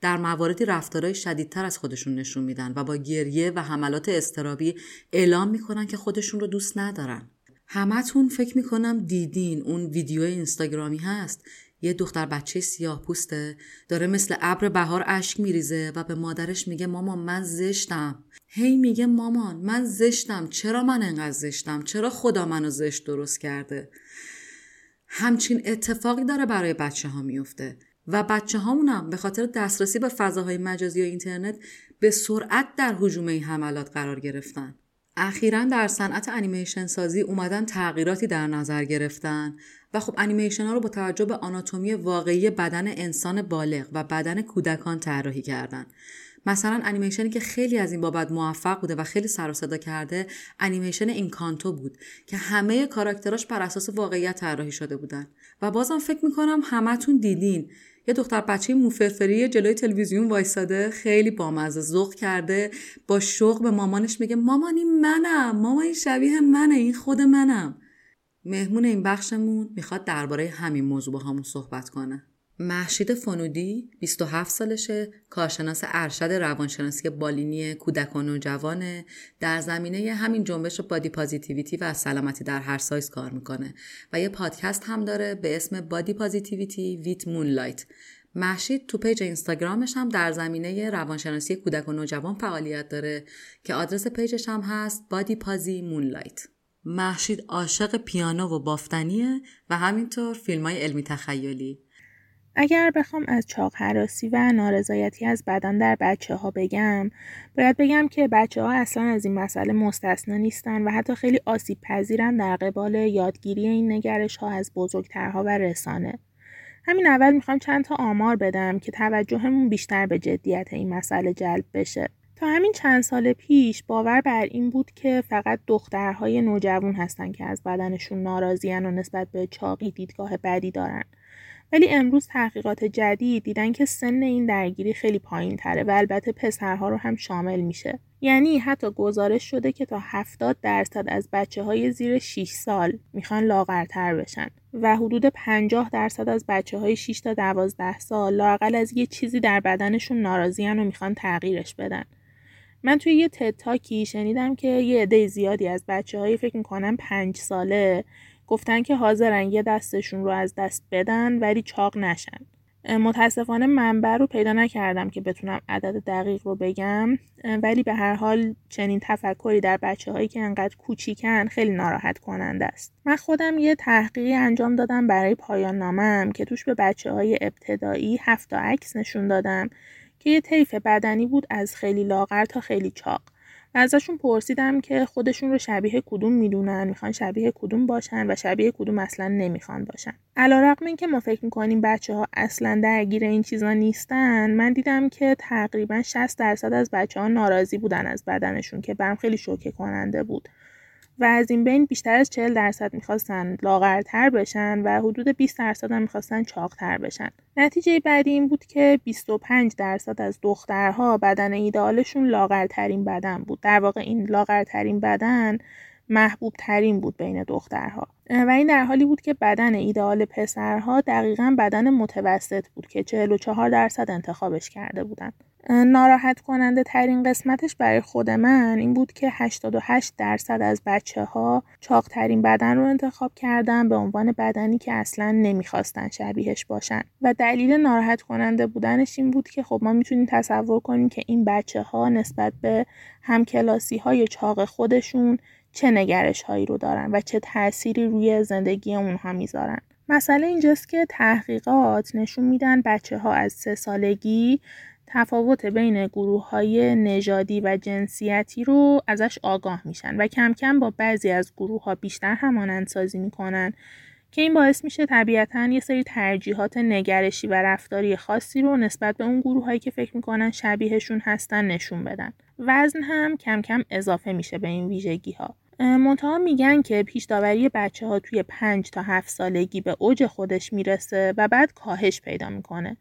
در مواردی رفتارهای شدیدتر از خودشون نشون میدن و با گریه و حملات استرابی اعلام می‌کنن که خودشون رو دوست ندارن. همتون فکر می‌کنم دیدین اون ویدیو اینستاگرامی هست. یه دختر بچه سیاه پوسته داره مثل ابر بهار اشک میریزه و به مادرش میگه مامان من زشتم. هی میگه مامان من زشتم. چرا من انقدر زشتم؟ چرا خدا منو زشت درست کرده؟ همچین اتفاقی داره برای بچه ها میفته و بچه هامونم به خاطر دسترسی به فضاهای مجازی و اینترنت به سرعت در حجوم این حملات قرار گرفتن. اخیرا در صنعت انیمیشن سازی اومدن تغییراتی در نظر گرفتن و خب انیمیشن ها رو با توجه به آناتومی واقعی بدن انسان بالغ و بدن کودکان طراحی کردن. مثلا انیمیشنی که خیلی از این بابت موفق بوده و خیلی سر و صدا کرده انیمیشن اینکانتو بود که همه کاراکتراش بر اساس واقعیت طراحی شده بودن. و بازم فکر می‌کنم همتون دیدین یه دختر بچه موفرفری جلوی تلویزیون وایساده خیلی بامزه ذوق کرده با شوق به مامانش میگه مامان این منم مامان این شبیه منه این خود منم. مهمون این بخشمون می‌خواد درباره همین موضوع با همون صحبت کنه. محشید فنودی 27 سالشه کارشناس ارشد روانشناسی بالینی کودکان و جوانه. در زمینه همین جنبش بادی پازیتیویتی و سلامتی در هر سایز کار می‌کنه. و یه پادکست هم داره به اسم body positivity with moonlight. مهشید تو page اینستاگرامش هم در زمینه روانشناسی کودک و نوجوان فعالیت داره که آدرس page ش هم هست body posi moonlight. مهشید عاشق پیانو و بافتنیه و همینطور فیلم های علمی تخیلی. اگر بخوام از چاق هراسی و نارضایتی از بدن در بچه ها بگم باید بگم که بچه ها اصلا از این مسئله مستثنا نیستن و حتی خیلی آسیب پذیرن در قبال یادگیری این نگرش ها از بزرگترها و رسانه. همین اول می‌خوام چند تا آمار بدم که توجهمون بیشتر به جدیت این مسئله جلب بشه. تا همین چند سال پیش باور بر این بود که فقط دخترهای نوجوان هستن که از بدنشون ناراضیان و نسبت به چاقی دیدگاه بدی دارن. ولی امروز تحقیقات جدید دیدن که سن این درگیری خیلی پایین تره و البته پسرها رو هم شامل میشه. یعنی حتی گزارش شده که تا 70 درصد از بچه های زیر 6 سال می‌خوان لاغرتر بشن و حدود 50 درصد از بچه های 6 تا 12 سال لاقل از یه چیزی در بدنشون ناراضیان و می‌خوان تغییرش بدن. من توی یه تتاکی شنیدم که یه عده زیادی از بچه های فکر می‌کنم پنج ساله گفتن که حاضرن یه دستشون رو از دست بدن ولی چاق نشن. متاسفانه منبع رو پیدا نکردم که بتونم عدد دقیق رو بگم ولی به هر حال چنین تفکری در بچه هایی که انقدر کوچیکن خیلی ناراحت کننده است. من خودم یه تحقیقی انجام دادم برای پایان نامم که توش به بچه های ابتدایی هفت عکس نشون دادم که یه طیف بدنی بود از خیلی لاغر تا خیلی چاق. ازشون پرسیدم که خودشون رو شبیه کدوم می‌دونن می‌خوان شبیه کدوم باشن و شبیه کدوم اصلا نمی‌خوان باشن. علیرغم اینکه ما فکر می‌کنیم بچه ها اصلا درگیر این چیزا نیستن من دیدم که تقریبا 60 درصد از بچه ها ناراضی بودن از بدنشون که برم خیلی شوکه کننده بود. و از این بین بیشتر از 40 درصد می‌خواستن لاغرتر بشن و حدود 20 درصد هم می‌خواستن چاقتر بشن. نتیجه بعدی این بود که 25 درصد از دخترها بدن ایدالشون لاغرترین بدن بود. در واقع این لاغرترین بدن محبوب ترین بود بین دخترها و این در حالی بود که بدن ایدئال پسرها دقیقا بدن متوسط بود که 44 درصد انتخابش کرده بودند. ناراحت کننده ترین قسمتش برای خود من این بود که 88 درصد از بچه ها چاق ترین بدن رو انتخاب کردن به عنوان بدنی که اصلا نمی‌خواستن شبیهش باشن. و دلیل ناراحت کننده بودنش این بود که خب ما می‌تونیم تصور کنیم که این بچه ها نسبت به همکلاسی های چاق خودشون چه نگرش هایی رو دارن و چه تأثیری روی زندگی اونها می‌ذارن. مسئله اینجاست که تحقیقات نشون میدن بچه ها از سه سالگی تفاوت بین گروه های نژادی و جنسیتی رو ازش آگاه میشن و کم کم با بعضی از گروه ها بیشتر همانندسازی می‌کنن که این باعث میشه طبیعتا یه سری ترجیحات نگرشی و رفتاری خاصی رو نسبت به اون گروه هایی که فکر می‌کنن شبیهشون هستن نشون بدن. وزن هم کم کم اضافه میشه به این ویژگی ها منتها میگن که پیش داوری بچه ها توی 5 تا 7 سالگی به اوج خودش می‌رسه و بعد کاهش پیدا می‌کنه.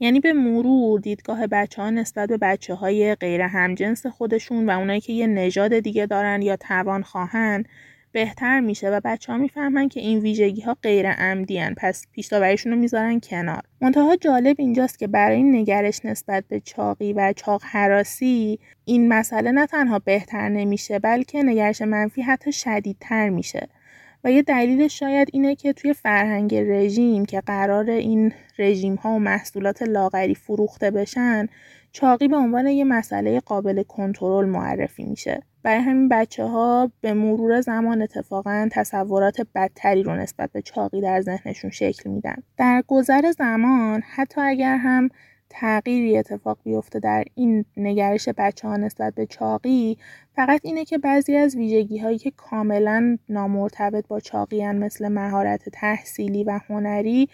یعنی به مرور دیدگاه بچه ها نسبت به بچه های غیر همجنس خودشون و اونایی که یه نژاد دیگه دارن یا توان خواهن بهتر میشه و بچه ها می‌فهمن که این ویژگی ها غیر عمدی پس پیشتاوریشون رو می‌ذارن کنار. منتها جالب اینجاست که برای این نگرش نسبت به چاقی و چاق حراسی این مسئله نه تنها بهتر نمیشه بلکه نگرش منفی حتی شدیدتر میشه. و یه دلیلش شاید اینه که توی فرهنگ رژیم که قرار این رژیم ها و محصولات لاغری فروخته بشن چاقی به عنوان یه مسئله قابل کنترل معرفی میشه. برای همین بچه ها به مرور زمان اتفاقا تصورات بدتری رو نسبت به چاقی در ذهنشون شکل میدن. در گذر زمان حتی اگر هم تغییری اتفاق بیفته در این نگرش بچه ها نسبت به چاقی فقط اینه که بعضی از ویژگی هایی که کاملا نامرتبط با چاقی مثل مهارت تحصیلی و هنری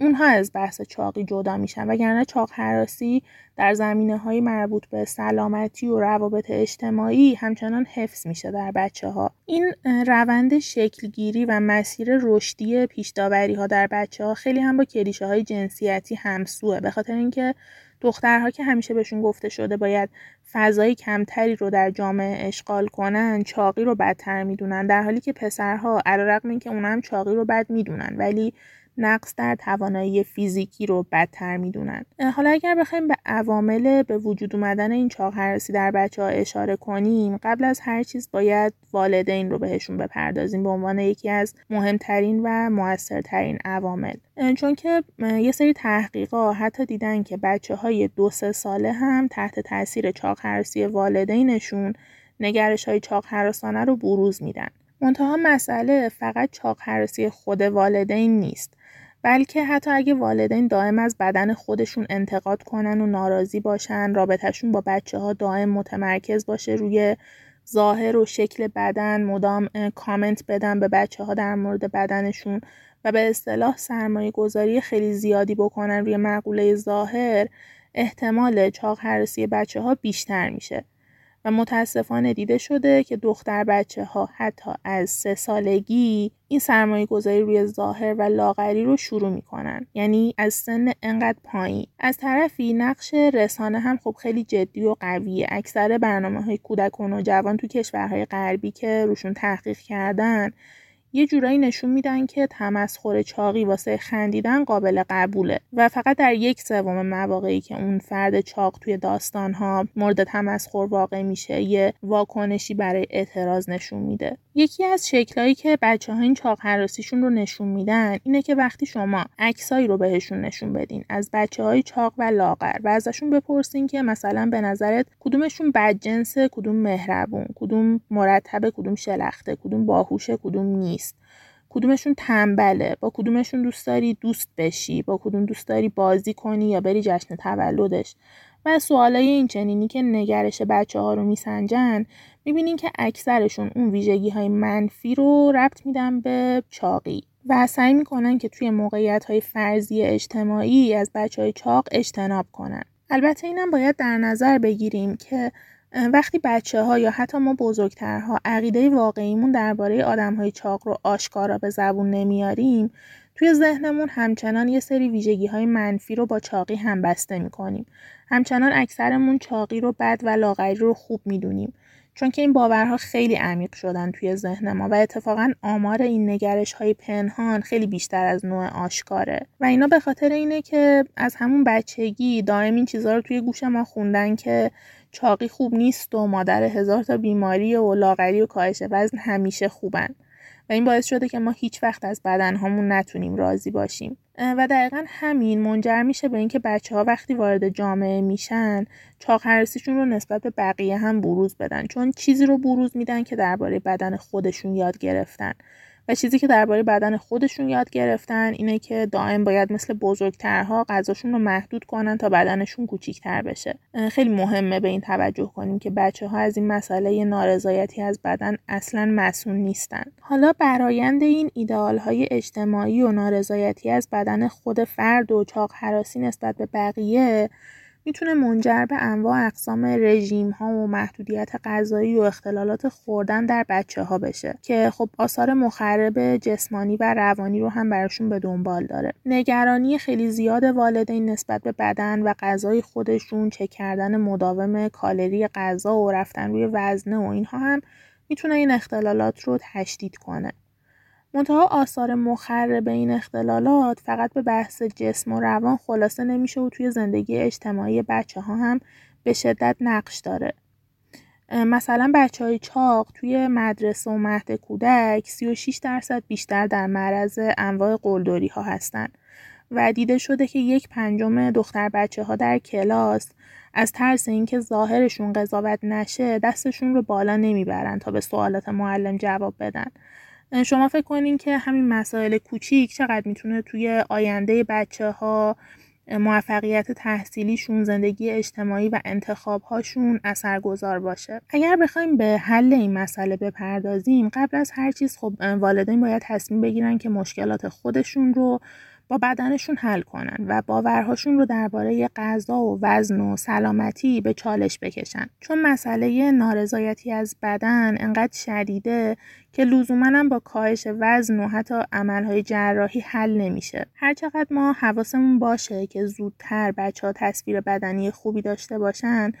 اونها از بحث چاقی جدا میشن وگرنه چاق حراسی در زمینه های مربوط به سلامتی و روابط اجتماعی همچنان حفظ میشه در بچه ها این روند شکلگیری و مسیر رشدی پیشداوری ها در بچه ها خیلی هم با کلیشه های جنسیتی همسوه به خاطر اینکه دخترها که همیشه بهشون گفته شده باید فضای کمتری رو در جامعه اشغال کنن چاقی رو بدتر می‌دونن در حالی که پسرها علیرغم اینکه اونا هم چاقی رو بد می‌دونن ولی نقص در توانایی فیزیکی رو بدتر می‌دونن. حالا اگر بخوایم به عوامل به وجود اومدن این چاق هرسی در بچه ها اشاره کنیم قبل از هر چیز باید والدین رو بهشون بپردازیم به عنوان یکی از مهمترین و موثرترین عوامل. چون که یه سری تحقیقات حتی دیدن که بچه های دو سه ساله هم تحت تاثیر چاق هرسی والدینشون نگرش های چاق رو بروز میدن. منتها مسئله فقط چاق حراسی خود والدین نیست. بلکه حتی اگه والدین دائم از بدن خودشون انتقاد کنن و ناراضی باشن رابطهشون با بچه ها دائم متمرکز باشه روی ظاهر و شکل بدن مدام کامنت بدن به بچه ها در مورد بدنشون و به اصطلاح سرمایه گذاری خیلی زیادی بکنن روی مقوله ظاهر احتمال چاق حرسی بچه ها بیشتر میشه. و متاسفانه دیده شده که دختر بچه ها حتی از سه سالگی این سرمایه گذاری روی ظاهر و لاغری رو شروع می‌کنن. یعنی از سن انقدر پایین. از طرفی نقش رسانه هم خب خیلی جدی و قویه. اکثر برنامه های کودکان و جوان تو کشورهای غربی که روشون تحقیق کردن یه جورایی نشون میدن که تمسخر چاقی واسه خندیدن قابل قبوله و فقط در یک سوم مواقعی که اون فرد چاق توی داستان ها مورد تمسخر واقع میشه یه واکنشی برای اعتراض نشون میده. یکی از شکلهایی که بچه ها این چاق حراسیشون رو نشون میدن اینه که وقتی شما عکسایی رو بهشون نشون بدین از بچه های چاق و لاغر و ازشون بپرسین که مثلا به نظرت کدومشون بدجنس کدوم مهربون کدوم مرتبه کدوم شلخته کدوم باهوشه کدوم نیست. کدومشون تنبله؟ با کدومشون دوست داری دوست بشی؟ با کدوم دوست داری بازی کنی یا بری جشن تولدش؟ و سوالای این چنینی که نگرش بچه ها رو میسنجن می‌بینین که اکثرشون اون ویژگی های منفی رو ربط میدن به چاقی. و سعی می‌کنن که توی موقعیت های فرضی اجتماعی از بچه های چاق اجتناب کنن. البته اینم باید در نظر بگیریم که وقتی بچه ها یا حتی ما بزرگترها عقیده واقعیمون درباره آدم های چاق رو آشکارا به زبون نمیاریم توی ذهنمون همچنان یه سری ویژگی های منفی رو با چاقی هم بسته می‌کنیم. همچنان اکثرمون چاقی رو بد و لاغری رو خوب می‌دونیم چون که این باورها خیلی عمیق شدن توی ذهن ما و اتفاقا آمار این نگرش های پنهان خیلی بیشتر از نوع آشکاره. و اینا به خاطر اینه که از همون بچگی دائم این چیزها رو توی گوش ما خوندن که چاقی خوب نیست و مادر هزار تا بیماری و لاغری و کاهش وزن همیشه خوبن. و این باعث شده که ما هیچ وقت از بدنهامون نتونیم راضی باشیم. و دقیقا همین منجر میشه به اینکه بچه ها وقتی وارد جامعه میشن چاق رو نسبت به بقیه هم بروز بدن. چون چیزی رو بروز میدن که درباره بدن خودشون یاد گرفتن. و چیزی که درباره بدن خودشون یاد گرفتن اینه که دائم باید مثل بزرگترها غذاشون رو محدود کنن تا بدنشون کوچیکتر بشه. خیلی مهمه به این توجه کنیم که بچه ها از این مسئله نارضایتی از بدن اصلا مسئول نیستن. حالا برایند این ایدئال های اجتماعی و نارضایتی از بدن خود فرد و چاق حراسی نسبت به بقیه می‌تونه منجر به انواع اقسام رژیم ها و محدودیت غذایی و اختلالات خوردن در بچه ها بشه که خب آثار مخرب جسمانی و روانی رو هم براشون به دنبال داره. نگرانی خیلی زیاد والدین نسبت به بدن و غذای خودشون چه کردن مداوم کالری غذا و رفتن روی وزنه و اینها هم می‌تونه این اختلالات رو تشدید کنه. منتها آثار مخرب این اختلالات فقط به بحث جسم و روان خلاصه نمیشه و توی زندگی اجتماعی بچه ها هم به شدت نقش داره. مثلا بچه های چاق توی مدرسه و مهد کودک 36 درصد بیشتر در معرض انواع قلدری ها هستند و دیده شده که یک پنجم دختر بچه ها در کلاس از ترس اینکه ظاهرشون قضاوت نشه دستشون رو بالا نمی‌برن تا به سوالات معلم جواب بدن شما فکر کنین که همین مسائل کوچیک چقدر می‌تونه توی آینده بچه ها موفقیت تحصیلیشون زندگی اجتماعی و انتخابهاشون اثرگذار باشه؟ اگر بخوایم به حل این مسئله بپردازیم قبل از هر چیز خب والدین باید تصمیم بگیرن که مشکلات خودشون رو با بدنشون حل کنن و باورهاشون رو درباره غذا و وزن و سلامتی به چالش بکشن. چون مسئله نارضایتی از بدن انقدر شدیده که لزوما با کاهش وزن و حتی عملهای جراحی حل نمیشه. هرچقدر ما حواسمون باشه که زودتر بچه ها تصویر بدنی خوبی داشته باشن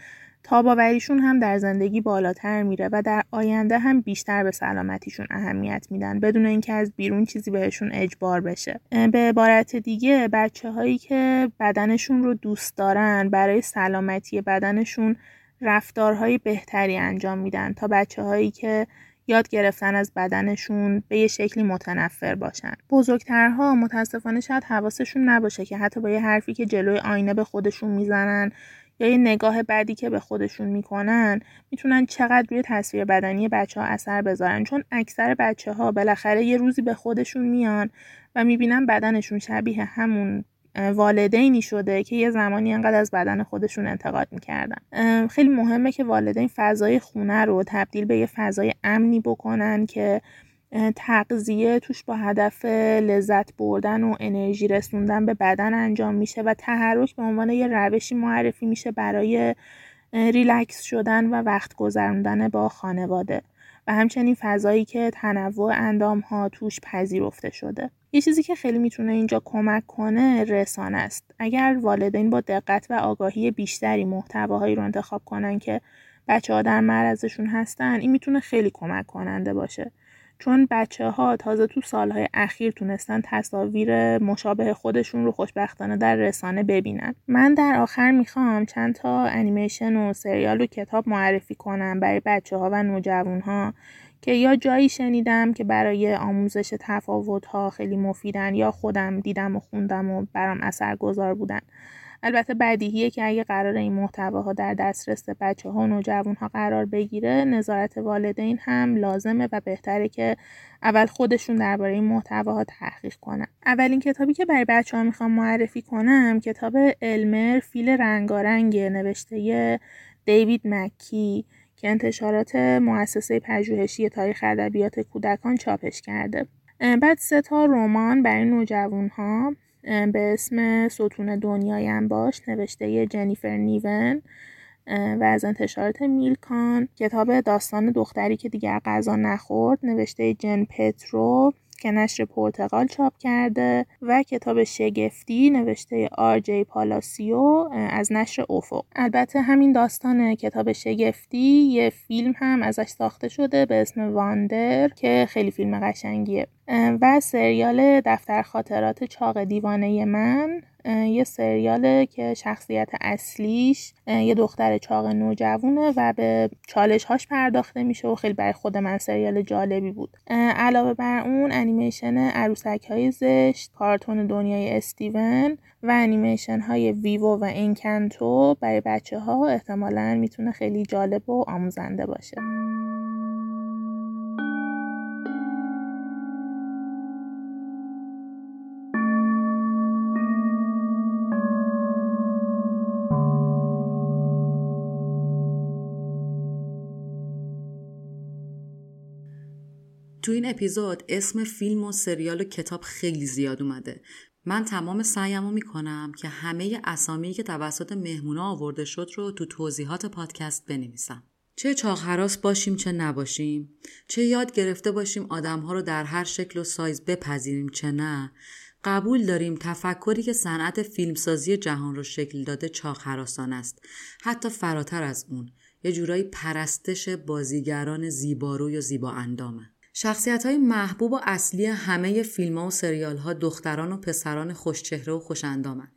تاباوریشون هم در زندگی بالاتر میره و در آینده هم بیشتر به سلامتیشون اهمیت میدن بدون اینکه از بیرون چیزی بهشون اجبار بشه. به عبارت دیگه بچه هایی که بدنشون رو دوست دارن برای سلامتی بدنشون رفتارهای بهتری انجام میدن تا بچه هایی که یاد گرفتن از بدنشون به یه شکلی متنفر باشن. بزرگترها متاسفانه شاید حواسشون نباشه که حتی با یه حرفی که جلوی آینه به خودشون می‌زنن یا یه نگاه بعدی که به خودشون می‌کنن می‌تونن چقدر روی تصویر بدنی بچه ها اثر بذارن. چون اکثر بچه ها بالاخره یه روزی به خودشون میان و می‌بینن بدنشون شبیه همون والدینی شده که یه زمانی انقدر از بدن خودشون انتقاد می‌کردن. خیلی مهمه که والدین فضای خونه رو تبدیل به یه فضای امنی بکنن که تغذیه توش با هدف لذت بردن و انرژی رسوندن به بدن انجام میشه و تحرک به عنوان یه روشی معرفی میشه برای ریلکس شدن و وقت گذراندن با خانواده و همچنین فضایی که تنوع اندام ها توش پذیرفته شده. یه چیزی که خیلی می‌تونه اینجا کمک کنه رسانه است. اگر والدین با دقت و آگاهی بیشتری محتواهایی رو انتخاب کنن که بچه ها در معرضشون هستن این می‌تونه خیلی کمک کننده باشه. چون بچه ها تازه تو سالهای اخیر تونستن تصاویر مشابه خودشون رو خوشبختانه در رسانه ببینن. من در آخر می‌خوام چند تا انیمیشن و سریال و کتاب معرفی کنم برای بچه ها و نوجوان ها که یا جایی شنیدم که برای آموزش تفاوت ها خیلی مفیدن یا خودم دیدم و خوندم و برام اثر گذار بودن. البته بدیهیه که اگه قرار این محتواها در دسترس بچه ها و نوجوان ها قرار بگیره نظارت والدین هم لازمه و بهتره که اول خودشون درباره این محتواها تحقیق کنن. اولین کتابی که برای بچه ها می‌خوام معرفی کنم کتاب المر فیل رنگارنگ نوشته دیوید مکی که انتشارات مؤسسه پژوهشی تاریخ ادبیات کودکان چاپش کرده. بعد سه تا رمان برای نوجوان ها به اسم ستون دنیایم باش نوشته جنیفر نیون. و از انتشارات میلکان. کتاب داستان دختری که دیگر غذا نخورد نوشته جن پترو که نشر پرتغال چاپ کرده. و کتاب شگفتی نوشته آر جی پالاسیو از نشر افق. البته همین داستان کتاب شگفتی یه فیلم هم ازش ساخته شده به اسم واندر که خیلی فیلم قشنگیه. و سریال دفتر خاطرات چاق دیوانه من یه سریاله که شخصیت اصلیش یه دختر چاق نوجوونه و به چالش هاش پرداخته میشه و خیلی برای خود من سریال جالبی بود. علاوه بر اون انیمیشن عروسک های زشت کارتون دنیای استیون و انیمیشن های ویوو و اینکنتو برای بچه ها احتمالا می‌تونه خیلی جالب و آموزنده باشه. تو این اپیزود اسم فیلم و سریال و کتاب خیلی زیاد اومده. من تمام سعیم رو می‌کنم که همه اسامی که توسط مهمونا آورده شد رو تو توضیحات پادکست بنویسم. چه چاخراس باشیم چه نباشیم. چه یاد گرفته باشیم آدمها رو در هر شکل و سایز بپذیریم چه نه. قبول داریم تفکری که صنعت فیلمسازی جهان رو شکل داده چاخراسان است. حتی فراتر از اون یه جورایی پرستش بازیگران زیبارو یا زیبا اندامه شخصیت های محبوب و اصلی همه فیلم ها و سریال ها دختران و پسران خوشچهره و خوشاندامن.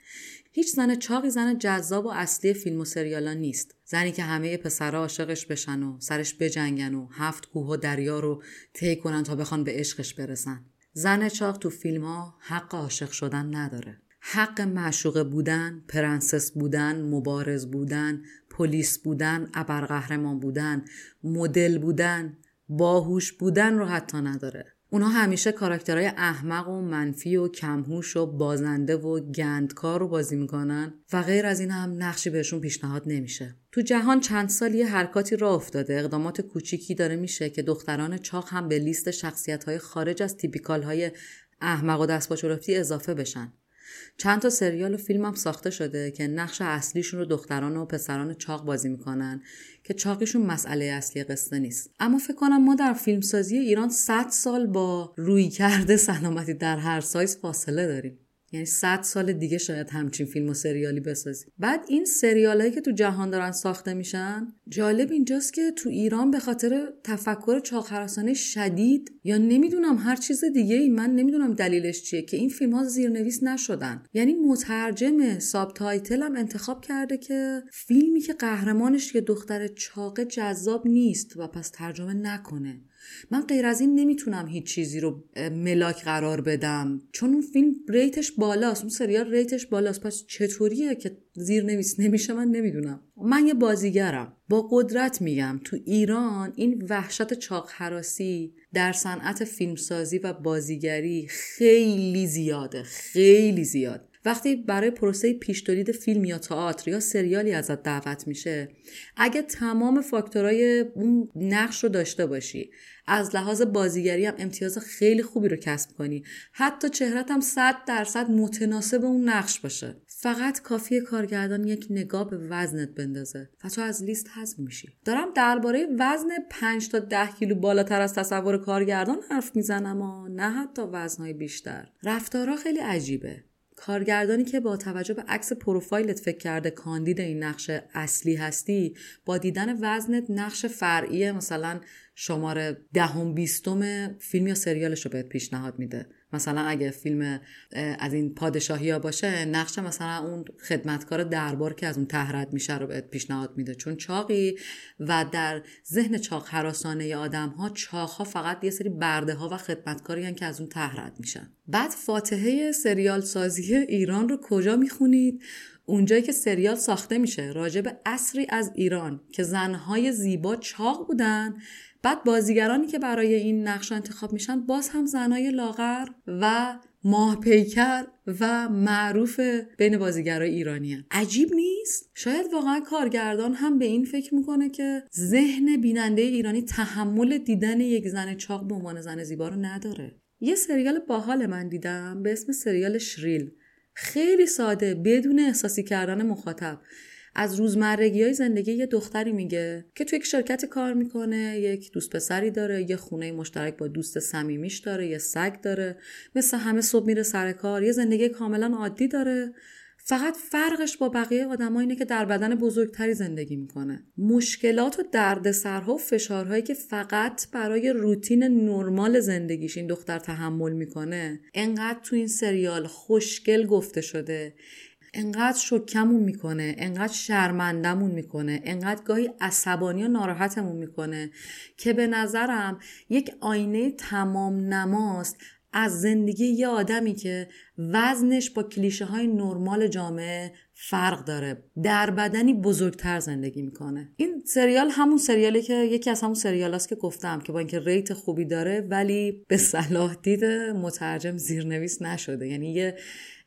هیچ زن چاقی زن جذاب و اصلی فیلم و سریال ها نیست. زنی که همه پسرها عاشقش بشن و سرش بجنگن و هفت کوه و دریا رو طی کنن تا بخوان به عشقش برسن. زن چاق تو فیلم ها حق عاشق شدن نداره. حق معشوقه بودن، پرنسس بودن، مبارز بودن، پلیس بودن، ابرقهرمان بودن، مدل بودن، باهوش بودن رو حتی نداره. اونا همیشه کاراکترهای احمق و منفی و کمهوش و بازنده و گندکار رو بازی می‌کنن و غیر از این هم نقشی بهشون پیشنهاد نمیشه. تو جهان چند سال یه حرکاتی را افتاده. اقدامات کوچیکی داره میشه که دختران چاق هم به لیست شخصیت های خارج از تیپیکال های احمق و دست اضافه بشن. چند تا سریال و فیلم هم ساخته شده که نقش اصلیشون رو دختران و پسران چاق بازی می‌کنن که چاقیشون مسئله اصلی قصه نیست. اما فکر کنم ما در فیلمسازی ایران 100 سال با رویکرد سلامتی در هر سایز فاصله داریم. یعنی 100 سال دیگه شاید همچین فیلم و سریالی بسازیم. بعد این سریالایی که تو جهان دارن ساخته میشن جالب اینجاست که تو ایران به خاطر تفکر چاق‌هراسانه شدید یا نمی‌دونم هر چیز دیگه ای من نمی‌دونم دلیلش چیه که این فیلم ها زیرنویس نشدن. یعنی مترجم subtitle هم انتخاب کرده که فیلمی که قهرمانش یه دختر چاقه جذاب نیست و پس ترجمه نکنه. من غیر از این نمی‌تونم هیچ چیزی رو ملاک قرار بدم. چون اون فیلم ریتش بالاست اون سریال ریتش بالاست. پس چطوریه که زیر نویس نمیشه؟ من نمی‌دونم. من یه بازیگرم. با قدرت میگم تو ایران این وحشت چاق حراسی در صنعت فیلمسازی و بازیگری خیلی زیاده. خیلی زیاد. وقتی برای پروسه پیش فیلم یا تئاتر یا سریالی ازت دعوت میشه اگه تمام فاکتورهای اون نقش رو داشته باشی از لحاظ بازیگری هم امتیاز خیلی خوبی رو کسب کنی حتی چهرت هم صد درصد متناسب اون نقش باشه. فقط کافی کارگردان یک نگاه به وزنت بندازه و تو از لیست حذف میشی. دارم درباره وزن 5 تا 10 کیلو بالاتر از تصور کارگردان حرف می‌زنم و نه حتی وزنهای بیشتر. رفتارها خیلی عجیبه. کارگردانی که با توجه به عکس پروفایلت فکر کرده کاندید این نقش اصلی هستی با دیدن وزنت نقش فرعی مثلا شماره دهم بیستم فیلم یا سریالش رو بهت پیشنهاد میده. مثلا اگه فیلم از این پادشاهی ها باشه نقش مثلا اون خدمتکار دربار که از اون تهرد میشه رو بهت پیشنهاد میده. چون چاقی و در ذهن چاق حراسانه آدم ها چاق ها فقط یه سری برده ها و خدمتکاری که از اون تهرد میشن. بعد فاتحه سریال سازی ایران رو کجا می‌خونید؟ اونجایی که سریال ساخته میشه. راجع به اصری از ایران که زنهای زیبا چاق بودن بعد بازیگرانی که برای این نقش انتخاب میشن باز هم زنای لاغر و ماه پیکر و معروف بین بازیگرای ایرانی هن. عجیب نیست؟ شاید واقعا کارگردان هم به این فکر می‌کنه که ذهن بیننده ایرانی تحمل دیدن یک زن چاق به عنوان زن زیبا رو نداره یه سریال باحال من دیدم به اسم سریال شریل خیلی ساده بدون احساسی کردن مخاطب از روزمرگی های زندگی یه دختری میگه که تو یک شرکت کار می‌کنه یک دوست پسری داره یه خونه مشترک با دوست صمیمیش داره یه سگ داره مثل همه صبح میره سر کار یه زندگی کاملا عادی داره. فقط فرقش با بقیه آدم اینه که در بدن بزرگتری زندگی می‌کنه. مشکلات و دردسرها و فشارهایی که فقط برای روتین نرمال زندگیش این دختر تحمل می‌کنه انقدر تو این سریال خوشگل گفته شده. انقدر شکمون می‌کنه انقدر شرمندمون می‌کنه انقدر گاهی عصبانی و ناراحتمون می‌کنه که به نظرم یک آینه تمام نماست از زندگی یه آدمی که وزنش با کلیشه های نرمال جامعه فرق داره. در بدنی بزرگتر زندگی می‌کنه. این سریال همون سریالی که یکی از همون سریال که گفتم که با اینکه ریت خوبی داره ولی به صلاح دید مترجم زیرنویس نشده. یعنی یه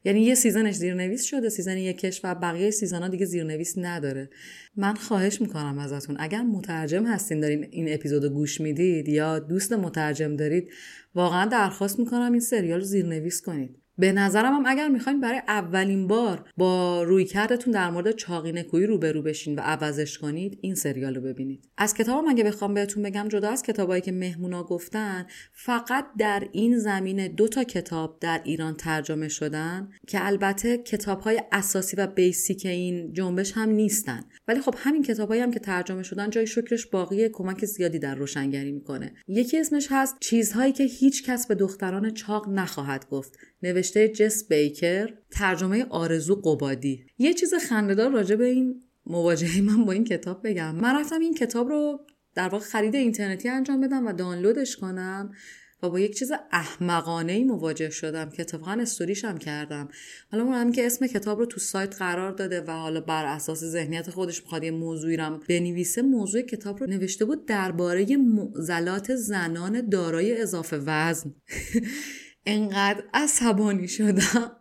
یعنی یه season ش زیرنویس شده season یکش و بقیه season ها دیگه زیرنویس نداره. من خواهش می‌کنم ازتون. اگر مترجم هستین دارین این اپیزود رو گوش می‌دید یا دوست مترجم دارید واقعا درخواست می‌کنم این سریال رو زیرنویس کنید. به نظرم هم اگر می‌خواین برای اولین بار با رویکردتون در مورد چاقی نکوهی روبرو بشین و عوضش کنید این سریال رو ببینید. از کتابم اگه بخوام بهتون بگم جدا از کتابایی که مهمونا گفتن فقط در این زمینه دو تا کتاب در ایران ترجمه شدن که البته کتاب های اساسی و بیسیک این جنبش هم نیستن. ولی خب همین کتابایی هم که ترجمه شدن جای شکرش باقی کمک زیادی در روشنگری می‌کنه. یکی اسمش هست چیزهایی که هیچ کس به دختران چاق نخواهد گفت. نوشته جس بیکر ترجمه آرزو قبادی. یه چیز خندهدار راجع به این مواجهه من با این کتاب بگم. من رفتم این کتاب رو در واقع خرید اینترنتی انجام بدم و دانلودش کنم و با یک چیز احمقانه ای مواجه شدم که اتفاقا استوریش هم کردم. حالا اون که اسم کتاب رو تو سایت قرار داده و حالا بر اساس ذهنیت خودش می‌خواد یه موضوعی رو بنویسه موضوع کتاب رو نوشته بود درباره معضلات زنان دارای اضافه وزن. *laughs* انقدر عصبانی شدم.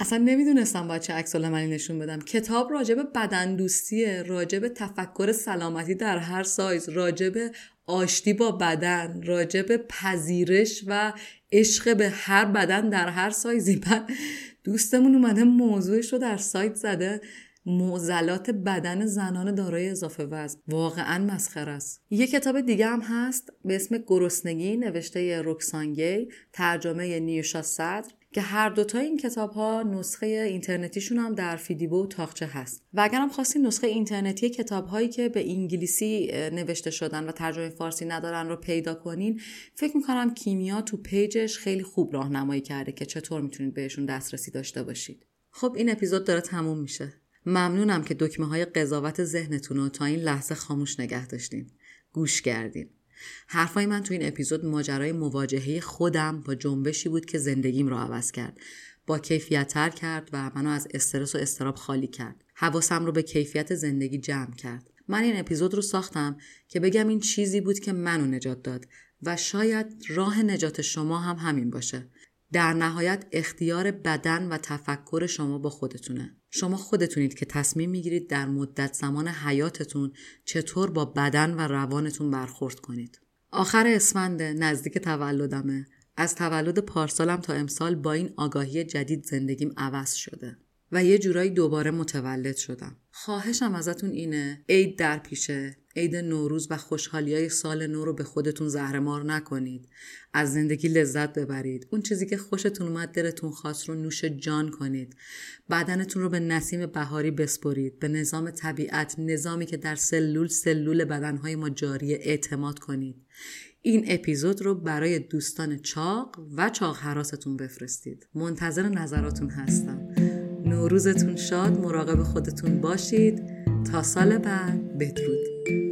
اصلا نمی‌دونستم باید چه عکس العملی نشون بدم. کتاب راجب بدن دوستیه راجب تفکر سلامتی در هر سایز راجب آشتی با بدن راجب پذیرش و عشق به هر بدن در هر سایزی. من دوستمون اومده موضوعش رو در سایت زده. معضلات بدن زنان دارای اضافه وزن. واقعا مسخره است. یه کتاب دیگه هم هست به اسم گرسنگی نوشته روکسانگی ترجمه نیوشا صدر که هر دوتا این کتاب ها نسخه اینترنتیشون هم در فیدیبو و تاخچه هست. و اگرم خواستین نسخه اینترنتی کتاب هایی که به انگلیسی نوشته شدن و ترجمه فارسی ندارن رو پیدا کنین فکر می‌کنم کیمیا تو پیجش خیلی خوب راهنمایی کرده که چطور می‌تونید بهشون دسترسی داشته باشید. خب این اپیزود داره تموم میشه. ممنونم که دکمه های قضاوت ذهنتون رو تا این لحظه خاموش نگه داشتین. گوش کردین. حرفای من تو این اپیزود ماجرای مواجهه خودم با جنبشی بود که زندگیم رو عوض کرد. با کیفیت تر کرد و منو از استرس و استراب خالی کرد. حواسم رو به کیفیت زندگی جمع کرد. من این اپیزود رو ساختم که بگم این چیزی بود که منو نجات داد و شاید راه نجات شما هم همین باشه. در نهایت اختیار بدن و تفکر شما با خودتونه. شما خودتونید که تصمیم می‌گیرید در مدت زمان حیاتتون چطور با بدن و روانتون برخورد کنید. آخر اسفند نزدیک تولدمه. از تولد پارسالم تا امسال با این آگاهی جدید زندگیم عوض شده. و یه جورایی دوباره متولد شدم. خواهشم ازتون اینه عید در پیشه عید نوروز و خوشحالی های سال نو رو به خودتون زهرمار نکنید. از زندگی لذت ببرید. اون چیزی که خوشتون اومد دلتون خواست رو نوش جان کنید. بدنتون رو به نسیم بهاری بسپرید. به نظام طبیعت، نظامی که در سلول سلول بدنهای ما جاری اعتماد کنید. این اپیزود رو برای دوستان چاق و چاق حراستون بفرستید. منتظر نظراتون هستم. نوروزتون شاد مراقب خودتون باشید تا سال بعد بدرود